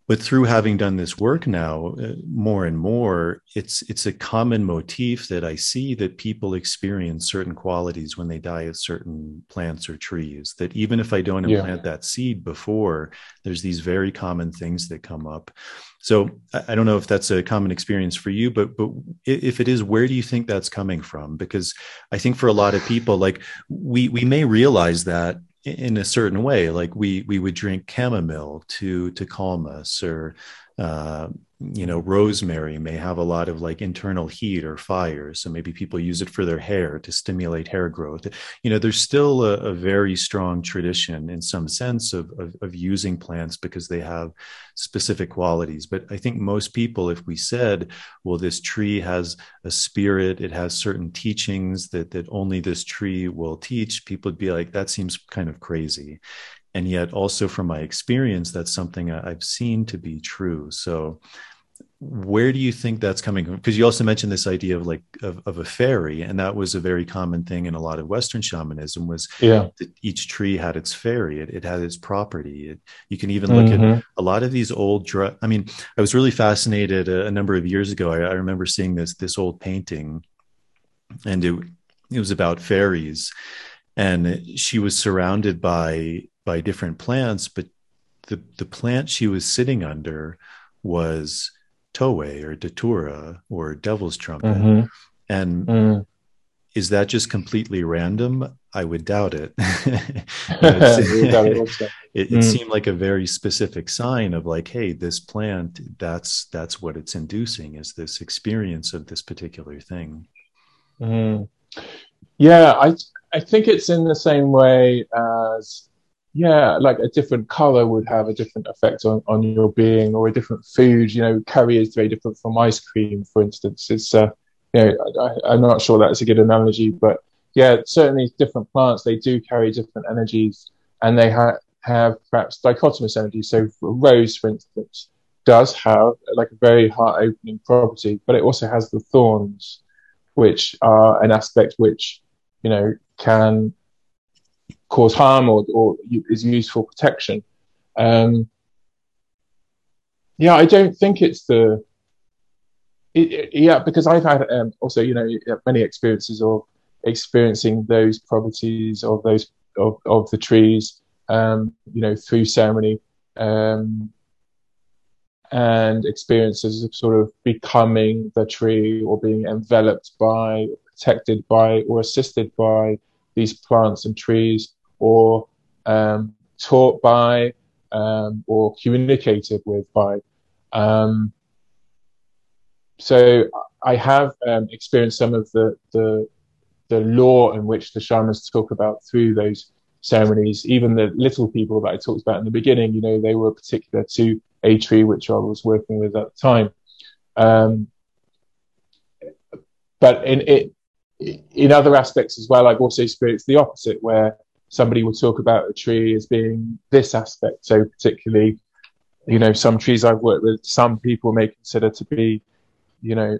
but through having done this work now uh, more and more it's it's a common motif that i see that people experience certain qualities when they die of certain plants or trees that even if i don't implant yeah. that seed before there's these very common things that come up so i don't know if that's a common experience for you but but if it is where do you think that's coming from because i think for a lot of people like we we may realize that in a certain way like we we would drink chamomile to to calm us or uh, you know rosemary may have a lot of like internal heat or fire so maybe people use it for their hair to stimulate hair growth. You know there's still a, a very strong tradition in some sense of, of, of using plants because they have specific qualities. But i think most people if we said well this tree has a spirit it has certain teachings that that only this tree will teach people would be like that seems kind of crazy and yet also from my experience that's something i've seen to be true. So where do you think that's coming from? Because you also mentioned this idea of like of, of, a fairy and that was a very common thing in a lot of western shamanism was yeah. each tree had its fairy. It, it had its property. It, you can even look mm-hmm. at a lot of these old dr- i mean i was really fascinated a, a number of years ago. I, I remember seeing this this old painting and it, it was about fairies. And she was surrounded by by different plants, but the, the plant she was sitting under was Toé or Datura or Devil's Trumpet. Mm-hmm. And mm. is that just completely random? I would doubt it. *laughs* *laughs* *laughs* it, it, mm. seemed like a very specific sign of like, hey, this plant, that's that's what it's inducing is this experience of this particular thing. Mm. Yeah, I I think it's in the same way as yeah, like a different color would have a different effect on, on your being, or a different food. You know, curry is very different from ice cream, for instance. It's uh, you know, I, am not sure that's a good analogy, but yeah, certainly different plants they do carry different energies, and they ha- have perhaps dichotomous energies. So, rose, for instance, does have like a very heart opening property, but it also has the thorns, which are an aspect which you know can cause harm or, or is used for protection. Um, yeah, I don't think it's the. It, it, yeah, because I've had um, also, you know, many experiences of experiencing those properties of those of, of the trees, um, you know, through ceremony, um, and experiences of sort of becoming the tree or being enveloped by, protected by, or assisted by these plants and trees or um, taught by um, or communicated with by. Um, so I have um, experienced some of the, the, the lore in which the shamans talk about through those ceremonies. Even the little people that I talked about in the beginning, you know, they were particular to a tree which I was working with at the time. Um, but in it, in other aspects as well, I've also experienced the opposite, where somebody will talk about a tree as being this aspect. So particularly, you know, some trees I've worked with, some people may consider to be, you know,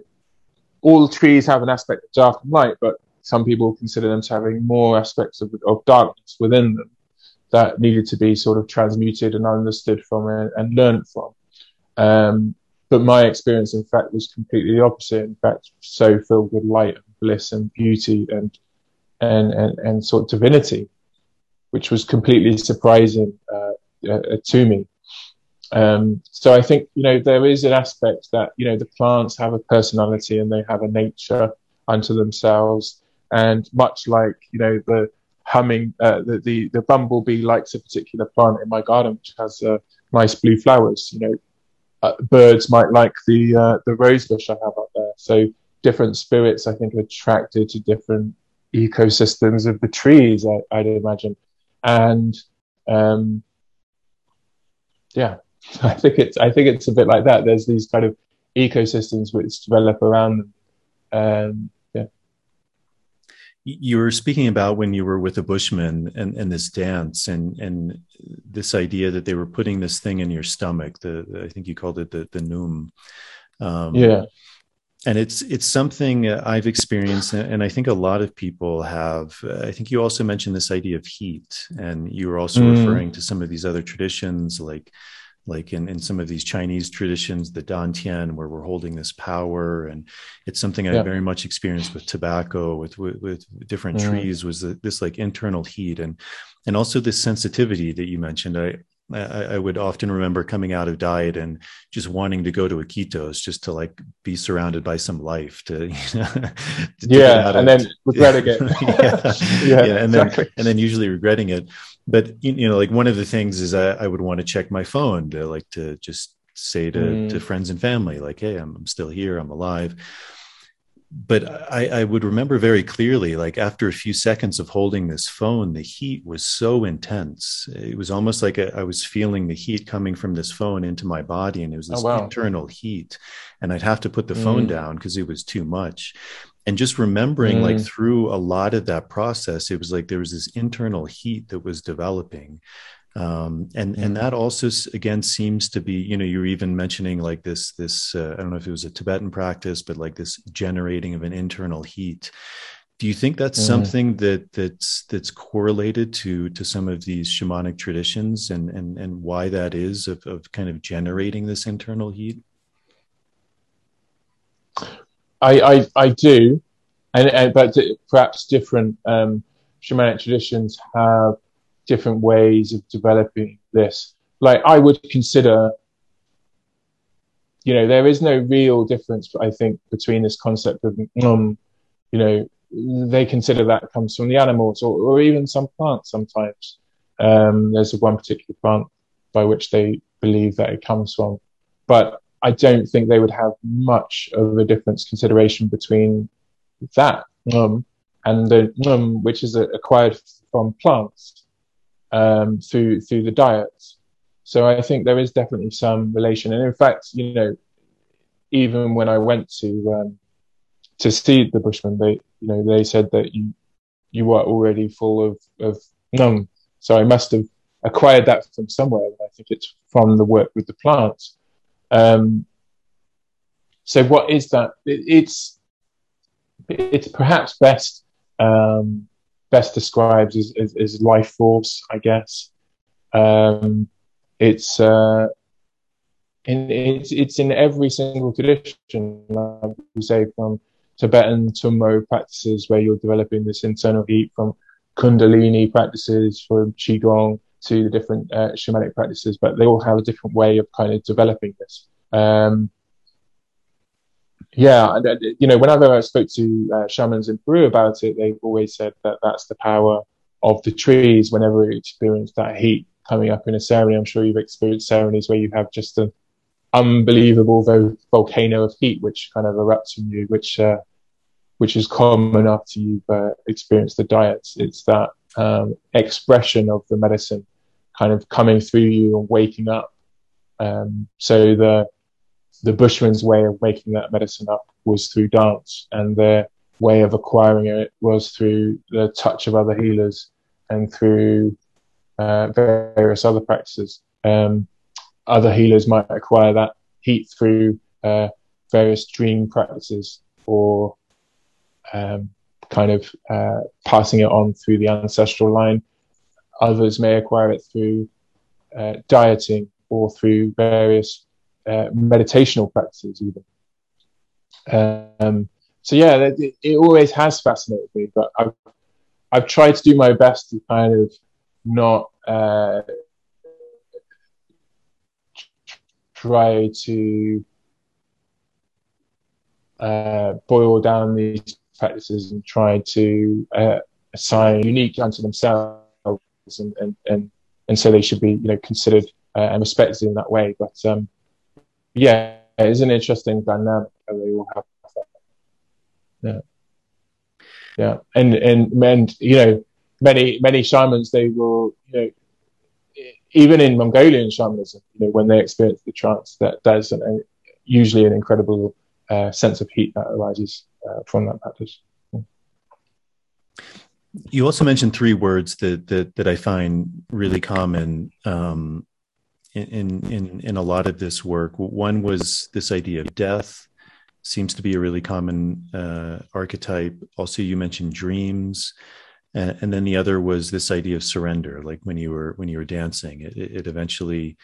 all trees have an aspect of dark and light, but some people consider them to having more aspects of, of darkness within them that needed to be sort of transmuted and understood from and, and learned from. Um, but my experience, in fact, was completely the opposite. In fact, so filled with light and bliss and beauty and and and, and sort of divinity which was completely surprising uh, uh, to me. Um, so I think you know there is an aspect that you know the plants have a personality and they have a nature unto themselves, and much like you know the humming, uh, the, the the bumblebee likes a particular plant in my garden which has uh, nice blue flowers. You know, uh, birds might like the uh, the rose bush I have up there. So different spirits I think are attracted to different ecosystems of the trees. I, I'd imagine and um, yeah, *laughs* I think it's I think it's a bit like that. There's these kind of ecosystems which develop around them. Um, yeah. You were speaking about when you were with the Bushmen and, and this dance and and this idea that they were putting this thing in your stomach. The, I think you called it the the num. Um, yeah and it's it's something I've experienced, and I think a lot of people have. I think you also mentioned this idea of heat, and you were also mm. referring to some of these other traditions, like like in, in some of these Chinese traditions, the Dantian, where we're holding this power, and it's something I very much experienced with tobacco, with with, with different mm. trees, was this like internal heat, and and also this sensitivity that you mentioned. I I, I, would often remember coming out of diet and just wanting to go to Iquitos just to like be surrounded by some life to, *laughs* you know, to yeah, and then regretting it. *laughs* yeah, yeah, yeah, and exactly. then and then usually regretting it. But you know, like one of the things is I, I would want to check my phone to like to just say to mm. to friends and family like, hey, I'm, I'm still here, I'm alive but I, I, would remember very clearly, like after a few seconds of holding this phone, the heat was so intense. It was almost like a, I was feeling the heat coming from this phone into my body, and it was this oh, wow. internal heat. And I'd have to put the mm. phone down because it was too much. And just remembering, mm. like through a lot of that process, it was like there was this internal heat that was developing um, and mm-hmm. and that also again seems to be you know you're even mentioning like this this uh, I don't know if it was a Tibetan practice but like this generating of an internal heat. Do you think that's mm-hmm. something that that's that's correlated to to some of these shamanic traditions and and and why that is of, of kind of generating this internal heat? I I, I do, and, and but perhaps different um, shamanic traditions have different ways of developing this. Like I would consider, you know, there is no real difference, I think, between this concept of, um, you know, they consider that comes from the animals or, or even some plants sometimes. Um, there's one particular plant by which they believe that it comes from. But I don't think they would have much of a difference consideration between that um, and the um, which is acquired from plants um, through through the diet. So I think there is definitely some relation. And in fact, you know, even when I went to um, to see the Bushmen, they you know they said that you you were already full of of num. So I must have acquired that from somewhere. I think it's from the work with the plants. Um, so what is that? It, it's it's perhaps best um, best describes as, as, as, life force, I guess. Um, it's uh, in, it's it's in every single tradition, like we say, from Tibetan Tummo practices where you're developing this internal heat, from Kundalini practices, from Qigong to the different uh, shamanic practices, but they all have a different way of kind of developing this. Um, yeah, you know, whenever I spoke to uh, shamans in Peru about it, they've always said that that's the power of the trees. Whenever you experience that heat coming up in a ceremony, I'm sure you've experienced ceremonies where you have just an unbelievable vo- volcano of heat which kind of erupts from you, which uh, which is common after you've uh, experienced the diets. It's that um, expression of the medicine kind of coming through you and waking up. Um, so the the Bushman's way of making that medicine up was through dance, and their way of acquiring it was through the touch of other healers and through uh, various other practices. Um, other healers might acquire that heat through uh, various dream practices or um, kind of uh, passing it on through the ancestral line. Others may acquire it through uh, dieting or through various uh, meditational practices, even. Um, so yeah, it, it, always has fascinated me, but I've I've tried to do my best to kind of not uh, try to uh, boil down these practices and try to uh, assign unique unto themselves, and, and, and, and so they should be you know considered uh, and respected in that way. But um, yeah, it is an interesting dynamic how they all have. Yeah, yeah, and and and you know many many shamans they will you know even in Mongolian shamanism you know when they experience the trance that there's an, usually an incredible uh, sense of heat that arises uh, from that practice. You also mentioned three words that that, that I find really common um, in, in in a lot of this work. One was this idea of death, seems to be a really common uh, archetype. Also, you mentioned dreams, and, and, then the other was this idea of surrender. Like when you were when you were dancing, it, it eventually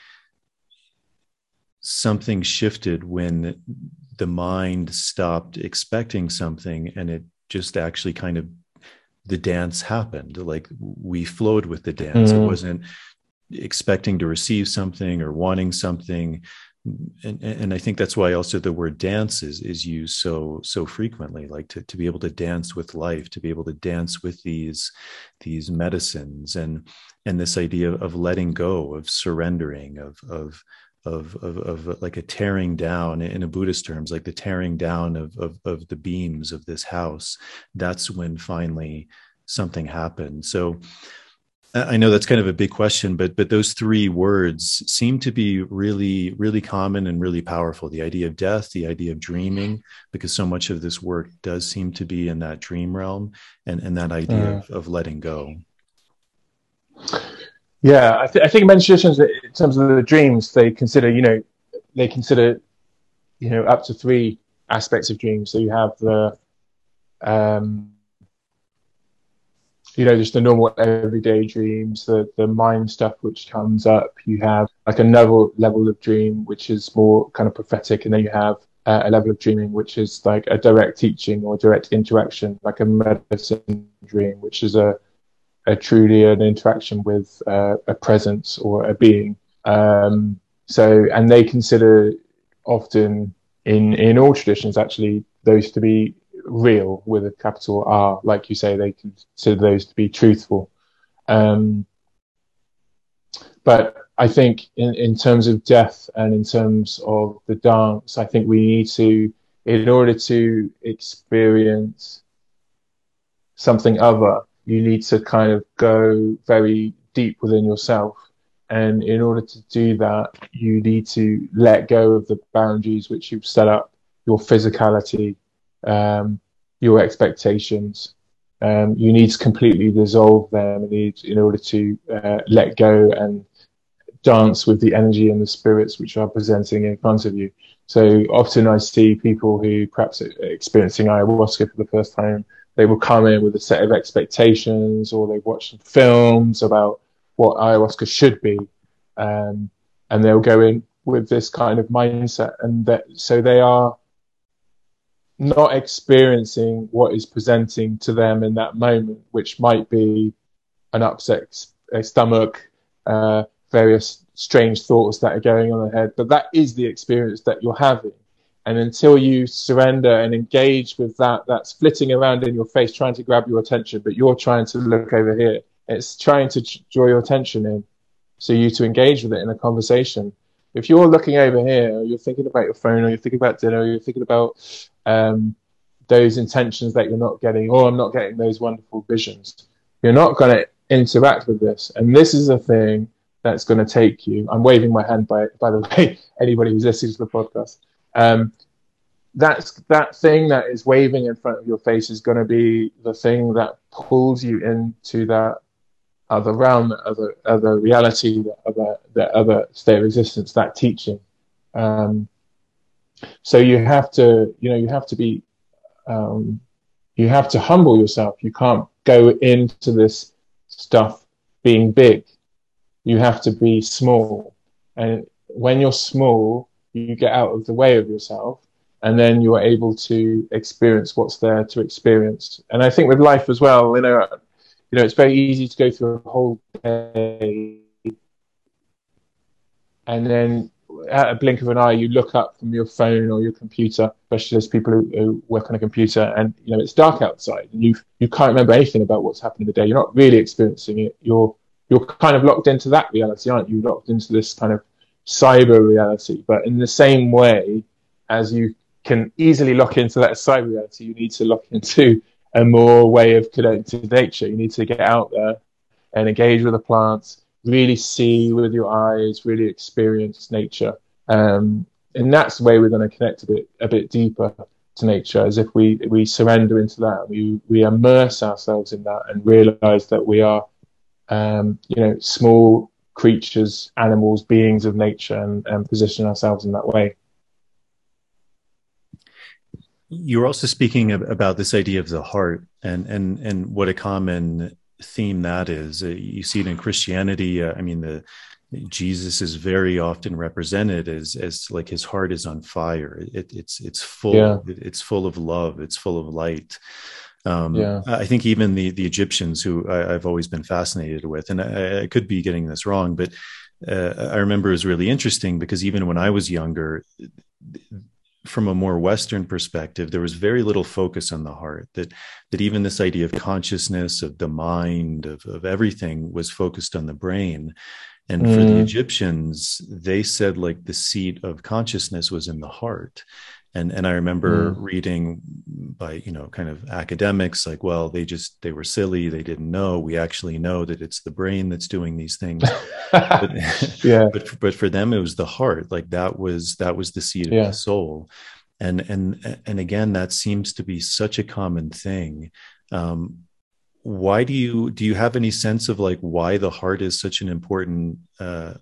something shifted when the mind stopped expecting something and it just actually kind of the dance happened like we flowed with the dance mm. it wasn't expecting to receive something or wanting something and, and I think that's why also the word dance is, is used so so frequently, like to, to be able to dance with life, to be able to dance with these these medicines and and this idea of letting go, of surrendering, of of of, of, of like a tearing down in a Buddhist terms, like the tearing down of, of, of the beams of this house. That's when finally something happened. So I know that's kind of a big question, but but those three words seem to be really really common and really powerful. The idea of death, the idea of dreaming, because so much of this work does seem to be in that dream realm, and and that idea mm. of, of letting go. Yeah, I, th- I think many traditions, in terms of the dreams, they consider, you know, they consider, you know, up to three aspects of dreams. So you have the, um, you know, just the normal everyday dreams, the the mind stuff which comes up. You have like another level of dream which is more kind of prophetic, and then you have uh, a level of dreaming which is like a direct teaching or direct interaction, like a medicine dream, which is a a truly an interaction with uh, a presence or a being. Um, so, and they consider often in in all traditions actually those to be real with a capital R, like you say, they consider those to be truthful. Um, but I think in, in terms of death and in terms of the dance, I think we need to, in order to experience something other, you need to kind of go very deep within yourself. And in order to do that, you need to let go of the boundaries which you've set up, your physicality, um, your expectations. Um, you need to completely dissolve them in, in order to uh, let go and dance with the energy and the spirits which are presenting in front of you. So often I see people who perhaps experiencing ayahuasca for the first time, they will come in with a set of expectations or they've watched films about what ayahuasca should be. Um, and they'll go in with this kind of mindset and that, so they are not experiencing what is presenting to them in that moment, which might be an upset stomach, uh, various strange thoughts that are going on in the head, but that is the experience that you're having. And until you surrender and engage with that, that's flitting around in your face, trying to grab your attention, but you're trying to look over here. It's trying to draw your attention in, so you to engage with it in a conversation. If you're looking over here, you're thinking about your phone, or you're thinking about dinner, or you're thinking about um, those intentions that you're not getting, or I'm not getting those wonderful visions, you're not going to interact with this. And this is a thing that's going to take you. I'm waving my hand by by the *laughs* way, anybody who's listening to the podcast. Um, that's that thing that is waving in front of your face is going to be the thing that pulls you into that other realm, other other reality, other other state of existence, that teaching. Um, so you have to, you know, you have to be, um, you have to humble yourself. You can't go into this stuff being big you have to be small. And when you're small, you get out of the way of yourself and then you're able to experience what's there to experience. And I think with life as well, you know, you know, it's very easy to go through a whole day and then at a blink of an eye, you look up from your phone or your computer, especially those people who, who, work on a computer, and you know it's dark outside, and you you can't remember anything about what's happened in the day. You're not really experiencing it. You're you're kind of locked into that reality, aren't you? Locked into this kind of cyber reality. But in the same way as you can easily lock into that cyber reality, you need to lock into a more way of connecting to nature. You need to get out there and engage with the plants, really see with your eyes, really experience nature. Um, and that's the way we're going to connect a bit a bit deeper to nature, as if we we surrender into that, we we immerse ourselves in that, and realize that we are um, you know, small creatures, animals, beings of nature, and, and position ourselves in that way. You're also speaking about this idea of the heart, and and and what a common theme that is. Uh, you see it in Christianity. Uh, I mean, the Jesus is very often represented as as like his heart is on fire. It, it's it's full. Yeah. It, it's full of love. It's full of light. Um, yeah. I think even the the Egyptians, who I, have always been fascinated with, and I, I could be getting this wrong, but uh, I remember it was really interesting because even when I was younger, from a more Western perspective, there was very little focus on the heart. That that even this idea of consciousness, of the mind, of of everything was focused on the brain. And mm. for the mm. Egyptians, they said like the seat of consciousness was in the heart and and i remember mm. reading by you know kind of academics like well they just they were silly they didn't know. We actually know that it's the brain that's doing these things. But, *laughs* yeah. *laughs* but but for them it was the heart. Like that was that was the seed of the soul. And and and again that seems to be such a common thing. Um why do you do you have any sense of like why the heart is such an important uh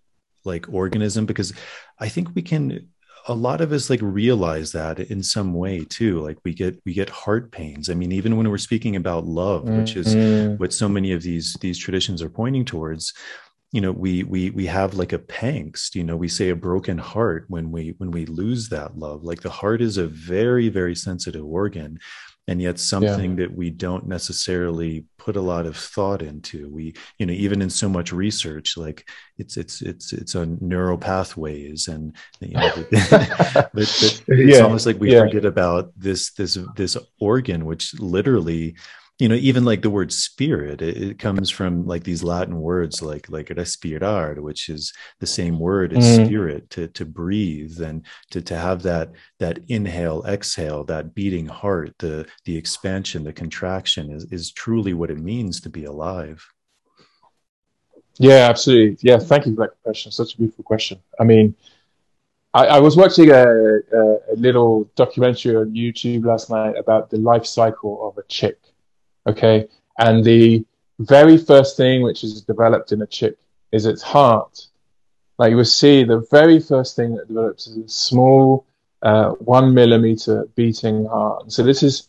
like organism? Because i think we can a lot of us like realize that in some way too like we get we get heart pains i mean even when we're speaking about love mm-hmm. which is mm-hmm. what so many of these these traditions are pointing towards you know we we we have like a pangst you know we say a broken heart when we when we lose that love like the heart is a very very sensitive organ and yet something yeah. that we don't necessarily put a lot of thought into we you know even in so much research like it's it's it's it's on neural pathways and you know *laughs* but, but *laughs* it's yeah. almost like we yeah. forget about this this this organ which literally you know even like the word spirit it, it, comes from like these latin words like like respirar which is the same word as mm. spirit to to breathe and to to have that that inhale exhale that beating heart the the expansion the contraction is is truly what it means to be alive. Yeah absolutely. Yeah thank you for that question. Such a beautiful question. I mean I, I was watching a, a, a little documentary on YouTube last night about the life cycle of a chick Okay. And the very first thing which is developed in a chick is its heart. Like you will see, the very first thing that develops is a small uh, one millimeter beating heart. So this is,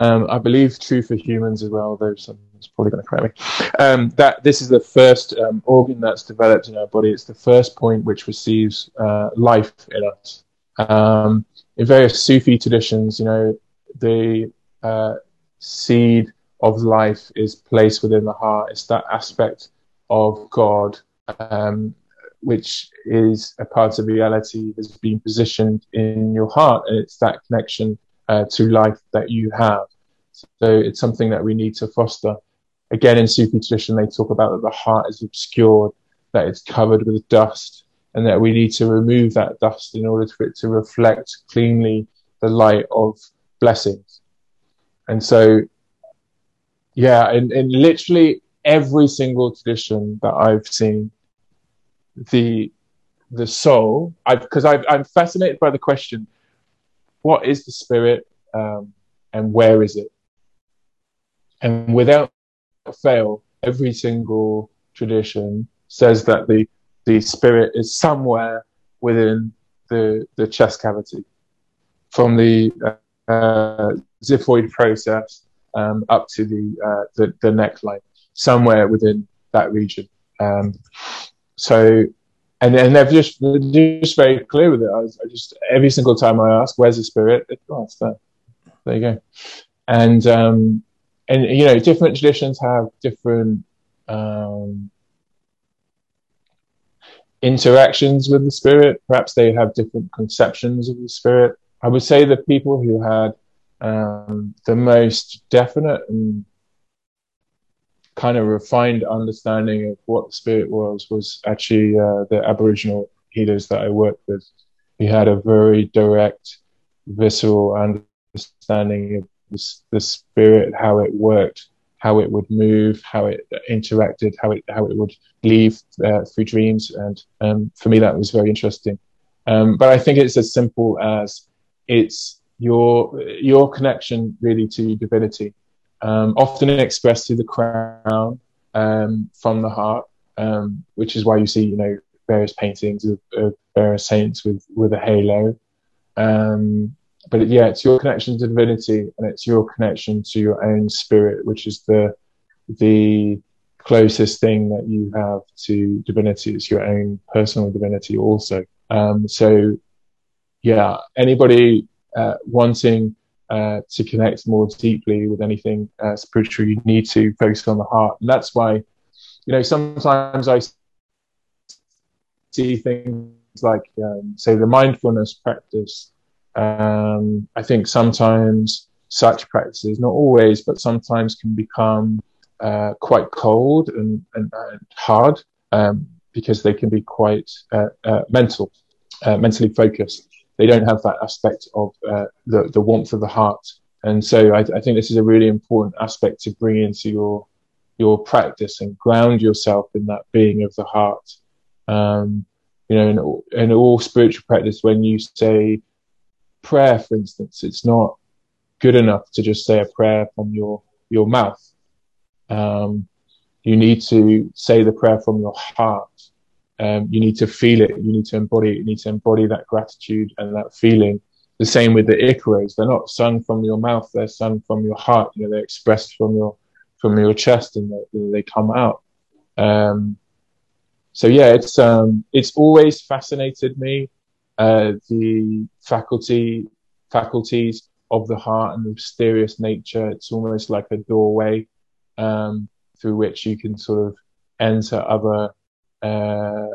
um, I believe, true for humans as well. Though someone's probably going to correct me. Um, that this is the first um, organ that's developed in our body. It's the first point which receives uh, life in us. Um, in various Sufi traditions, you know, the uh, seed of life is placed within the heart. It's that aspect of God um, which is a part of reality has been positioned in your heart, and it's that connection uh, to life that you have. So it's something that we need to foster. Again, in Sufi tradition, they talk about that the heart is obscured, that it's covered with dust, and that we need to remove that dust in order for it to reflect cleanly the light of blessings. And so yeah, in, in literally every single tradition that I've seen, the the soul, I because i am fascinated by the question, what is the spirit um, and where is it? And without fail, every single tradition says that the the spirit is somewhere within the the chest cavity, from the uh, xiphoid process um, up to the, uh, the, the neckline, somewhere within that region. Um, so, and and they're just they're just very clear with it. I, I, just every single time I ask, "Where's the spirit?" Oh, it's there. There you go. And um, and you know, different traditions have different um, interactions with the spirit. Perhaps they have different conceptions of the spirit. I would say the people who had um, the most definite and kind of refined understanding of what the spirit was was actually uh, the Aboriginal healers that I worked with. He had a very direct, visceral understanding of the, the spirit, how it worked, how it would move, how it interacted, how it how it would leave uh, through dreams, and um, for me that was very interesting. Um, but I think it's as simple as it's your your connection really to divinity, um, often expressed through the crown um, from the heart, um, which is why you see you know various paintings of, of various saints with with a halo. Um, but yeah, it's your connection to divinity, and it's your connection to your own spirit, which is the the closest thing that you have to divinity. It's your own personal divinity, also. Um, so yeah, anybody uh, wanting uh, to connect more deeply with anything uh, spiritual, you need to focus on the heart. And that's why, you know, sometimes I see things like, um, say, the mindfulness practice. Um, I think sometimes such practices, not always, but sometimes can become uh, quite cold and, and, and hard um, because they can be quite uh, uh, mental, mentally focused they don't have that aspect of uh, the, the warmth of the heart. And so I, I, think this is a really important aspect to bring into your your practice and ground yourself in that being of the heart. Um, you know, in, in all spiritual practice, when you say prayer, for instance, it's not good enough to just say a prayer from your your mouth. Um, you need to say the prayer from your heart um, you need to feel it. You need to embody. You need to embody that gratitude and that feeling. The same with the icaros. They're not sung from your mouth. They're sung from your heart. You know, they're expressed from your from your chest and they, they come out. Um, so yeah, it's um, it's always fascinated me uh, the faculty faculties of the heart and the mysterious nature. It's almost like a doorway um, through which you can sort of enter other uh,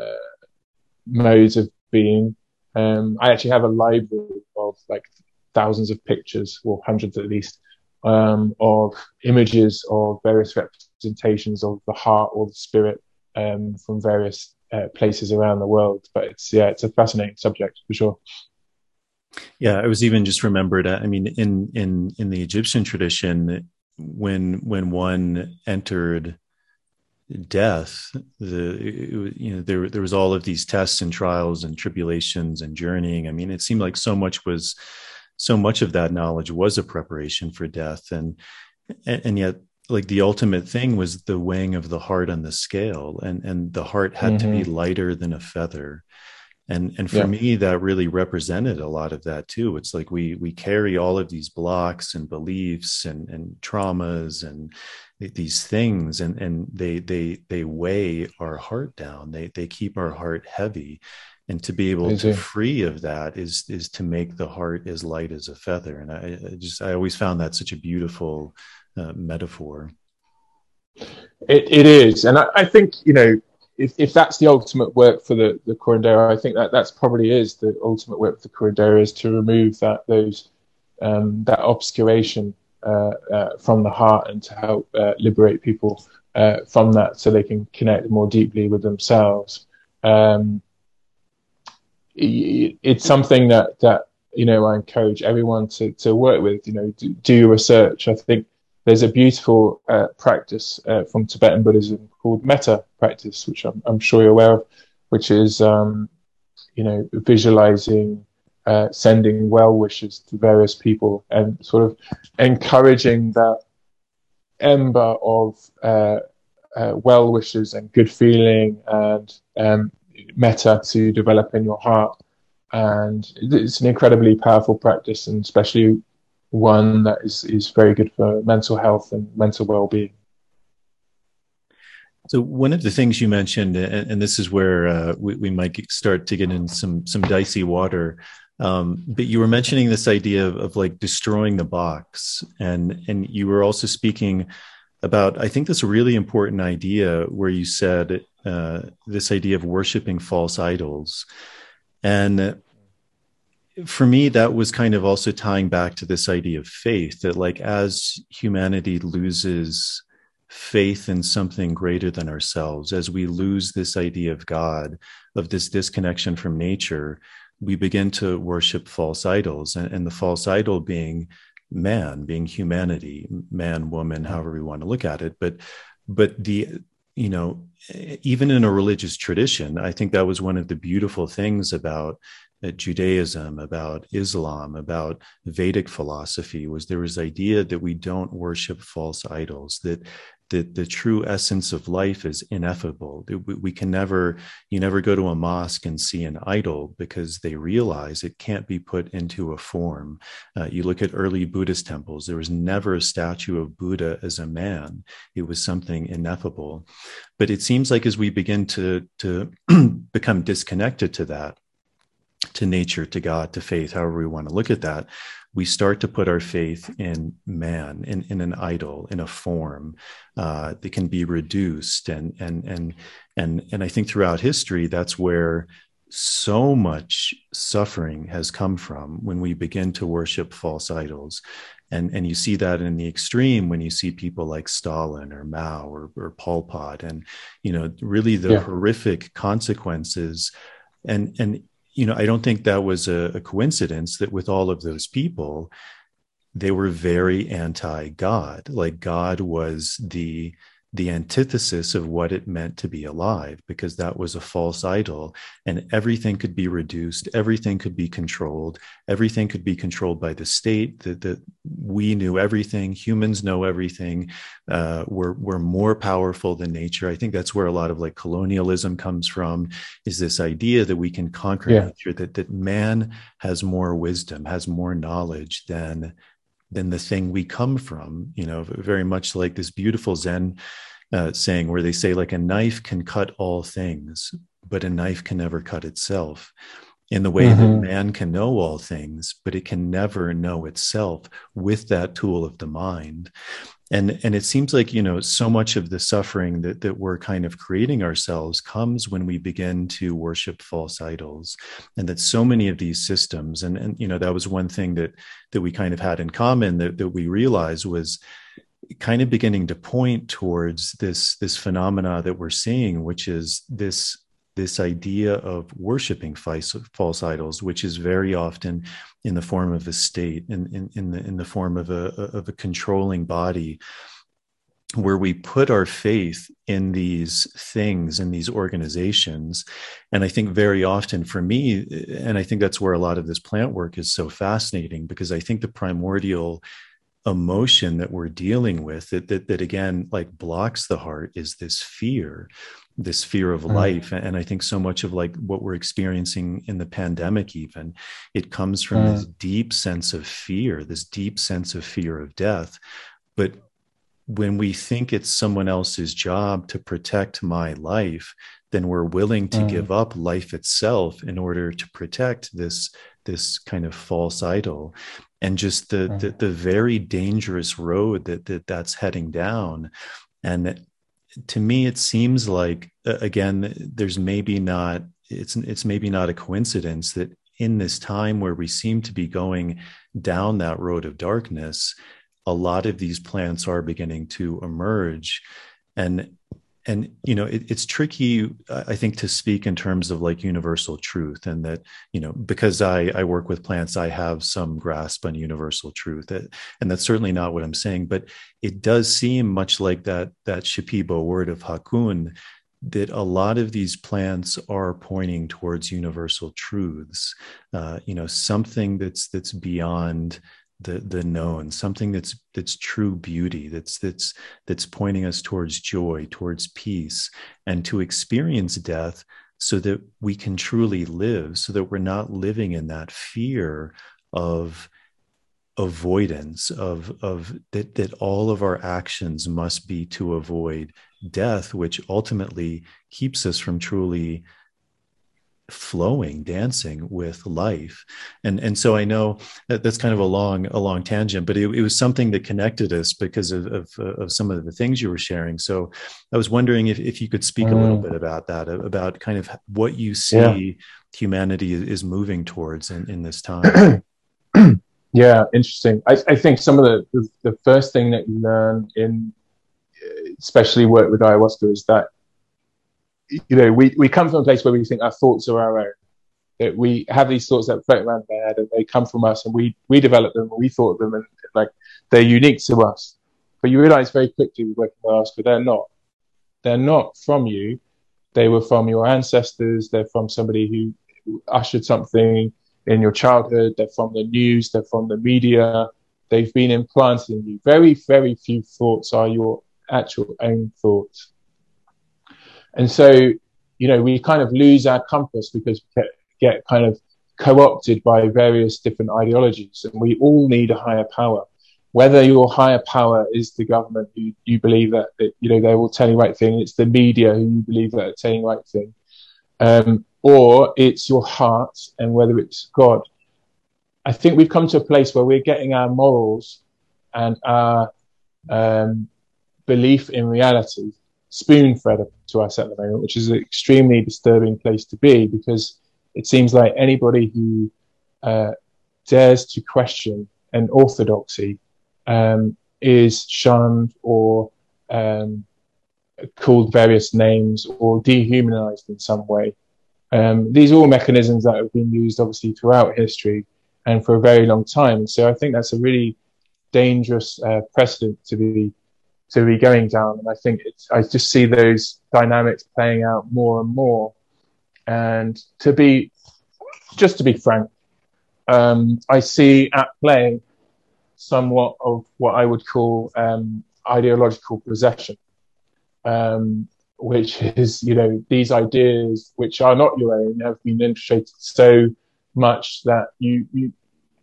modes of being. Um, I actually have a library of like thousands of pictures, or hundreds at least, um, of images of various representations of the heart or the spirit um, from various uh, places around the world. But it's yeah, it's a fascinating subject for sure. Yeah, I was even just remembered. I mean, in in in the Egyptian tradition, when when one entered death, the you know there there was all of these tests and trials and tribulations and journeying. I mean, it seemed like so much was so much of that knowledge was a preparation for death, and and yet like the ultimate thing was the weighing of the heart on the scale and and the heart had mm-hmm. to be mm-hmm. lighter than a feather and and for yeah. me that really represented a lot of that too. It's like we we carry all of these blocks and beliefs and and traumas and these things and and they they they weigh our heart down. They they keep our heart heavy. And to be able to free of that is is to make the heart as light as a feather. And i, I just i always found that such a beautiful uh, metaphor. It, it is, and I, I, think you know if, if that's the ultimate work for the the curandera, I think that that's probably is the ultimate work for the curandera is to remove that those um, that obscuration uh, uh, from the heart and to help uh, liberate people uh, from that, so they can connect more deeply with themselves. Um, it's something that that you know I encourage everyone to to work with. You know, do, do research. I think there's a beautiful uh, practice uh, from Tibetan Buddhism called metta practice, which I'm, I'm sure you're aware of, which is, um, you know, visualizing, uh, sending well wishes to various people and sort of encouraging that ember of uh, uh, well wishes and good feeling and um, metta to develop in your heart. And it's an incredibly powerful practice, and especially one that is, is very good for mental health and mental well-being. So one of the things you mentioned, and, and this is where uh, we, we, might start to get in some some dicey water, um, but you were mentioning this idea of, of, like destroying the box, and and you were also speaking about I think this really important idea where you said uh, this idea of worshiping false idols, and for me that was kind of also tying back to this idea of faith that like as humanity loses faith in something greater than ourselves as we lose this idea of god of this disconnection from nature we begin to worship false idols and, and the false idol being man being humanity man woman however we want to look at it. But but the you know even in a religious tradition i think that was one of the beautiful things about Judaism, about Islam, about Vedic philosophy was there was idea that we don't worship false idols, that that the true essence of life is ineffable. We, we, can never, you never go to a mosque and see an idol because they realize it can't be put into a form. Uh, you look at early Buddhist temples, there was never a statue of Buddha as a man. It was something ineffable. But it seems like as we begin to, to *clears throat* become disconnected to that, to nature, to God, to faith, however we want to look at that, we start to put our faith in man, in, in an idol, in a form uh, that can be reduced. And and and and and I think throughout history, that's where so much suffering has come from when we begin to worship false idols. And, and you see that in the extreme when you see people like Stalin or Mao or, or Pol Pot and, you know, really the yeah. horrific consequences and and you know, I don't think that was a, a coincidence that with all of those people, they were very anti God. Like God was the the antithesis of what it meant to be alive because that was a false idol and everything could be reduced everything could be controlled everything could be controlled by the state that, that we knew everything humans know everything uh, we're, we're more powerful than nature i think that's where a lot of like colonialism comes from is this idea that we can conquer yeah. nature that, that man has more wisdom has more knowledge than than the thing we come from you know very much like this beautiful zen uh, saying where they say like a knife can cut all things, but a knife can never cut itself. In the way mm-hmm. that man can know all things, but it can never know itself with that tool of the mind and and it seems like you know so much of the suffering that that we're kind of creating ourselves comes when we begin to worship false idols and that so many of these systems and and you know that was one thing that that we kind of had in common that that we realized was kind of beginning to point towards this this phenomena that we're seeing which is this this idea of worshiping false, idols, which is very often in the form of a state, in, in, in, the, in the form of a, of a controlling body, where we put our faith in these things, in these organizations. And I think very often for me, and I think that's where a lot of this plant work is so fascinating, because I think the primordial emotion that we're dealing with that, that, that again like blocks the heart is this fear this fear of mm. life and i think so much of like what we're experiencing in the pandemic even it comes from mm. this deep sense of fear this deep sense of fear of death but when we think it's someone else's job to protect my life then we're willing to mm. give up life itself in order to protect this this kind of false idol and just the, mm. the, the very dangerous road that, that that's heading down and to me it seems like again there's maybe not it's it's maybe not a coincidence that in this time where we seem to be going down that road of darkness a lot of these plants are beginning to emerge. And and you know it, it's tricky i think to speak in terms of like universal truth and that you know because i i work with plants i have some grasp on universal truth and that's certainly not what i'm saying but it does seem much like that that shipibo word of hakun that a lot of these plants are pointing towards universal truths. Uh, you know something that's that's beyond the the known something that's that's true beauty that's that's that's pointing us towards joy towards peace and to experience death so that we can truly live so that we're not living in that fear of avoidance of of that that all of our actions must be to avoid death which ultimately keeps us from truly flowing dancing with life and and so i know that that's kind of a long a long tangent but it, it was something that connected us because of, of, of some of the things you were sharing so i was wondering if, if you could speak mm. a little mm. bit about that about kind of what you see yeah. humanity is moving towards in, in this time *clears throat* yeah interesting I, I think some of the, the the first thing that you learn in especially work with ayahuasca is that you know, we, we come from a place where we think our thoughts are our own. That we have these thoughts that float around our head and they come from us and we, we develop them and we thought of them and like they're unique to us. But you realize very quickly with working with Oscar, they're not. They're not from you. They were from your ancestors. They're from somebody who ushered something in your childhood. They're from the news. They're from the media. They've been implanted in you. Very, very few thoughts are your actual own thoughts. And so, you know, we kind of lose our compass because we get, kind of co-opted by various different ideologies and we all need a higher power. Whether your higher power is the government who you believe that, that you know, they will tell you right thing, it's the media who you believe that are telling the right thing, um, or it's your heart and whether it's God. I think we've come to a place where we're getting our morals and our um, belief in reality spoon fed to us at the moment, which is an extremely disturbing place to be because it seems like anybody who uh, dares to question an orthodoxy um, is shunned or um, called various names or dehumanized in some way. Um, these are all mechanisms that have been used obviously throughout history and for a very long time. So I think that's a really dangerous uh, precedent to be to be going down. And I think it's, I just see those dynamics playing out more and more. And to be, just to be frank, um, I see at play somewhat of what I would call um, ideological possession, um, which is, you know, these ideas which are not your own have been infiltrated so much that you you,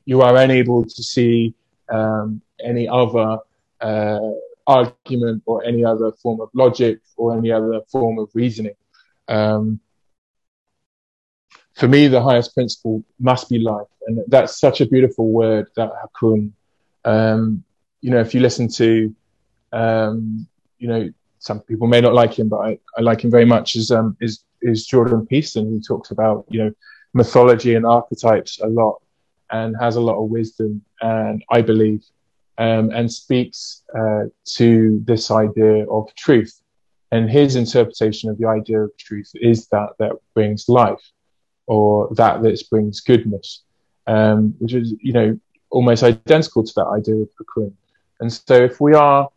you are unable to see um, any other uh, argument or any other form of logic or any other form of reasoning. Um, for me, the highest principle must be life. And that's such a beautiful word, that hakun. Um, you know, if you listen to, um, you know, some people may not like him, but I, I like him very much, is, um, is, is Jordan Peterson, who talks about, you know, mythology and archetypes a lot and has a lot of wisdom, and I believe, um, and speaks uh, to this idea of truth. And his interpretation of the idea of truth is that that brings life or that that brings goodness, um, which is, you know, almost identical to that idea of hakun. And so if we are,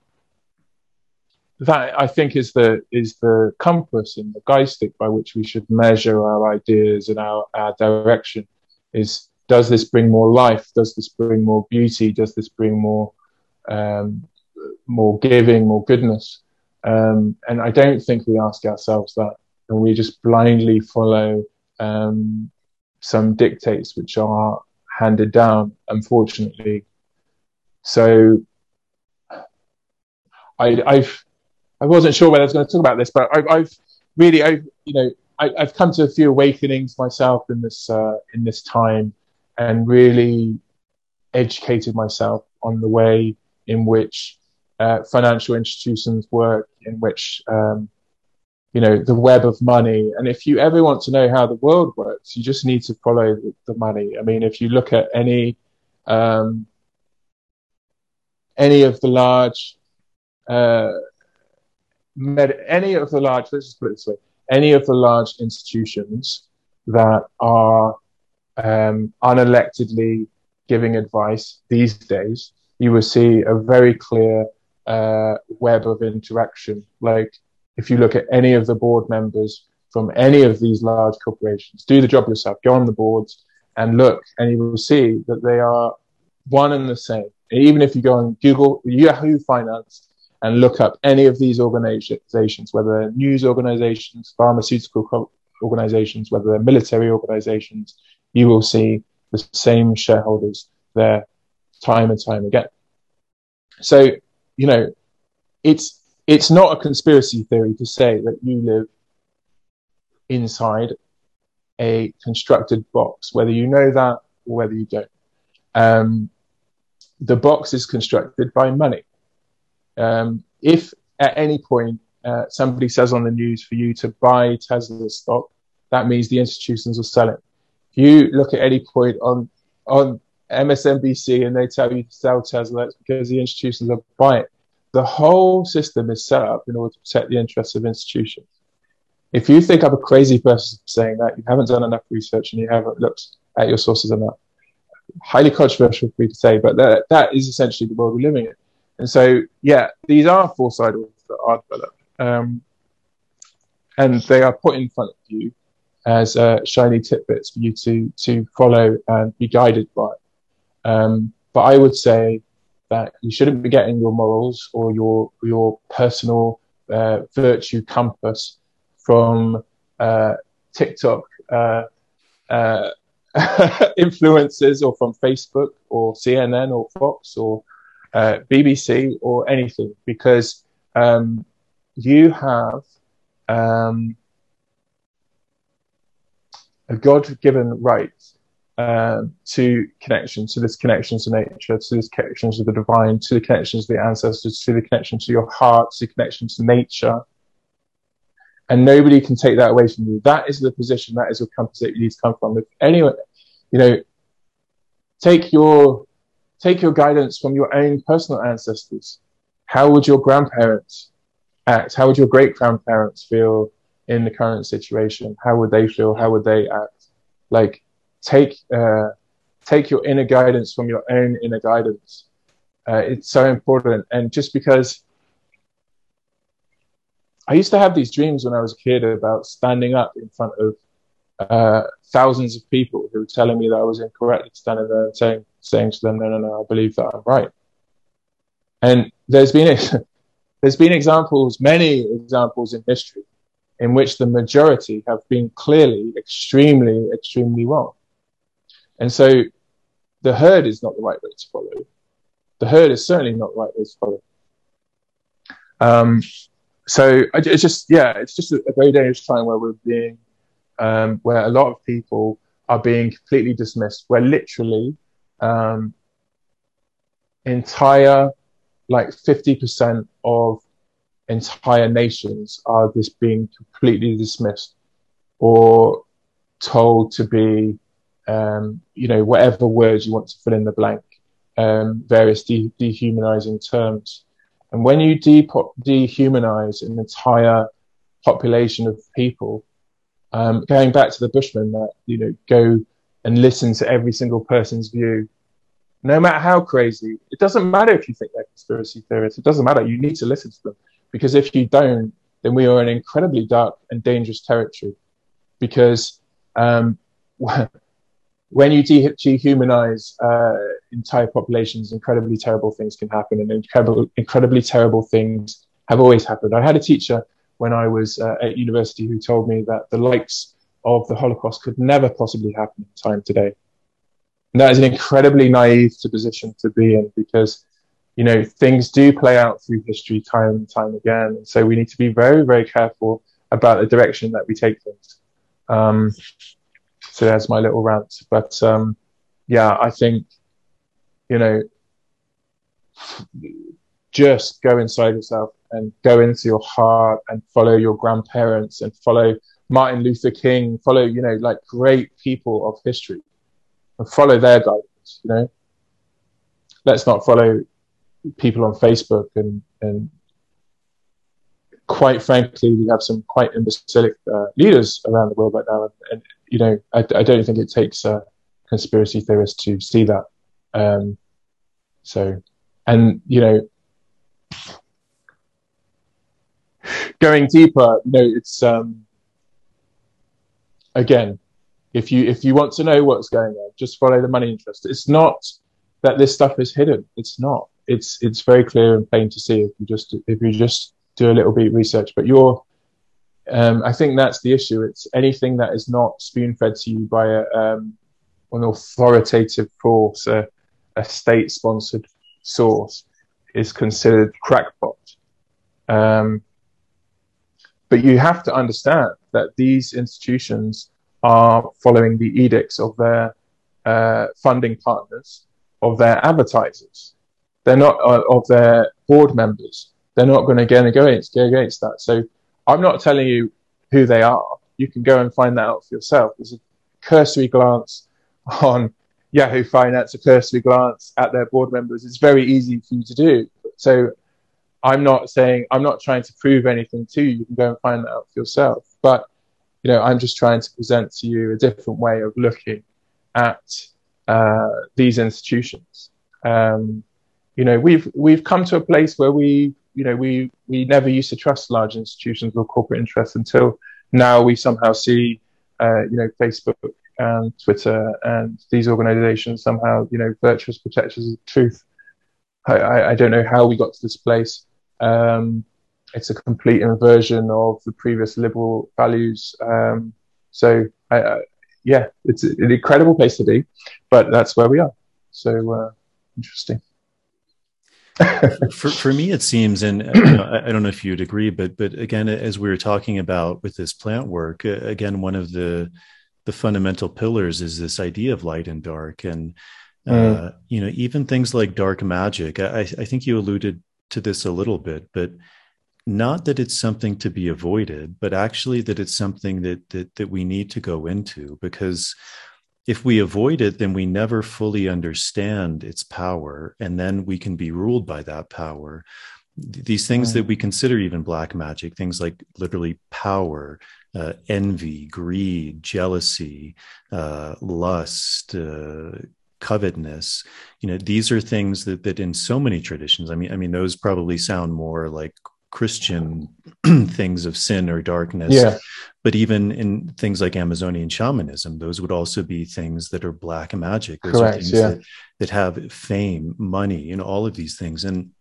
that I think is the, is the compass and the guide stick by which we should measure our ideas and our, our direction is, does this bring more life? Does this bring more beauty? Does this bring more, um, more giving, more goodness? Um, and I don't think we ask ourselves that and we just blindly follow um, some dictates which are handed down, unfortunately. So I, I've I wasn't sure whether I was going to talk about this, but I've, I've really, I've you know, I, have come to a few awakenings myself in this uh, in this time, and really educated myself on the way in which uh, financial institutions work, in which um, you know, the web of money. And if you ever want to know how the world works, you just need to follow the, the money. I mean, if you look at any, um, any of the large, uh, med- any of the large, let's just put it this way, any of the large institutions that are um, unelectedly giving advice these days, you will see a very clear uh, web of interaction. Like if you look at any of the board members from any of these large corporations, do the job yourself, go on the boards and look, and you will see that they are one and the same. Even if you go on Google, Yahoo Finance, and look up any of these organizations, whether they're news organizations, pharmaceutical organizations, whether they're military organizations, you will see the same shareholders there time and time again. So, you know, it's it's not a conspiracy theory to say that you live inside a constructed box, whether you know that or whether you don't. Um, the box is constructed by money. Um, if at any point uh, somebody says on the news for you to buy Tesla stock, that means the institutions are selling. If you look at any point on on MSNBC and they tell you to sell Tesla, it's because the institutions are buying the whole system is set up in order to protect the interests of institutions. If you think I'm a crazy person saying that, you haven't done enough research and you haven't looked at your sources enough. Highly controversial for me to say, but that, that is essentially the world we're living in. And so, yeah, these are four-sided rules that are developed. Um, and they are put in front of you as uh, shiny tidbits for you to, to follow and be guided by. Um, but I would say that you shouldn't be getting your morals or your your personal uh, virtue compass from uh, TikTok uh, uh *laughs* or from Facebook or CNN or Fox or uh, BBC or anything because um, you have um, a God-given right um, to connection, to this connection to nature, to this connection to the divine, to the connections to the ancestors, to the connection to your heart, to the connection to nature. And nobody can take that away from you. That is the position, that is the compass that you need to come from. If anyone, you know, take your, take your guidance from your own personal ancestors. How would your grandparents act? How would your great grandparents feel in the current situation? How would they feel? How would they act? Like, take uh, take your inner guidance from your own inner guidance. Uh, it's so important, and just because I used to have these dreams when I was a kid about standing up in front of uh, thousands of people who were telling me that I was incorrect, standing there and saying saying to them, "No, no, no, I believe that I'm right." And there's been *laughs* there's been examples, many examples in history, in which the majority have been clearly extremely, extremely wrong. And so the herd is not the right way to follow. The herd is certainly not the right way to follow. Um, so it's just yeah, it's just a, very dangerous time where we're being um, where a lot of people are being completely dismissed. Where literally um, entire like fifty percent of entire nations are just being completely dismissed or told to be um, you know whatever words you want to fill in the blank um, various de- dehumanizing terms and when you de- dehumanize an entire population of people, um, going back to the Bushmen that, you know, go and listen to every single person's view, no matter how crazy, it doesn't matter if you think they're conspiracy theorists. It doesn't matter. You need to listen to them because if you don't, then we are in incredibly dark and dangerous territory because um, *laughs* when you de- dehumanize uh, entire populations, incredibly terrible things can happen, and incredible, incredibly terrible things have always happened. I had a teacher when I was uh, at university who told me that the likes of the Holocaust could never possibly happen in time today. And that is an incredibly naive position to be in because, you know, things do play out through history time and time again. And so we need to be very, very careful about the direction that we take things. Um, so there's my little rant. But um, yeah, I think you know, just go inside yourself and go into your heart and follow your grandparents and follow Martin Luther King, follow you know like great people of history and follow their guidance. You know, let's not follow people on Facebook and and quite frankly, we have some quite imbecilic uh, leaders around the world right now, and, and you know, I, I, don't think it takes a conspiracy theorist to see that. Um, so, and you know, going deeper, you know, it's um, again, if you if you want to know what's going on, just follow the money interest. It's not that this stuff is hidden. It's not. It's it's very clear and plain to see if you just if you just do a little bit of research. But you're um, I think that's the issue. It's anything that is not spoon fed to you by a, um, an authoritative force, a, a state sponsored source, is considered crackpot. Um, but you have to understand that these institutions are following the edicts of their uh, funding partners, of their advertisers. They're not uh, of their board members. They're not going to go against, go against that. So I'm not telling you who they are. You can go and find that out for yourself. There's a cursory glance on Yahoo Finance, a cursory glance at their board members. It's very easy for you to do. So I'm not saying, I'm not trying to prove anything to you. You can go and find that out for yourself. But, you know, I'm just trying to present to you a different way of looking at uh, these institutions. Um, you know, we've, we've come to a place where we you know, we, we never used to trust large institutions or corporate interests until now we somehow see, uh, you know, Facebook and Twitter and these organizations somehow, you know, virtuous protectors of truth. I, I, don't know how we got to this place. Um, it's a complete inversion of the previous liberal values. Um, so, I, I, yeah, it's an incredible place to be, but that's where we are. So, uh, interesting. For, for me, it seems, and uh, you know, I don't know if you'd agree, but but again, as we were talking about with this plant work, uh, again, one of the the fundamental pillars is this idea of light and dark, and uh, mm. you know, even things like dark magic. I, I think you alluded to this a little bit, but not that it's something to be avoided, but actually that it's something that that that we need to go into because if we avoid it, then we never fully understand its power, and then we can be ruled by that power. These things that we consider even black magic, things like literally power, uh, envy, greed, jealousy, uh, lust, uh, covetousness you know these are things that that in so many traditions i mean i mean those probably sound more like Christian *clears throat* things of sin or darkness. Yeah. But even in things like Amazonian shamanism, those would also be things that are black magic. Those Correct, are things yeah. that, that have fame, money, you know, all of these things. And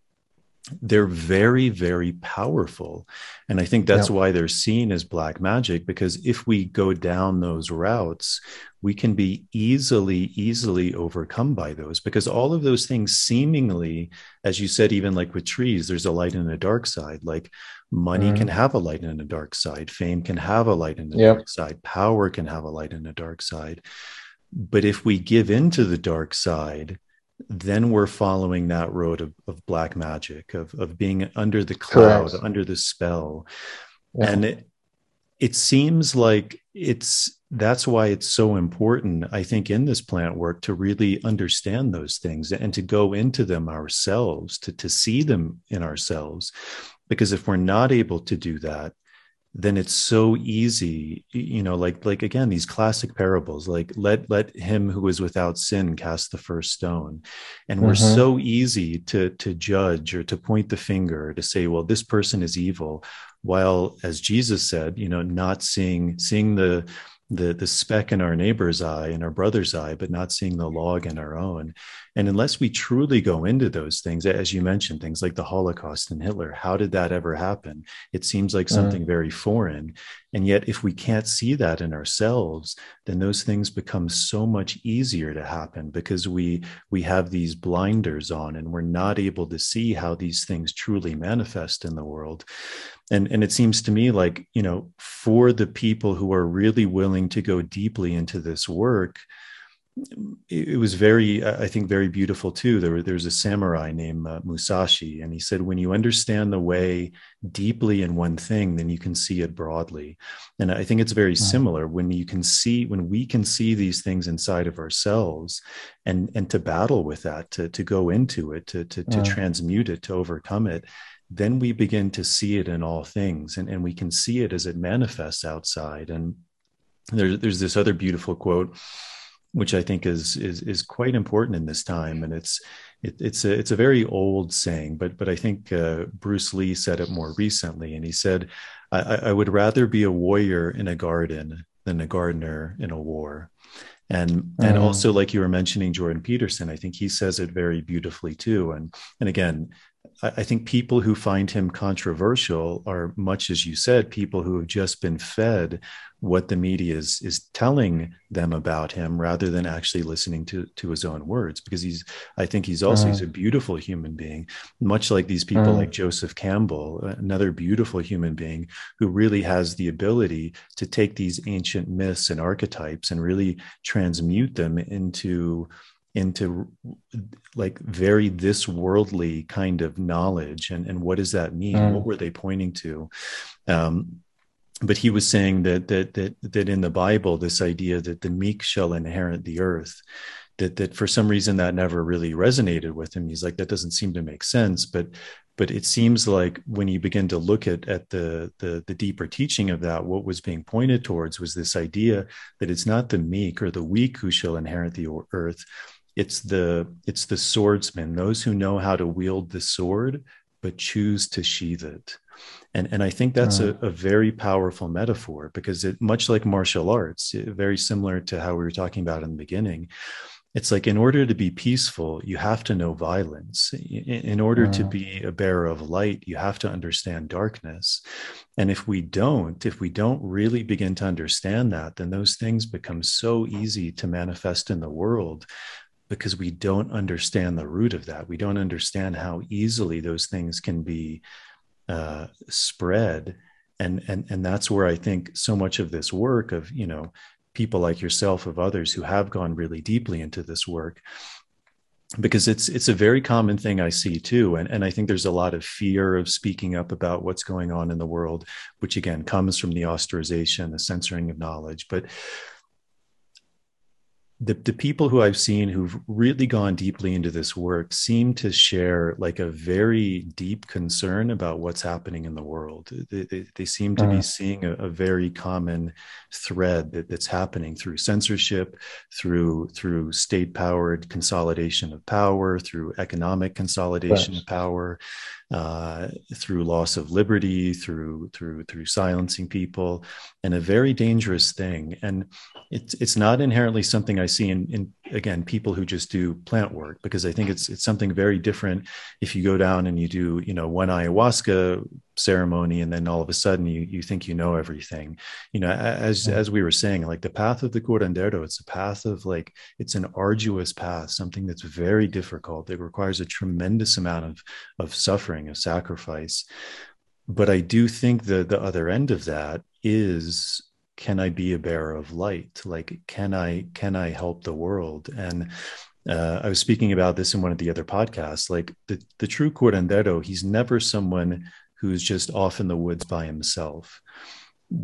they're very very powerful. And i think that's why they're seen as black magic because if we go down those routes we can be easily easily overcome by those. Because all of those things seemingly as you said even like with trees there's a light and a dark side. Like money mm. can have a light and a dark side. Fame can have a light and a yep. dark side. Power can have a light and a dark side. But if we give into the dark side then we're following that road of, of black magic of, of being under the cloud Correct. under the spell yeah. and it it seems like it's that's why it's so important i think in this plant work to really understand those things and to go into them ourselves to to see them in ourselves because if we're not able to do that then it's so easy you know like like again these classic parables like let let him who is without sin cast the first stone and we're mm-hmm. so easy to to judge or to point the finger to say well this person is evil while as jesus said you know not seeing seeing the the the speck in our neighbor's eye and our brother's eye but not seeing the log in our own and unless we truly go into those things as you mentioned things like the holocaust and hitler how did that ever happen it seems like mm. something mm. very foreign and yet if we can't see that in ourselves then those things become so much easier to happen because we we have these blinders on and we're not able to see how these things truly manifest in the world and and it seems to me like you know for the people who are really willing to go deeply into this work it, it was very i think very beautiful too. There there's a samurai named uh, musashi and he said when you understand the way deeply in one thing then you can see it broadly. And i think it's very similar. When you can see when we can see these things inside of ourselves and and to battle with that to to go into it to to, to transmute it to overcome it then we begin to see it in all things and, and we can see it as it manifests outside. And there's there's this other beautiful quote, which I think is is is quite important in this time. And it's it, it's a it's a very old saying, but but I think uh, Bruce Lee said it more recently, and he said, I, "I would rather be a warrior in a garden than a gardener in a war." and mm. and also like you were mentioning jordan peterson i think he says it very beautifully too and and again I think people who find him controversial are much as you said, people who have just been fed what the media is is telling them about him rather than actually listening to to his own words. Because he's, I think he's also uh, he's a beautiful human being, much like these people uh, like Joseph Campbell, another beautiful human being who really has the ability to take these ancient myths and archetypes and really transmute them into into like very this worldly kind of knowledge and and what does that mean? Mm. what were they pointing to? Um, but he was saying that that that that in the bible this idea that the meek shall inherit the earth that that for some reason that never really resonated with him. He's like that doesn't seem to make sense. But but it seems like when you begin to look at at the, the the deeper teaching of that what was being pointed towards was this idea that it's not the meek or the weak who shall inherit the earth it's the it's the swordsman those who know how to wield the sword but choose to sheath it. And and i think that's a, a, very powerful metaphor because it much like martial arts very similar to how we were talking about in the beginning it's like in order to be peaceful you have to know violence. In order to be a bearer of light you have to understand darkness. And if we don't if we don't really begin to understand that then those things become so easy to manifest in the world because we don't understand the root of that. We don't understand how easily those things can be uh, spread, and and and that's where I think so much of this work of you know people like yourself of others who have gone really deeply into this work because it's it's a very common thing I see too, and and I think there's a lot of fear of speaking up about what's going on in the world, which again comes from the ostracization, the censoring of knowledge, but the, the people who I've seen who've really gone deeply into this work seem to share like a very deep concern about what's happening in the world. They, they, they seem to uh-huh. be seeing a, a, very common thread that, that's happening through censorship, through through state powered consolidation of power, through economic consolidation yes. of power, uh, through loss of liberty, through through through silencing people, and a very dangerous thing. And it's it's not inherently something I see in, in again people who just do plant work because I think it's it's something very different if you go down and you do you know one ayahuasca ceremony and then all of a sudden you you think you know everything you know as as we were saying like the path of the curandero it's a path of like it's an arduous path something that's very difficult it requires a tremendous amount of of suffering of sacrifice but I do think that the other end of that is can I be a bearer of light? Like, can I can I help the world? And uh, I was speaking about this in one of the other podcasts. Like the the true curandero, he's never someone who's just off in the woods by himself,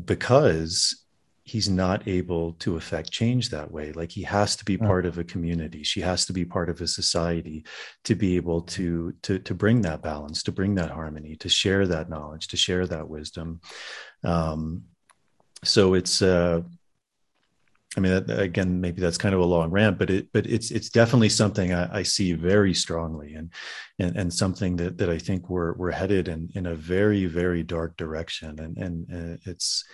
because he's not able to affect change that way. Like he has to be part of a community. She has to be part of a society to be able to to to bring that balance to bring that harmony to share that knowledge to share that wisdom. Um so it's uh I mean, again, maybe that's kind of a long rant, but it, but it's, it's definitely something I, I, see very strongly, and, and, and something that, that I think we're, we're headed in, in a very, very dark direction, and, and uh, it's,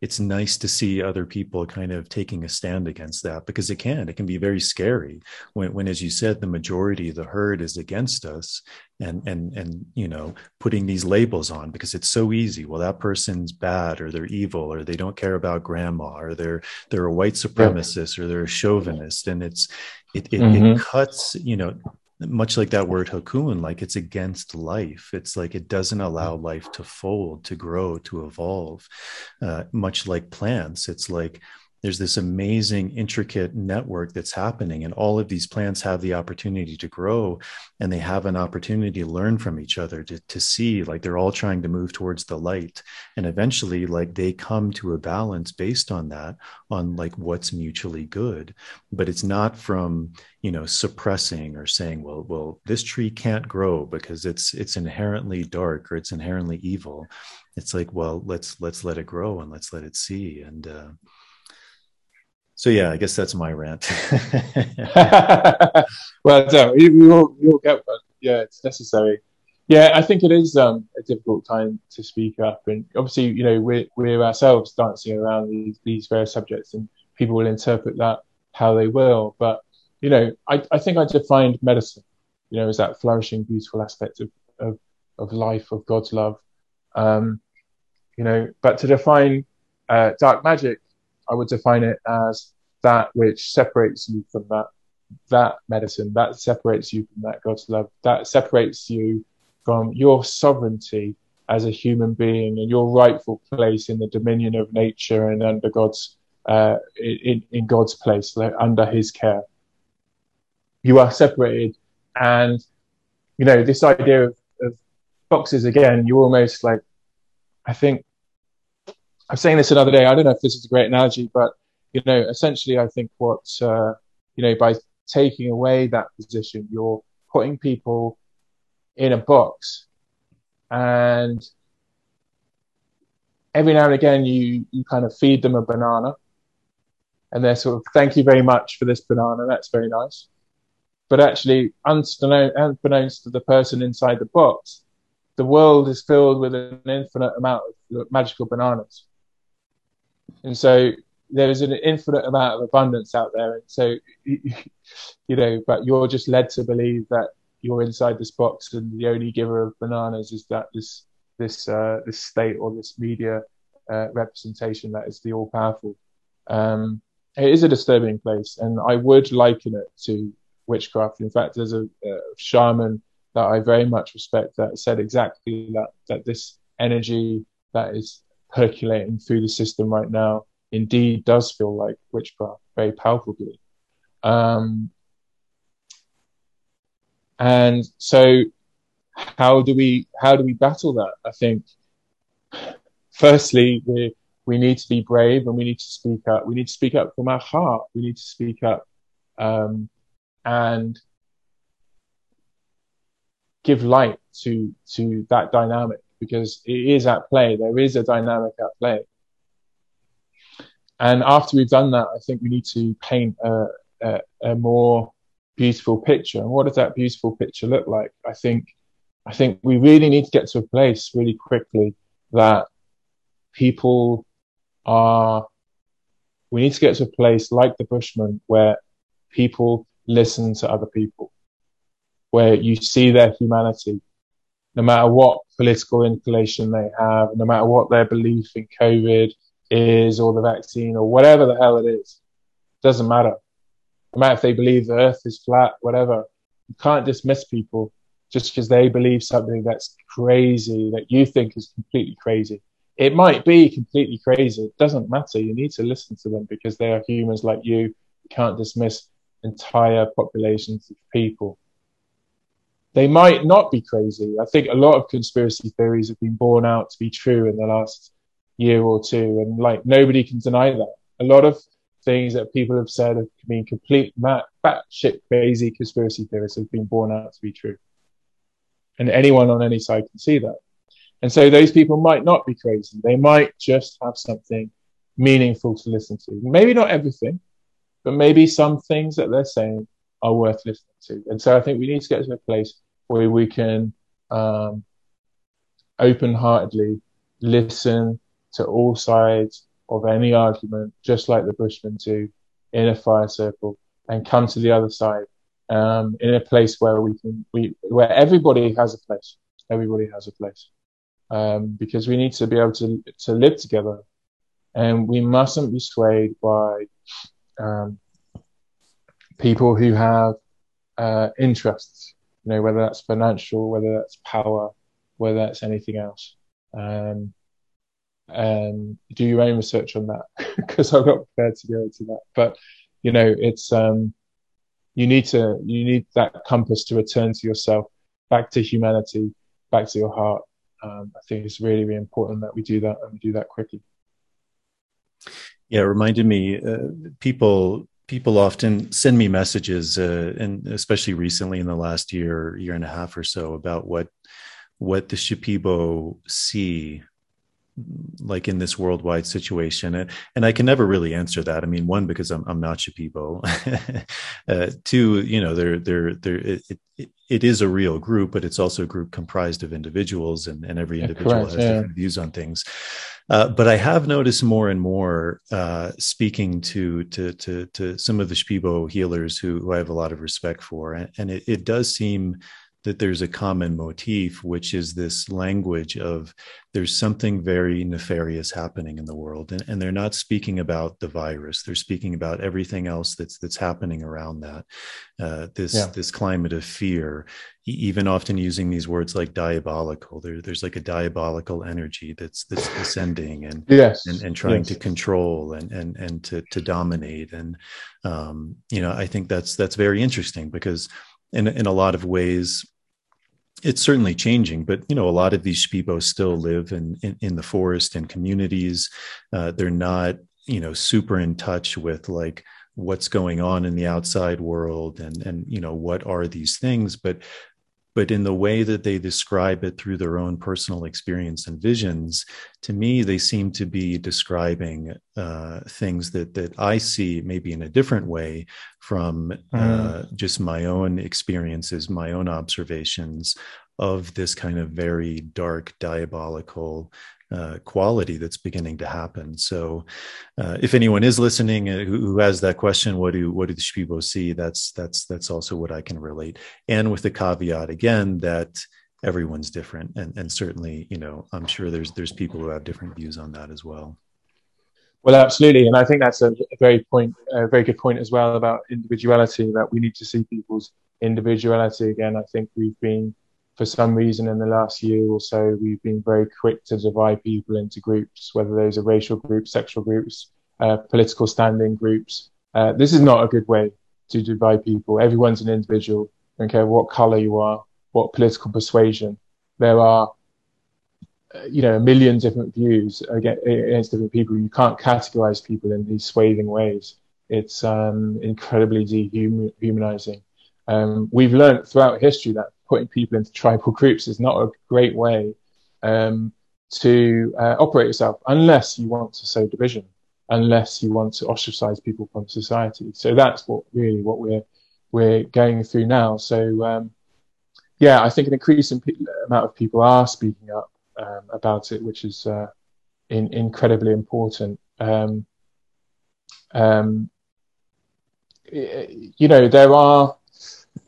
it's nice to see other people kind of taking a stand against that because it can, it can be very scary when, when, as you said, the majority, of the herd is against us, and and and you know putting these labels on because it's so easy. Well that person's bad or they're evil or they don't care about grandma or they're they're a white supremacist or they're a chauvinist. And it's it it, mm-hmm. it cuts you know much like that word hakun like it's against life. It's like it doesn't allow life to fold to grow to evolve uh, much like plants. It's like there's this amazing intricate network that's happening and all of these plants have the opportunity to grow and they have an opportunity to learn from each other to, to see like they're all trying to move towards the light. And eventually like they come to a balance based on that on like what's mutually good. But it's not from you know suppressing or saying well well this tree can't grow because it's it's inherently dark or it's inherently evil. It's like well let's let's let it grow and let's let it see. And uh so yeah, I guess that's my rant. *laughs* well, no, we, all, all get one. Yeah, it's necessary. Yeah, I think it is um, a difficult time to speak up, and obviously, you know, we're we're ourselves dancing around these these various subjects, and people will interpret that how they will. But you know, I I think I defined medicine, you know, as that flourishing, beautiful aspect of of, of life, of God's love. Um, you know, but to define uh, dark magic I would define it as that which separates you from that that medicine, that separates you from that God's love, that separates you from your sovereignty as a human being and your rightful place in the dominion of nature and under God's uh, in, in God's place, like under His care. You are separated, and you know this idea of, of boxes again. You're almost like, I think I was saying this another day. I don't know if this is a great analogy, but you know, essentially, I think what uh, you know by taking away that position, you're putting people in a box, and every now and again, you you kind of feed them a banana, and they're sort of, "Thank you very much for this banana. That's very nice." But actually, unbeknownst to the person inside the box, the world is filled with an infinite amount of magical bananas and so there is an infinite amount of abundance out there. And so, you know, but you're just led to believe that you're inside this box and the only giver of bananas is that this, this, uh, this state or this media uh, representation that is the all powerful. Um, it is a disturbing place and I would liken it to witchcraft. In fact, there's a, a shaman that I very much respect that said exactly that, that this energy that is percolating through the system right now indeed does feel like witchcraft very palpably. Um, and so how do we how do we battle that? I think firstly we we need to be brave and we need to speak up. We need to speak up from our heart. We need to speak up um, and give light to to that dynamic because it is at play. There is a dynamic at play. And after we've done that, I think we need to paint a, a, a more beautiful picture. And what does that beautiful picture look like? I think, I think we really need to get to a place really quickly that people are, we need to get to a place like the Bushmen where people listen to other people, where you see their humanity, no matter what political inclination they have, no matter what their belief in COVID is or the vaccine or whatever the hell it is, doesn't matter. No matter if they believe the earth is flat, whatever, you can't dismiss people just because they believe something that's crazy that you think is completely crazy. It might be completely crazy. It doesn't matter. You need to listen to them because they are humans like you. You can't dismiss entire populations of people. They might not be crazy. I think a lot of conspiracy theories have been borne out to be true in the last year or two, and like nobody can deny that. A lot of things that people have said have been complete batshit crazy conspiracy theories have been borne out to be true. And anyone on any side can see that. And so those people might not be crazy. They might just have something meaningful to listen to. Maybe not everything, but maybe some things that they're saying are worth listening And so I think we need to get to a place where we can um, open heartedly listen to all sides of any argument, just like the Bushmen do in a fire circle, and come to the other side um, in a place where we can, we, where everybody has a place. Everybody has a place. Um, because we need to be able to, to live together and we mustn't be swayed by, um, people who have, uh, interests, you know, whether that's financial, whether that's power, whether that's anything else. Um, and do your own research on that *laughs* because I'm not prepared to go into that. But you know, it's um, you need to you need that compass to return to yourself, back to humanity, back to your heart. Um, I think it's really, really important that we do that and we do that quickly. Yeah, it reminded me. Uh, people people often send me messages, uh, and especially recently in the last year, year and a half or so, about what what the Shipibo see like in this worldwide situation and, and i can never really answer that. I mean one because i'm, I'm not Shipibo. *laughs* Uh, two you know they're they're they're it, it, it is a real group but it's also a group comprised of individuals and, and every individual yeah, has yeah. different views on things. Uh, but i have noticed more and more uh, speaking to, to to to some of the Shipibo healers who, who i have a lot of respect for and, and it, it does seem that there's a common motif, which is this language of there's something very nefarious happening in the world, and, and, they're not speaking about the virus; they're speaking about everything else that's that's happening around that. Uh, this yeah. this climate of fear, even often using these words like diabolical. There, there's like a diabolical energy that's that's descending and yes. and, and trying yes. to control and and and to to dominate. And um, you know, I think that's that's very interesting because in in a lot of ways it's certainly changing but you know a lot of these Shipibo still live in, in, in the forest and communities. Uh, they're not you know super in touch with like what's going on in the outside world and and you know what are these things but but in the way that they describe it through their own personal experience and visions, to me, they seem to be describing uh, things that that I see maybe in a different way from uh, mm. just my own experiences, my own observations of this kind of very dark, diabolical uh, quality that's beginning to happen. So, uh, if anyone is listening uh, who, who, has that question, what do what do the Shipibo see? That's that's that's also what I can relate, and with the caveat again that everyone's different, and and certainly you know I'm sure there's there's people who have different views on that as well. Well, absolutely, and I think that's a very point, a very good point as well about individuality. That we need to see people's individuality again. I think we've been for some reason in the last year or so, we've been very quick to divide people into groups, whether those are racial groups, sexual groups, uh, political standing groups. Uh, this is not a good way to divide people. Everyone's an individual. I don't care what color you are, what political persuasion. There are, uh, you know, a million different views against different people. You can't categorize people in these swathing ways. It's um, incredibly dehumanizing. Um, we've learned throughout history that putting people into tribal *laughs* groups is not a great way um, to uh, operate yourself unless you want to sow division, unless you want to ostracize people from society. So that's what really what we're we're going through now. So um, yeah, I think an increasing pe- amount of people are speaking up um, about it, which is uh, in, incredibly important. Um, um, you know, there are,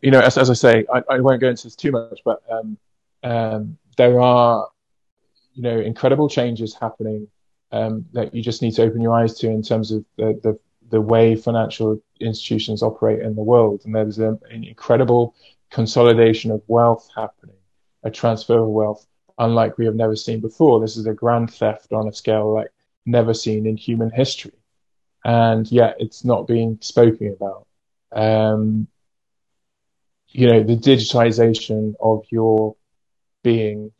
you know, as, as I say, I, I won't go into this too much, but um, um, there are, you know, incredible changes happening um, that you just need to open your eyes to in terms of the, the, the way financial institutions operate in the world. And there's an incredible consolidation of wealth happening, a transfer of wealth unlike we have never seen before. This is a grand theft on a scale like never seen in human history. And yet it's not being spoken about. Um, you know, the digitization of your being,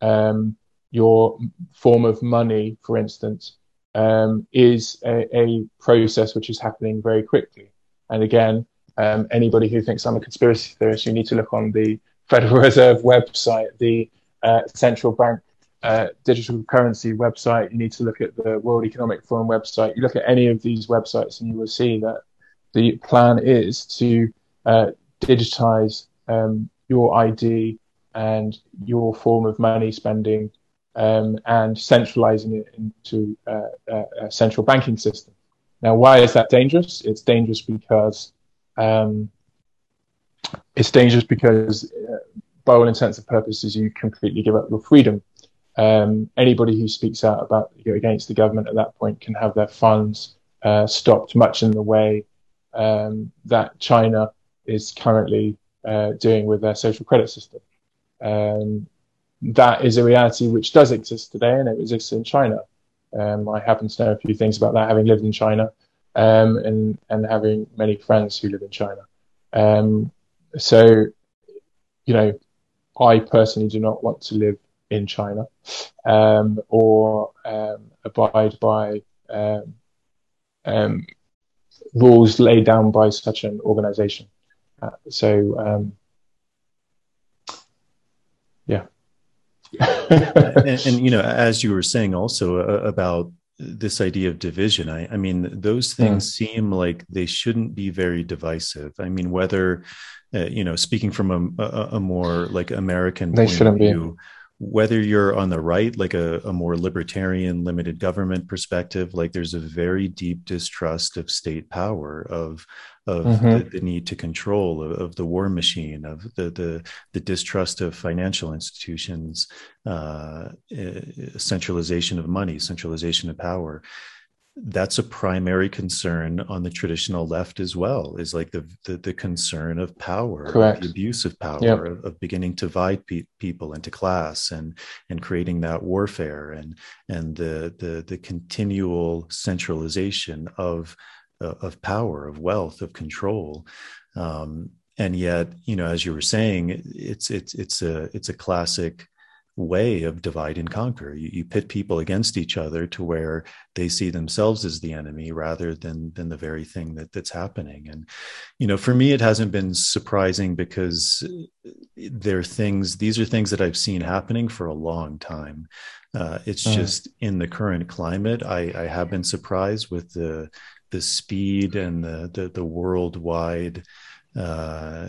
um, your form of money, for instance, um, is a, a, process which is happening very quickly. And again, um, anybody who thinks I'm a conspiracy theorist, you need to look on the Federal *laughs* Reserve website, the uh, central bank uh, digital currency website. You need to look at the World Economic Forum website. You look at any of these websites, and you will see that the plan is to uh, digitize um, your ID and your form of money spending um, and centralizing it into uh, a central banking system. Now, why is that dangerous? It's dangerous because um, it's dangerous because, uh, by all intents and purposes, you completely give up your freedom. Um, anybody who speaks out about you know, against the government at that point can have their funds uh, stopped, much in the way um, that China is currently uh, doing with their social credit system. Um, that is a reality which does exist today and it exists in China. Um, I happen to know a few things about that, having lived in China um, and and having many friends who live in China. Um, so, you know, I personally do not want to live in China um, or um, abide by rules laid down by such an organization. Uh, so, yeah *laughs* and, and, you know, *laughs* as you were saying also uh, about this idea of division, I, I mean, those things mm. seem like they shouldn't be very divisive. I mean, whether, uh, you know, speaking from a, a, a more like American they shouldn't view, be whether you're on the right, like a, a, more libertarian, limited government perspective, like there's a very deep distrust of state power, of of mm-hmm. the, the, need to control, of, of, the war machine, of the the, the distrust of financial institutions, uh, eh, centralization of money, centralization of power that's a primary concern on the traditional left as well is like the the, the concern of power Correct. the abuse of power yep. of, of, beginning to divide pe- people into class and and creating that warfare and and the the the continual centralization of of power of wealth of control um, and yet you know as you were saying it's it's it's a it's a classic way of divide and conquer. You, you, pit people against each other to where they see themselves as the enemy rather than than the very thing that that's happening. And you know, for me, it hasn't been surprising because there are things. These are things that I've seen happening for a long time. Uh, it's mm. just in the current climate, I, I have been surprised with the the speed and the the, the worldwide uh,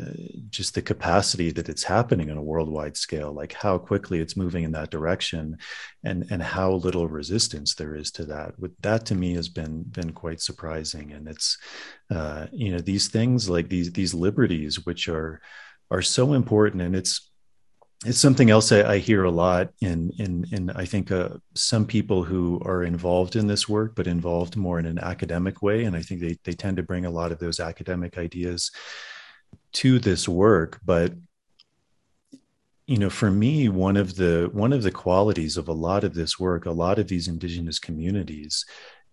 just the capacity that it's happening on a worldwide scale, like how quickly it's moving in that direction, and and how little resistance there is to that. With that, to me, has been been quite surprising. And it's uh, you know these things like these these liberties, which are are so important, and it's it's something else I, I, hear a lot in in in I think uh, some people who are involved in this work, but involved more in an academic way, and I think they they tend to bring a lot of those academic ideas to this work. But you know for me one of the one of the qualities of a lot of this work a lot of these indigenous communities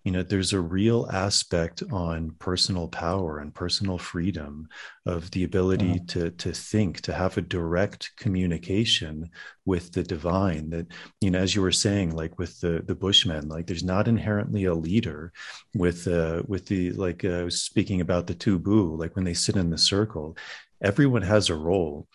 you know there's a real aspect on personal power and personal freedom of the ability mm-hmm. to to think to have a direct communication with the divine that you know as you were saying like with the the bushmen like there's not inherently a leader with uh with the like uh, I was speaking about the tubu like when they sit in the circle everyone has a role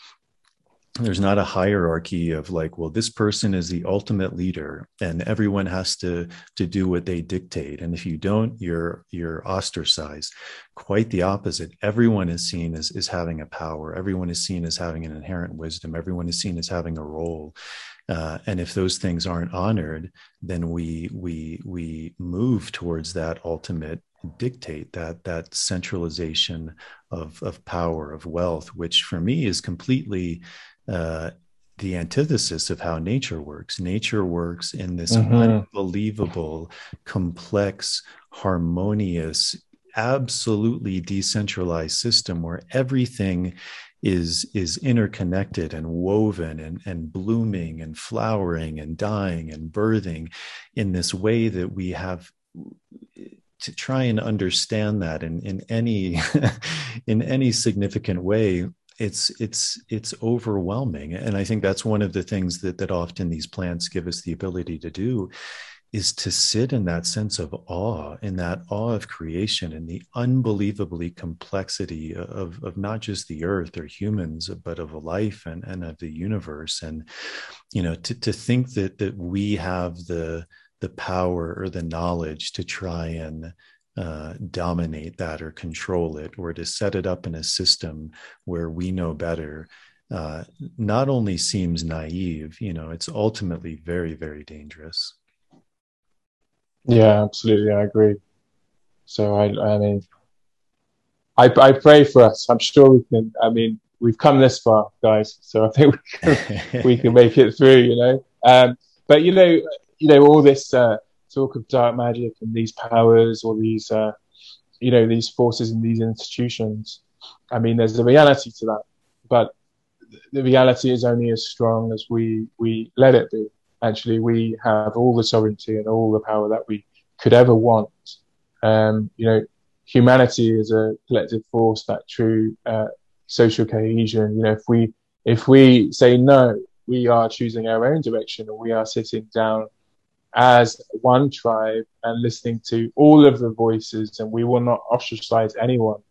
there's not a hierarchy of like well this person is the ultimate leader and everyone has to to do what they dictate. And if you don't you're you're ostracized. Quite the opposite. Everyone is seen as is having a power. Everyone is seen as having an inherent wisdom. Everyone is seen as having a role. Uh, and if those things aren't honored then we we we move towards that ultimate dictate that that centralization of of power of wealth which for me is completely uh, the antithesis of how nature works nature works in this mm-hmm. unbelievable complex harmonious absolutely decentralized system where everything is is interconnected and woven and, and blooming and flowering and dying and birthing in this way that we have to try and understand that in, in any *laughs* in any significant way it's it's it's overwhelming and i think that's one of the things that that often these plants give us the ability to do is to sit in that sense of awe, in that awe of creation and the unbelievably complexity of, of not just the earth or humans, but of life and, and of the universe. And, you know, to, to think that that we have the the power or the knowledge to try and uh, dominate that or control it or to set it up in a system where we know better uh, not only seems naive, you know, it's ultimately very, very dangerous. Yeah, absolutely. I agree. So I, I mean, I, I pray for us. I'm sure we can. I mean, we've come this far, guys. So I think we can, we can *laughs* make it through. You know, um, but you know, you know, all this uh, talk of dark magic and these powers, or these, uh, you know, these forces in these institutions. I mean, there's a reality to that, but the reality is only as strong as we we let it be actually we have all the sovereignty and all the power that we could ever want. Um, you know, humanity is a collective force, that true uh, social cohesion. You know, if we if we say no, we are choosing our own direction, or we are sitting down as one tribe and listening to all of the voices, and we will not ostracize anyone.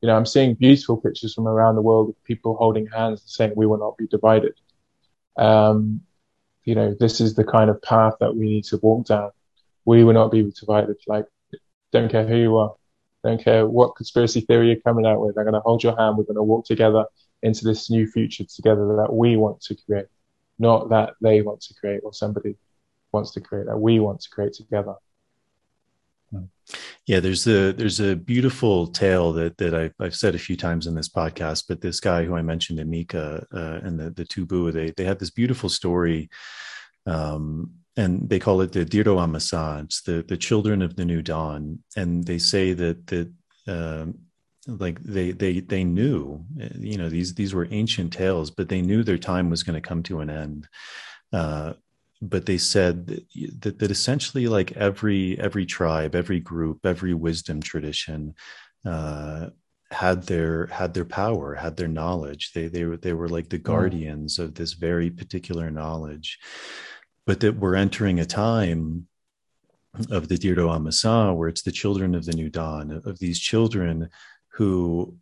You know, I'm seeing beautiful pictures from around the world of people holding hands and saying we will not be divided. Um, you know, this is the kind of path that we need to walk down. We will not be divided. Like, don't care who you are. Don't care what conspiracy theory you're coming out with. I'm going to hold your hand. We're going to walk together into this new future together that we want to create, not that they want to create or somebody wants to create, that we want to create together. Yeah, there's a there's a beautiful tale that that I've, I've said a few times in this podcast. But this guy who I mentioned, Emeka, uh, and the the Tubu, they they have this beautiful story, um, and they call it the Diro Amasa. It's the the children of the new dawn, and they say that that. Um, like they they they knew you know these these were ancient tales but they knew their time was going to come to an end uh, but they said that, that essentially like every every tribe every group every wisdom tradition uh, had their had their power had their knowledge they they were they were like the mm. guardians of this very particular knowledge but that we're entering a time of the Dirdo Amasa where it's the children of the new dawn of these children who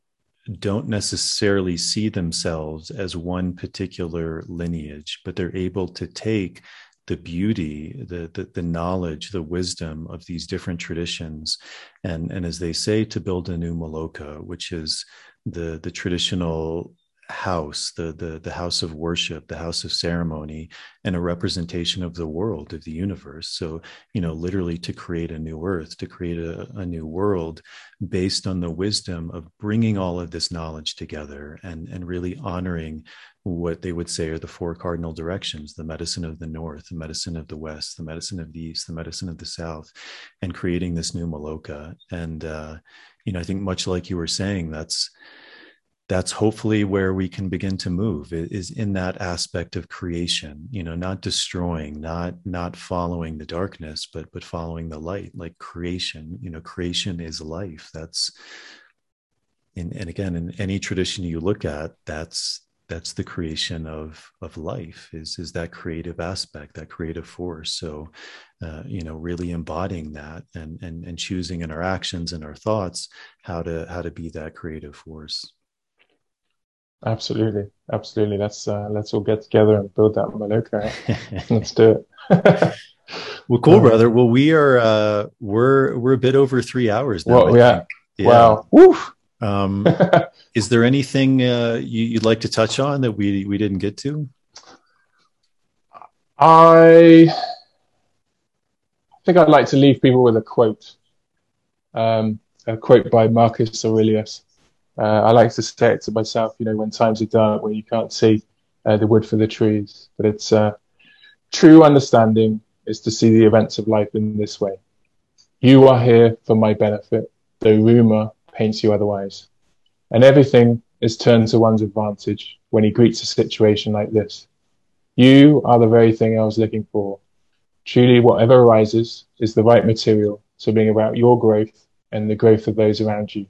don't necessarily see themselves as one particular lineage, but they're able to take the beauty, the, the, the knowledge, the wisdom of these different traditions, and and as they say, to build a new Maloka, which is the the traditional house, the, the, the house of worship, the house of ceremony, and a representation of the world, of the universe. So, you know, literally to create a new earth, to create a, a new world based on the wisdom of bringing all of this knowledge together and, and really honoring what they would say are the four cardinal directions the medicine of the north, the medicine of the west, the medicine of the east, the medicine of the south, and creating this new Maloka. And, uh, you know, I think much like you were saying, that's that's hopefully where we can begin to move is in that aspect of creation you know not destroying not not following the darkness but but following the light like creation you know creation is life that's and again in any tradition you look at that's that's the creation of of life is is that creative aspect that creative force so uh, you know really embodying that and and and choosing in our actions and our thoughts how to how to be that creative force Absolutely, absolutely. Let's uh, let's all get together and build that Maloka. *laughs* let's do it. *laughs* well, cool, brother. Well, we are uh, we're we're a bit over three hours now. Well, yeah. yeah. Wow. Woof. Um, *laughs* is there anything uh, you, would like to touch on that we we didn't get to? I think I'd like to leave people with a quote. Um, a quote by Marcus Aurelius. Uh, I like to say it to myself, you know, when times are dark, when you can't see uh, the wood for the trees. But it's uh, true understanding is to see the events of life in this way. You are here for my benefit, though rumor paints you otherwise. And everything is turned to one's advantage when he greets a situation like this. You are the very thing I was looking for. Truly, whatever arises is the right material to bring about your growth and the growth of those around you.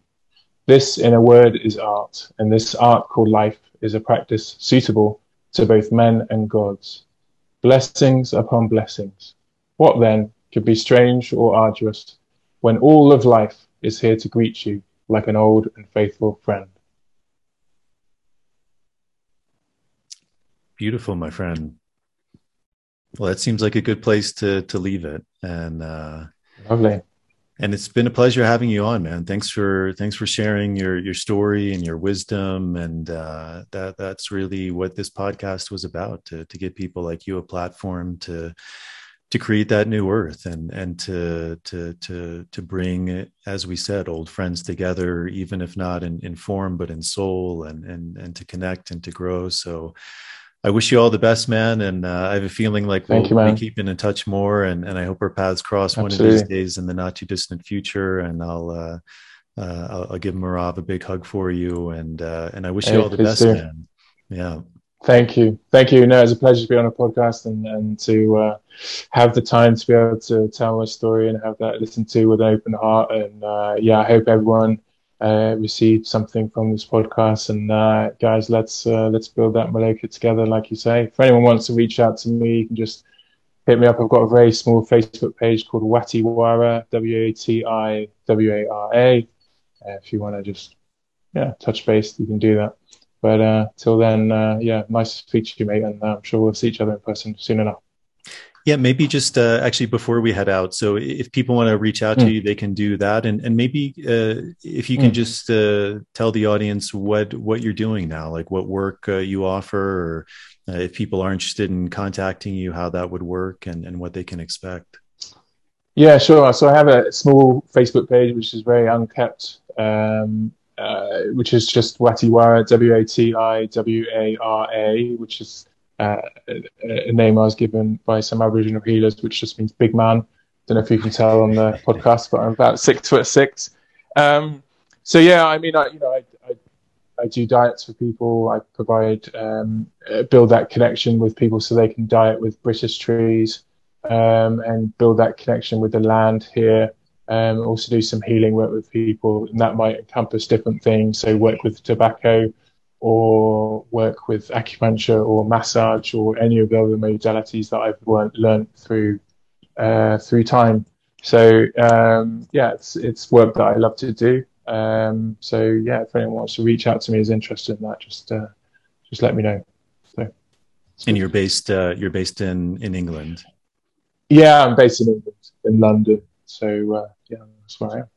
This, in a word, is art, and this art called life is a practice suitable to both men and gods. Blessings upon blessings. What then could be strange or arduous when all of life is here to greet you like an old and faithful friend? Beautiful, my friend. Well, that seems like a good place to to leave it. And uh, lovely and it's been a pleasure having you on man thanks for thanks for sharing your your story and your wisdom and uh, that that's really what this podcast was about to to give people like you a platform to to create that new earth and and to to to to bring as we said old friends together even if not in, in form but in soul and and and to connect and to grow so I wish you all the best, man. And uh, I have a feeling like we'll you, be keeping in touch more. And, and I hope our paths cross Absolutely. one of these days in the not too distant future. And I'll, uh, uh, I'll, I'll, give Merav a big hug for you. And, uh, and I wish hey, you all the best, do. man. Yeah. Thank you. Thank you. No, it's a pleasure to be on a podcast and, and to uh, have the time to be able to tell my story and have that listened to with an open heart. And uh, yeah, I hope everyone uh, received something from this podcast. And uh, guys, let's uh, let's build that Maloka together, like you say. If anyone wants to reach out to me, you can just hit me up. I've got a very small Facebook page called Watiwara, W A T I W A R A. Uh, if you want to just yeah touch base, you can do that. But uh, till then, uh, yeah, nice to speak to you, mate, and I'm sure we'll see each other in person soon enough. Yeah, maybe just uh, actually before we head out. So if people want to reach out mm. to you, they can do that, and and maybe uh, if you can mm. just uh, tell the audience what what you're doing now, like what work uh, you offer, or uh, if people are interested in contacting you, how that would work, and and what they can expect. Yeah, sure. So I have a small Facebook page which is very unkept, um, uh, which is just Watiwara, W A T I W A R A, which is uh, a name I was given by some Aboriginal healers, which just means big man. Don't know if you can tell on the *laughs* podcast, but I'm about six foot six. Um, so yeah, I mean, I you know, I, I, I do diets for people. I provide um, uh, build that connection with people so they can diet with British trees um, and build that connection with the land here. Um, also do some healing work with people, and that might encompass different things. So work with tobacco, or work with acupuncture or massage or any of the other modalities that I've learned, learned through uh, through time. So um, yeah, it's it's work that I love to do. Um, so yeah, if anyone wants to reach out to me is interested in that, just uh, just let me know. So, and you're based uh, you're based in in England. Yeah, I'm based in England, in London. So uh, that's where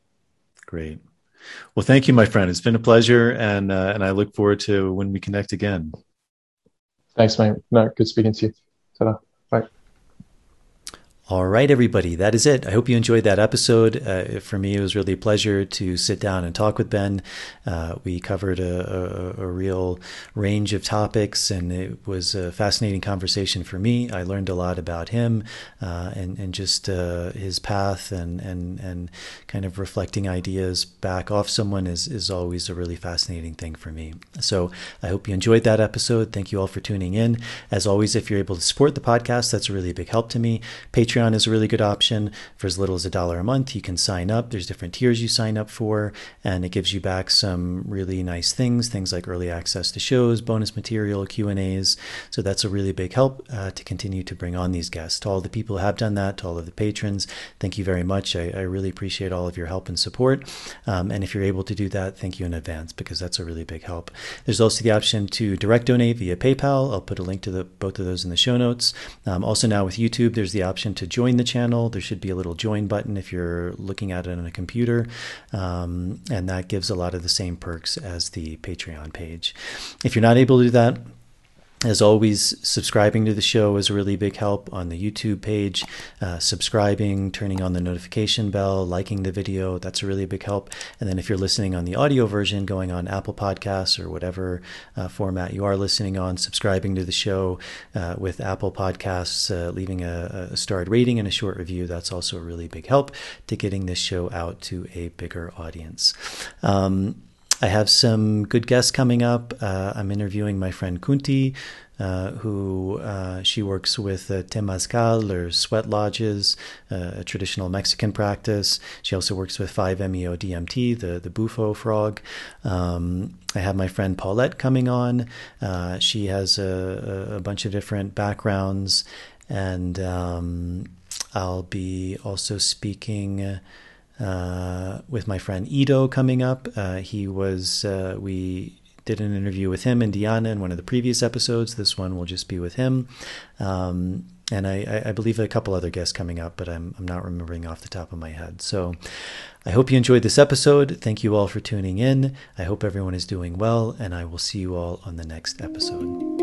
Great. Well, thank you, my friend. It's been a pleasure, and uh, and I look forward to when we connect again. Thanks, mate. No, good speaking to you. ta. All right, everybody, that is it. I hope you enjoyed that episode. Uh, for me, it was really a pleasure to sit down and talk with Ben. Uh, we covered a, a, a, real range of topics, and it was a fascinating conversation for me. I learned a lot about him uh, and, and just uh, his path and, and, and kind of reflecting ideas back off someone is, is always a really fascinating thing for me. So I hope you enjoyed that episode. Thank you all for tuning in. As always, if you're able to support the podcast, that's a really big help to me. Patreon Patreon is a really good option. For as little as a dollar a month, you can sign up. There's different tiers you sign up for, and it gives you back some really nice things, things like early access to shows, bonus material, Q and A's. So that's a really big help uh, to continue to bring on these guests. To all the people who have done that, to all of the patrons, thank you very much. I, I really appreciate all of your help and support. Um, and if you're able to do that, thank you in advance because that's a really big help. There's also the option to direct donate via PayPal. I'll put a link to the, both of those in the show notes. Um, also now with YouTube, there's the option to join the channel. There should be a little join button if you're looking at it on a computer, um, and that gives a lot of the same perks as the Patreon page. If you're not able to do that, as always, subscribing to the show is a really big help on the YouTube page. Uh, subscribing, turning on the notification bell, liking the video, that's a really big help. And then if you're listening on the audio version, going on Apple Podcasts or whatever uh, format you are listening on, subscribing to the show uh, with Apple Podcasts, uh, leaving a, a starred rating and a short review, that's also a really big help to getting this show out to a bigger audience. Um, I have some good guests coming up. Uh, I'm interviewing my friend Kunti, uh, who uh, she works with uh, temazcal or sweat lodges, uh, a traditional Mexican practice. She also works with 5-MeO DMT, the the bufo frog. Um, I have my friend Paulette coming on. Uh, she has a, a, bunch of different backgrounds, and um, I'll be also speaking uh, with my friend Ido coming up. Uh, he was, uh, we did an interview with him and Diana in one of the previous episodes. This one will just be with him. Um, and I, I, believe a couple other guests coming up, but I'm, I'm not remembering off the top of my head. So I hope you enjoyed this episode. Thank you all for tuning in. I hope everyone is doing well, and I will see you all on the next episode.